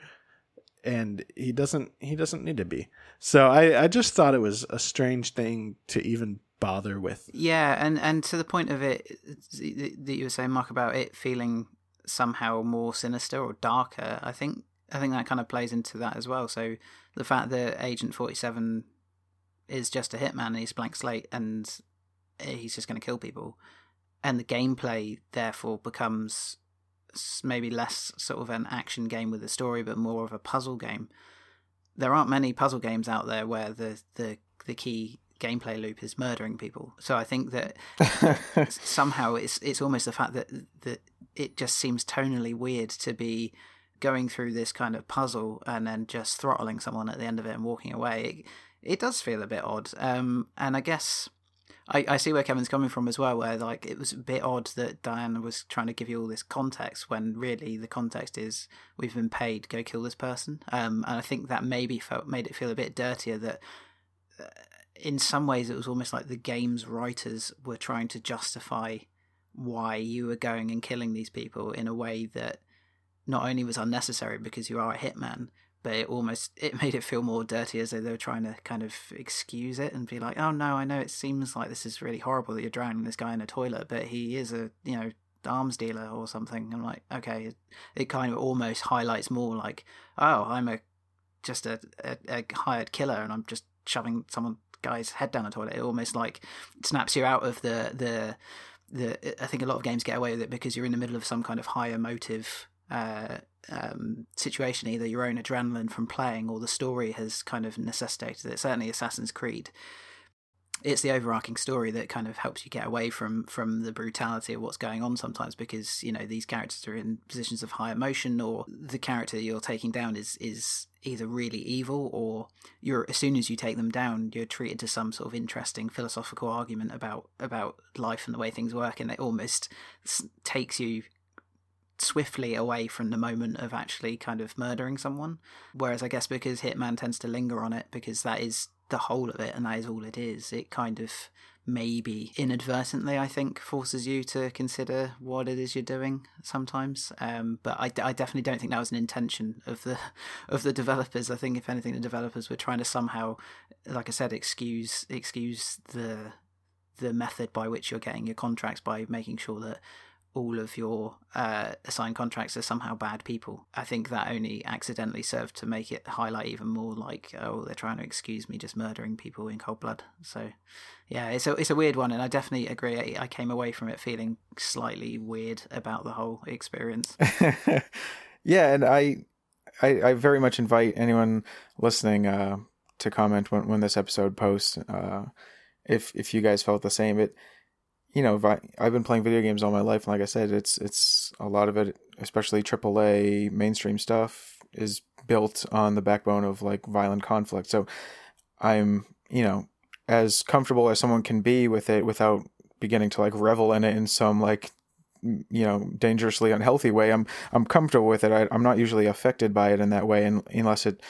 and he doesn't. He doesn't need to be. So I, I just thought it was a strange thing to even bother with. Yeah, and and to the point of it that you were saying, Mark, about it feeling somehow more sinister or darker. I think I think that kind of plays into that as well. So the fact that Agent Forty Seven is just a hitman and he's blank slate and he's just going to kill people, and the gameplay therefore becomes maybe less sort of an action game with a story, but more of a puzzle game. There aren't many puzzle games out there where the the the key gameplay loop is murdering people. So I think that somehow it's it's almost the fact that that it just seems tonally weird to be going through this kind of puzzle and then just throttling someone at the end of it and walking away. It, it does feel a bit odd. Um, and I guess I, I see where Kevin's coming from as well, where like it was a bit odd that Diana was trying to give you all this context when really the context is we've been paid, go kill this person. Um, and I think that maybe felt made it feel a bit dirtier that. Uh, in some ways, it was almost like the game's writers were trying to justify why you were going and killing these people in a way that not only was unnecessary because you are a hitman, but it almost it made it feel more dirty as though they were trying to kind of excuse it and be like, oh no, I know it seems like this is really horrible that you're drowning this guy in a toilet, but he is a you know arms dealer or something. I'm like, okay, it, it kind of almost highlights more like, oh, I'm a just a, a, a hired killer and I'm just shoving someone guy's head down a toilet. It almost like snaps you out of the the the. I think a lot of games get away with it because you're in the middle of some kind of higher motive uh, um, situation, either your own adrenaline from playing or the story has kind of necessitated it. Certainly, Assassin's Creed. It's the overarching story that kind of helps you get away from from the brutality of what's going on sometimes because you know these characters are in positions of high emotion or the character you're taking down is is either really evil or you're as soon as you take them down you're treated to some sort of interesting philosophical argument about about life and the way things work and it almost takes you swiftly away from the moment of actually kind of murdering someone whereas i guess because hitman tends to linger on it because that is the whole of it and that is all it is it kind of maybe inadvertently, I think, forces you to consider what it is you're doing sometimes. Um, but I, I definitely don't think that was an intention of the of the developers. I think if anything, the developers were trying to somehow, like I said, excuse excuse the the method by which you're getting your contracts by making sure that all of your uh, assigned contracts are somehow bad people. I think that only accidentally served to make it highlight even more like, oh, they're trying to excuse me just murdering people in cold blood. So, yeah, it's a it's a weird one, and I definitely agree. I came away from it feeling slightly weird about the whole experience. yeah, and I, I, I very much invite anyone listening uh, to comment when when this episode posts. Uh, if if you guys felt the same, it you know, I've been playing video games all my life, and like I said, it's it's a lot of it, especially AAA mainstream stuff, is built on the backbone of like violent conflict. So I'm, you know, as comfortable as someone can be with it without beginning to like revel in it in some like you know dangerously unhealthy way i'm i'm comfortable with it I, am not usually affected by it in that way and unless it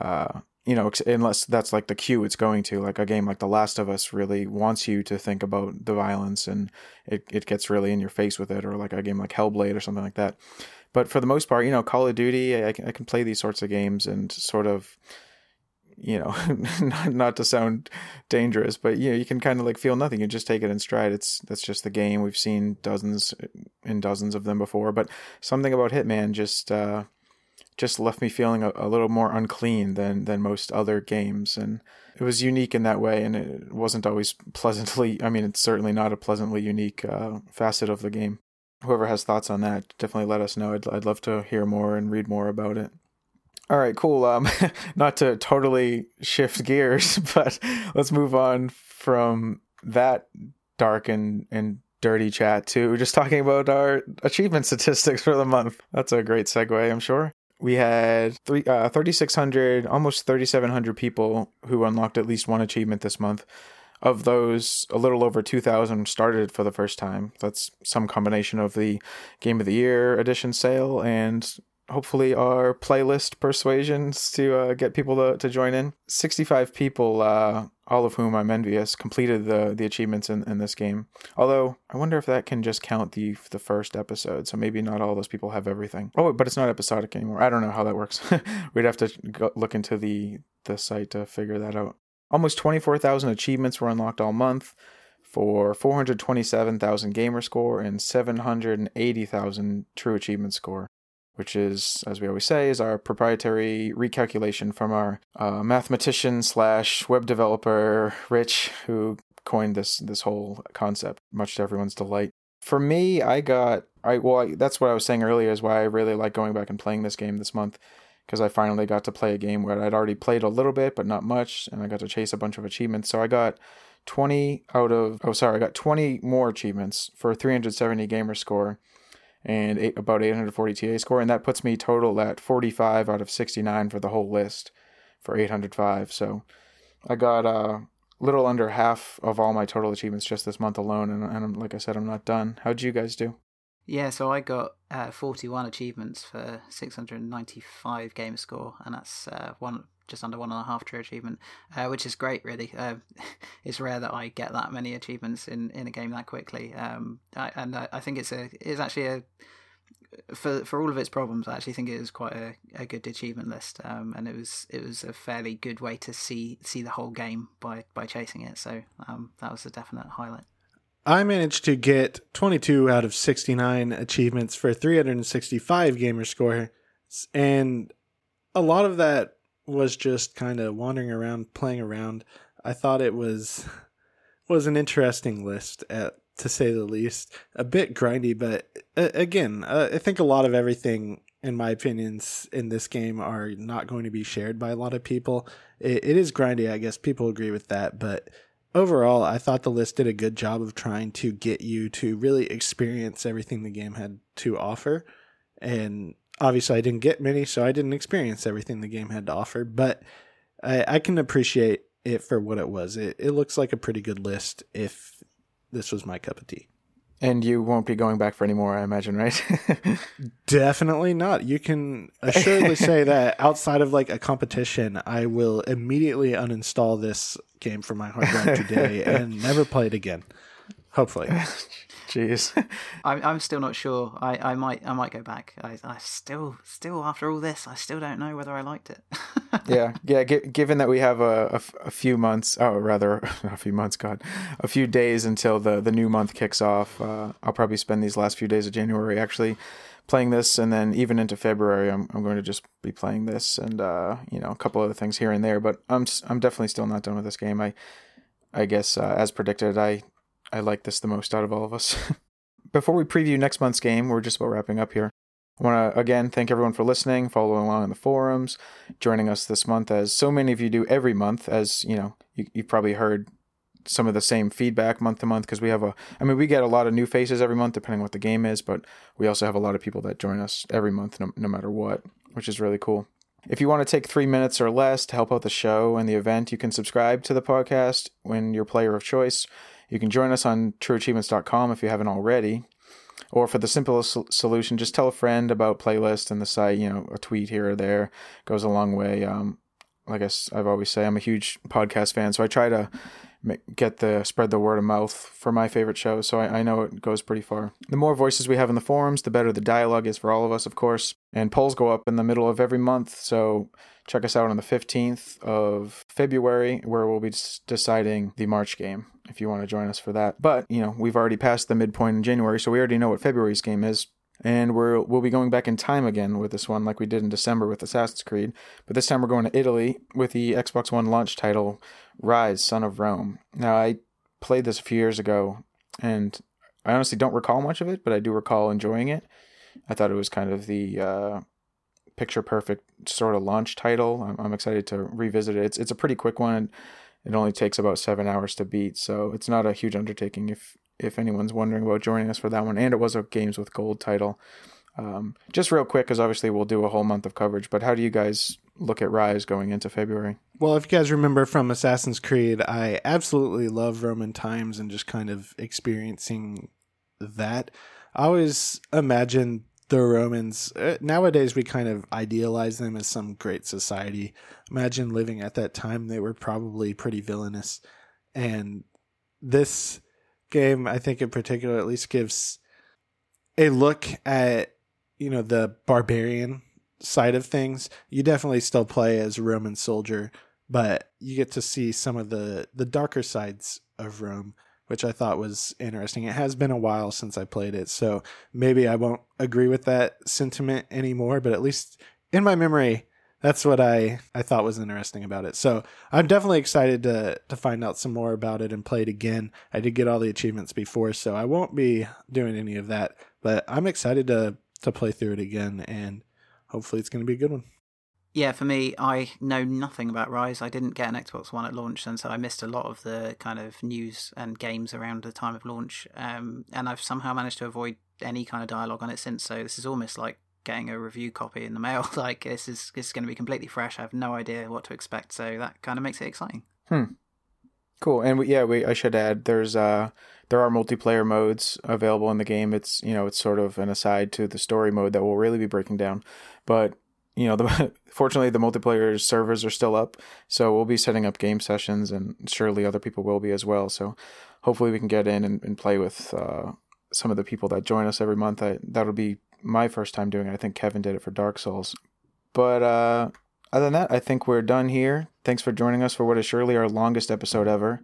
uh you know, unless that's like the cue it's going to, like a game like The Last of Us really wants you to think about the violence and it, it gets really in your face with it, or like a game like Hellblade or something like that. But for the most part, you know, Call of Duty, I can, I can play these sorts of games and sort of, you know, not, not to sound dangerous, but you know, you can kind of like feel nothing. You just take it in stride. It's that's just the game. We've seen dozens and dozens of them before, but something about Hitman just. uh just left me feeling a, a, little more unclean than than most other games. And it was unique in that way and it wasn't always pleasantly i mean it's certainly not a pleasantly unique uh, facet of the game. Whoever has thoughts on that definitely let us know. I'd, I'd love to hear more and read more about it. All right cool. Um not to totally shift gears but let's move on from that dark and and dirty chat to just talking about our achievement statistics for the month. That's a great segue, I'm sure we had three, uh, 3,600, almost 3,700 people who unlocked at least one achievement this month. Of those, a little over 2,000 started for the first time. That's some combination of the Game of the Year edition sale and hopefully our playlist persuasions to uh, get people to, to join in. 65 people, uh, all of whom I'm envious, completed the the achievements in, in this game. Although I wonder if that can just count the the first episode. So maybe not all those people have everything. Oh, but it's not episodic anymore. I don't know how that works. We'd have to look into the the site to figure that out. Almost 24,000 achievements were unlocked all month. for 427,000 gamer score and 780,000 true achievement score, which is, as we always say, is our proprietary recalculation from our uh, mathematician slash web developer Rich, who coined this this whole concept, much to everyone's delight. For me, I got I well, I, that's what I was saying earlier is why I really like going back and playing this game this month because I finally got to play a game where I'd already played a little bit but not much, and I got to chase a bunch of achievements. So I got 20 out of oh sorry, I got 20 more achievements for a 370 gamer score and eight, about 840 TA score, and that puts me total at 45 out of 69 for the whole list for 805. So I got a little under half of all my total achievements just this month alone, and, and like I said, I'm not done. How'd you guys do? Yeah, so I got uh, 41 achievements for 695 game score, and that's uh, one just under one and a half true achievement, uh, which is great. Really, uh, it's rare that I get that many achievements in, in a game that quickly. Um, I, and I, I think it's a it's actually a for for all of its problems, I actually think it was quite a, a good achievement list, um, and it was it was a fairly good way to see see the whole game by by chasing it. So um, that was a definite highlight. I managed to get 22 out of 69 achievements for 365 gamer score, and a lot of that was just kind of wandering around, playing around. I thought it was was an interesting list at to say the least. A bit grindy, but uh, again, uh, I think a lot of everything, in my opinions, in this game are not going to be shared by a lot of people. it, it is grindy, I guess people agree with that, but overall, I thought the list did a good job of trying to get you to really experience everything the game had to offer. And obviously, I didn't get many, so I didn't experience everything the game had to offer, but I, I can appreciate it for what it was. It, it looks like a pretty good list if this was my cup of tea. And you won't be going back for any more, I imagine, right? Definitely not. You can assuredly say that outside of like a competition, I will immediately uninstall this game from my hard drive today and never play it again. Hopefully. Jeez. I'm I'm still not sure. I, I might I might go back. I, I still still after all this, I still don't know whether I liked it. yeah, yeah. G- given that we have a, a, f- a few months, oh, rather a few months, God, a few days until the the new month kicks off. Uh, I'll probably spend these last few days of January actually playing this, and then even into February, I'm I'm going to just be playing this, and uh, you know, a couple other things here and there. But I'm I'm definitely still not done with this game. I I guess uh, as predicted, I I like this the most out of all of us. Before we preview next month's game, we're just about wrapping up here. I want to again thank everyone for listening, following along in the forums, joining us this month, as so many of you do every month. As you know, you, you've probably heard some of the same feedback month to month because we have a I mean we get a lot of new faces every month depending on what the game is, but we also have a lot of people that join us every month no, no matter what, which is really cool. If you want to take 3 minutes or less to help out the show and the event, you can subscribe to the podcast when your player of choice. You can join us on trueachievements.com if you haven't already. Or for the simplest solution, just tell a friend about playlist and the site. You know, a tweet here or there goes a long way. Um, like I've always say, I'm a huge podcast fan, so I try to get the spread the word of mouth for my favorite shows. So I, I, know it goes pretty far. The more voices we have in the forums, the better the dialogue is for all of us, of course. And polls go up in the middle of every month, so check us out on the 15th of February, where we'll be deciding the March game. If you want to join us for that, but you know we've already passed the midpoint in January, so we already know what February's game is and we're we'll be going back in time again with this one, like we did in December with Assassin's Creed. But this time we're going to Italy with the Xbox One launch title Ryse, Son of Rome. Now I played this a few years ago, and I honestly don't recall much of it, but I do recall enjoying it. I thought it was kind of the uh, picture perfect sort of launch title. I'm, I'm, excited to revisit it. It's it's a pretty quick one. It only takes about seven hours to beat, so it's not a huge undertaking if if anyone's wondering about joining us for that one. And it was a Games with Gold title. Um, just real quick, because obviously we'll do a whole month of coverage, but how do you guys look at Ryse going into February? Well, if you guys remember from Assassin's Creed, I absolutely love Roman times and just kind of experiencing that. I always imagine the Romans, uh, nowadays we kind of idealize them as some great society. Imagine living at that time, they were probably pretty villainous. And this game, I think in particular, at least gives a look at you know the barbarian side of things. You definitely still play as a Roman soldier, but you get to see some of the the darker sides of Rome, which I thought was interesting. It has been a while since I played it, so maybe I won't agree with that sentiment anymore, but at least in my memory, that's what I, I thought was interesting about it. So I'm definitely excited to to find out some more about it and play it again. I did get all the achievements before, so I won't be doing any of that. But I'm excited to to play through it again, and hopefully it's going to be a good one. Yeah, for me, I know nothing about Ryse. I didn't get an Xbox One at launch, and so I missed a lot of the kind of news and games around the time of launch. Um, and I've somehow managed to avoid any kind of dialogue on it since. So this is almost like getting a review copy in the mail. like this is this is going to be completely fresh. I have no idea what to expect, so that kind of makes it exciting. Hmm. Cool. And we, yeah, we I should add there's uh there are multiplayer modes available in the game. It's you know it's sort of an aside to the story mode that we'll really be breaking down, but you know the fortunately the multiplayer servers are still up, so we'll be setting up game sessions, and surely other people will be as well. So hopefully we can get in and, and play with uh, some of the people that join us every month. I, that'll be my first time doing it. I think Kevin did it for Dark Souls. But uh, other than that, I think we're done here. Thanks for joining us for what is surely our longest episode ever.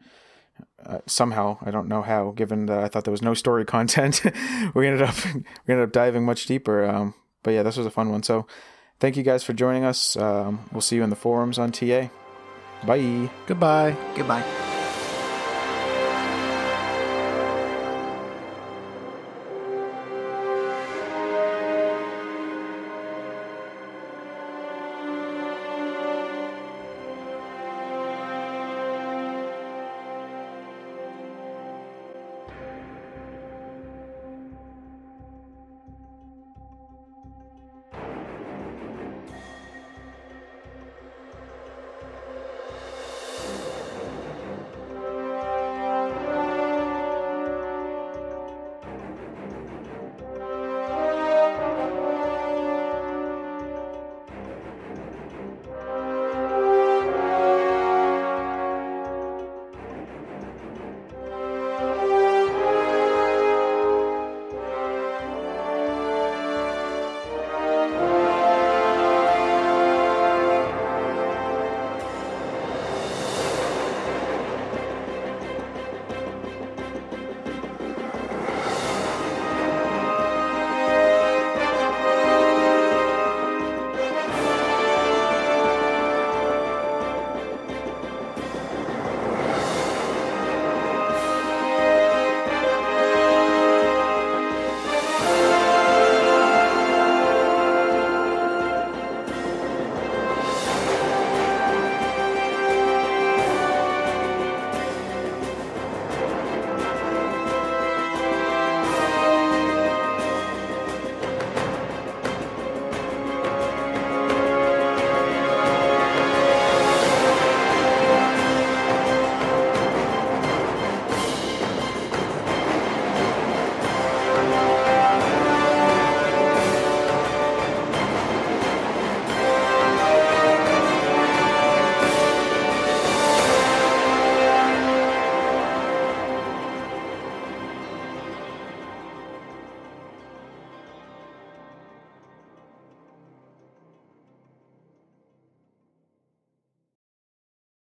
Uh, somehow, I don't know how, given that I thought there was no story content, we ended up we ended up diving much deeper. Um, but yeah, this was a fun one. So, thank you guys for joining us. Um, we'll see you in the forums on TA. Bye. Goodbye. Goodbye.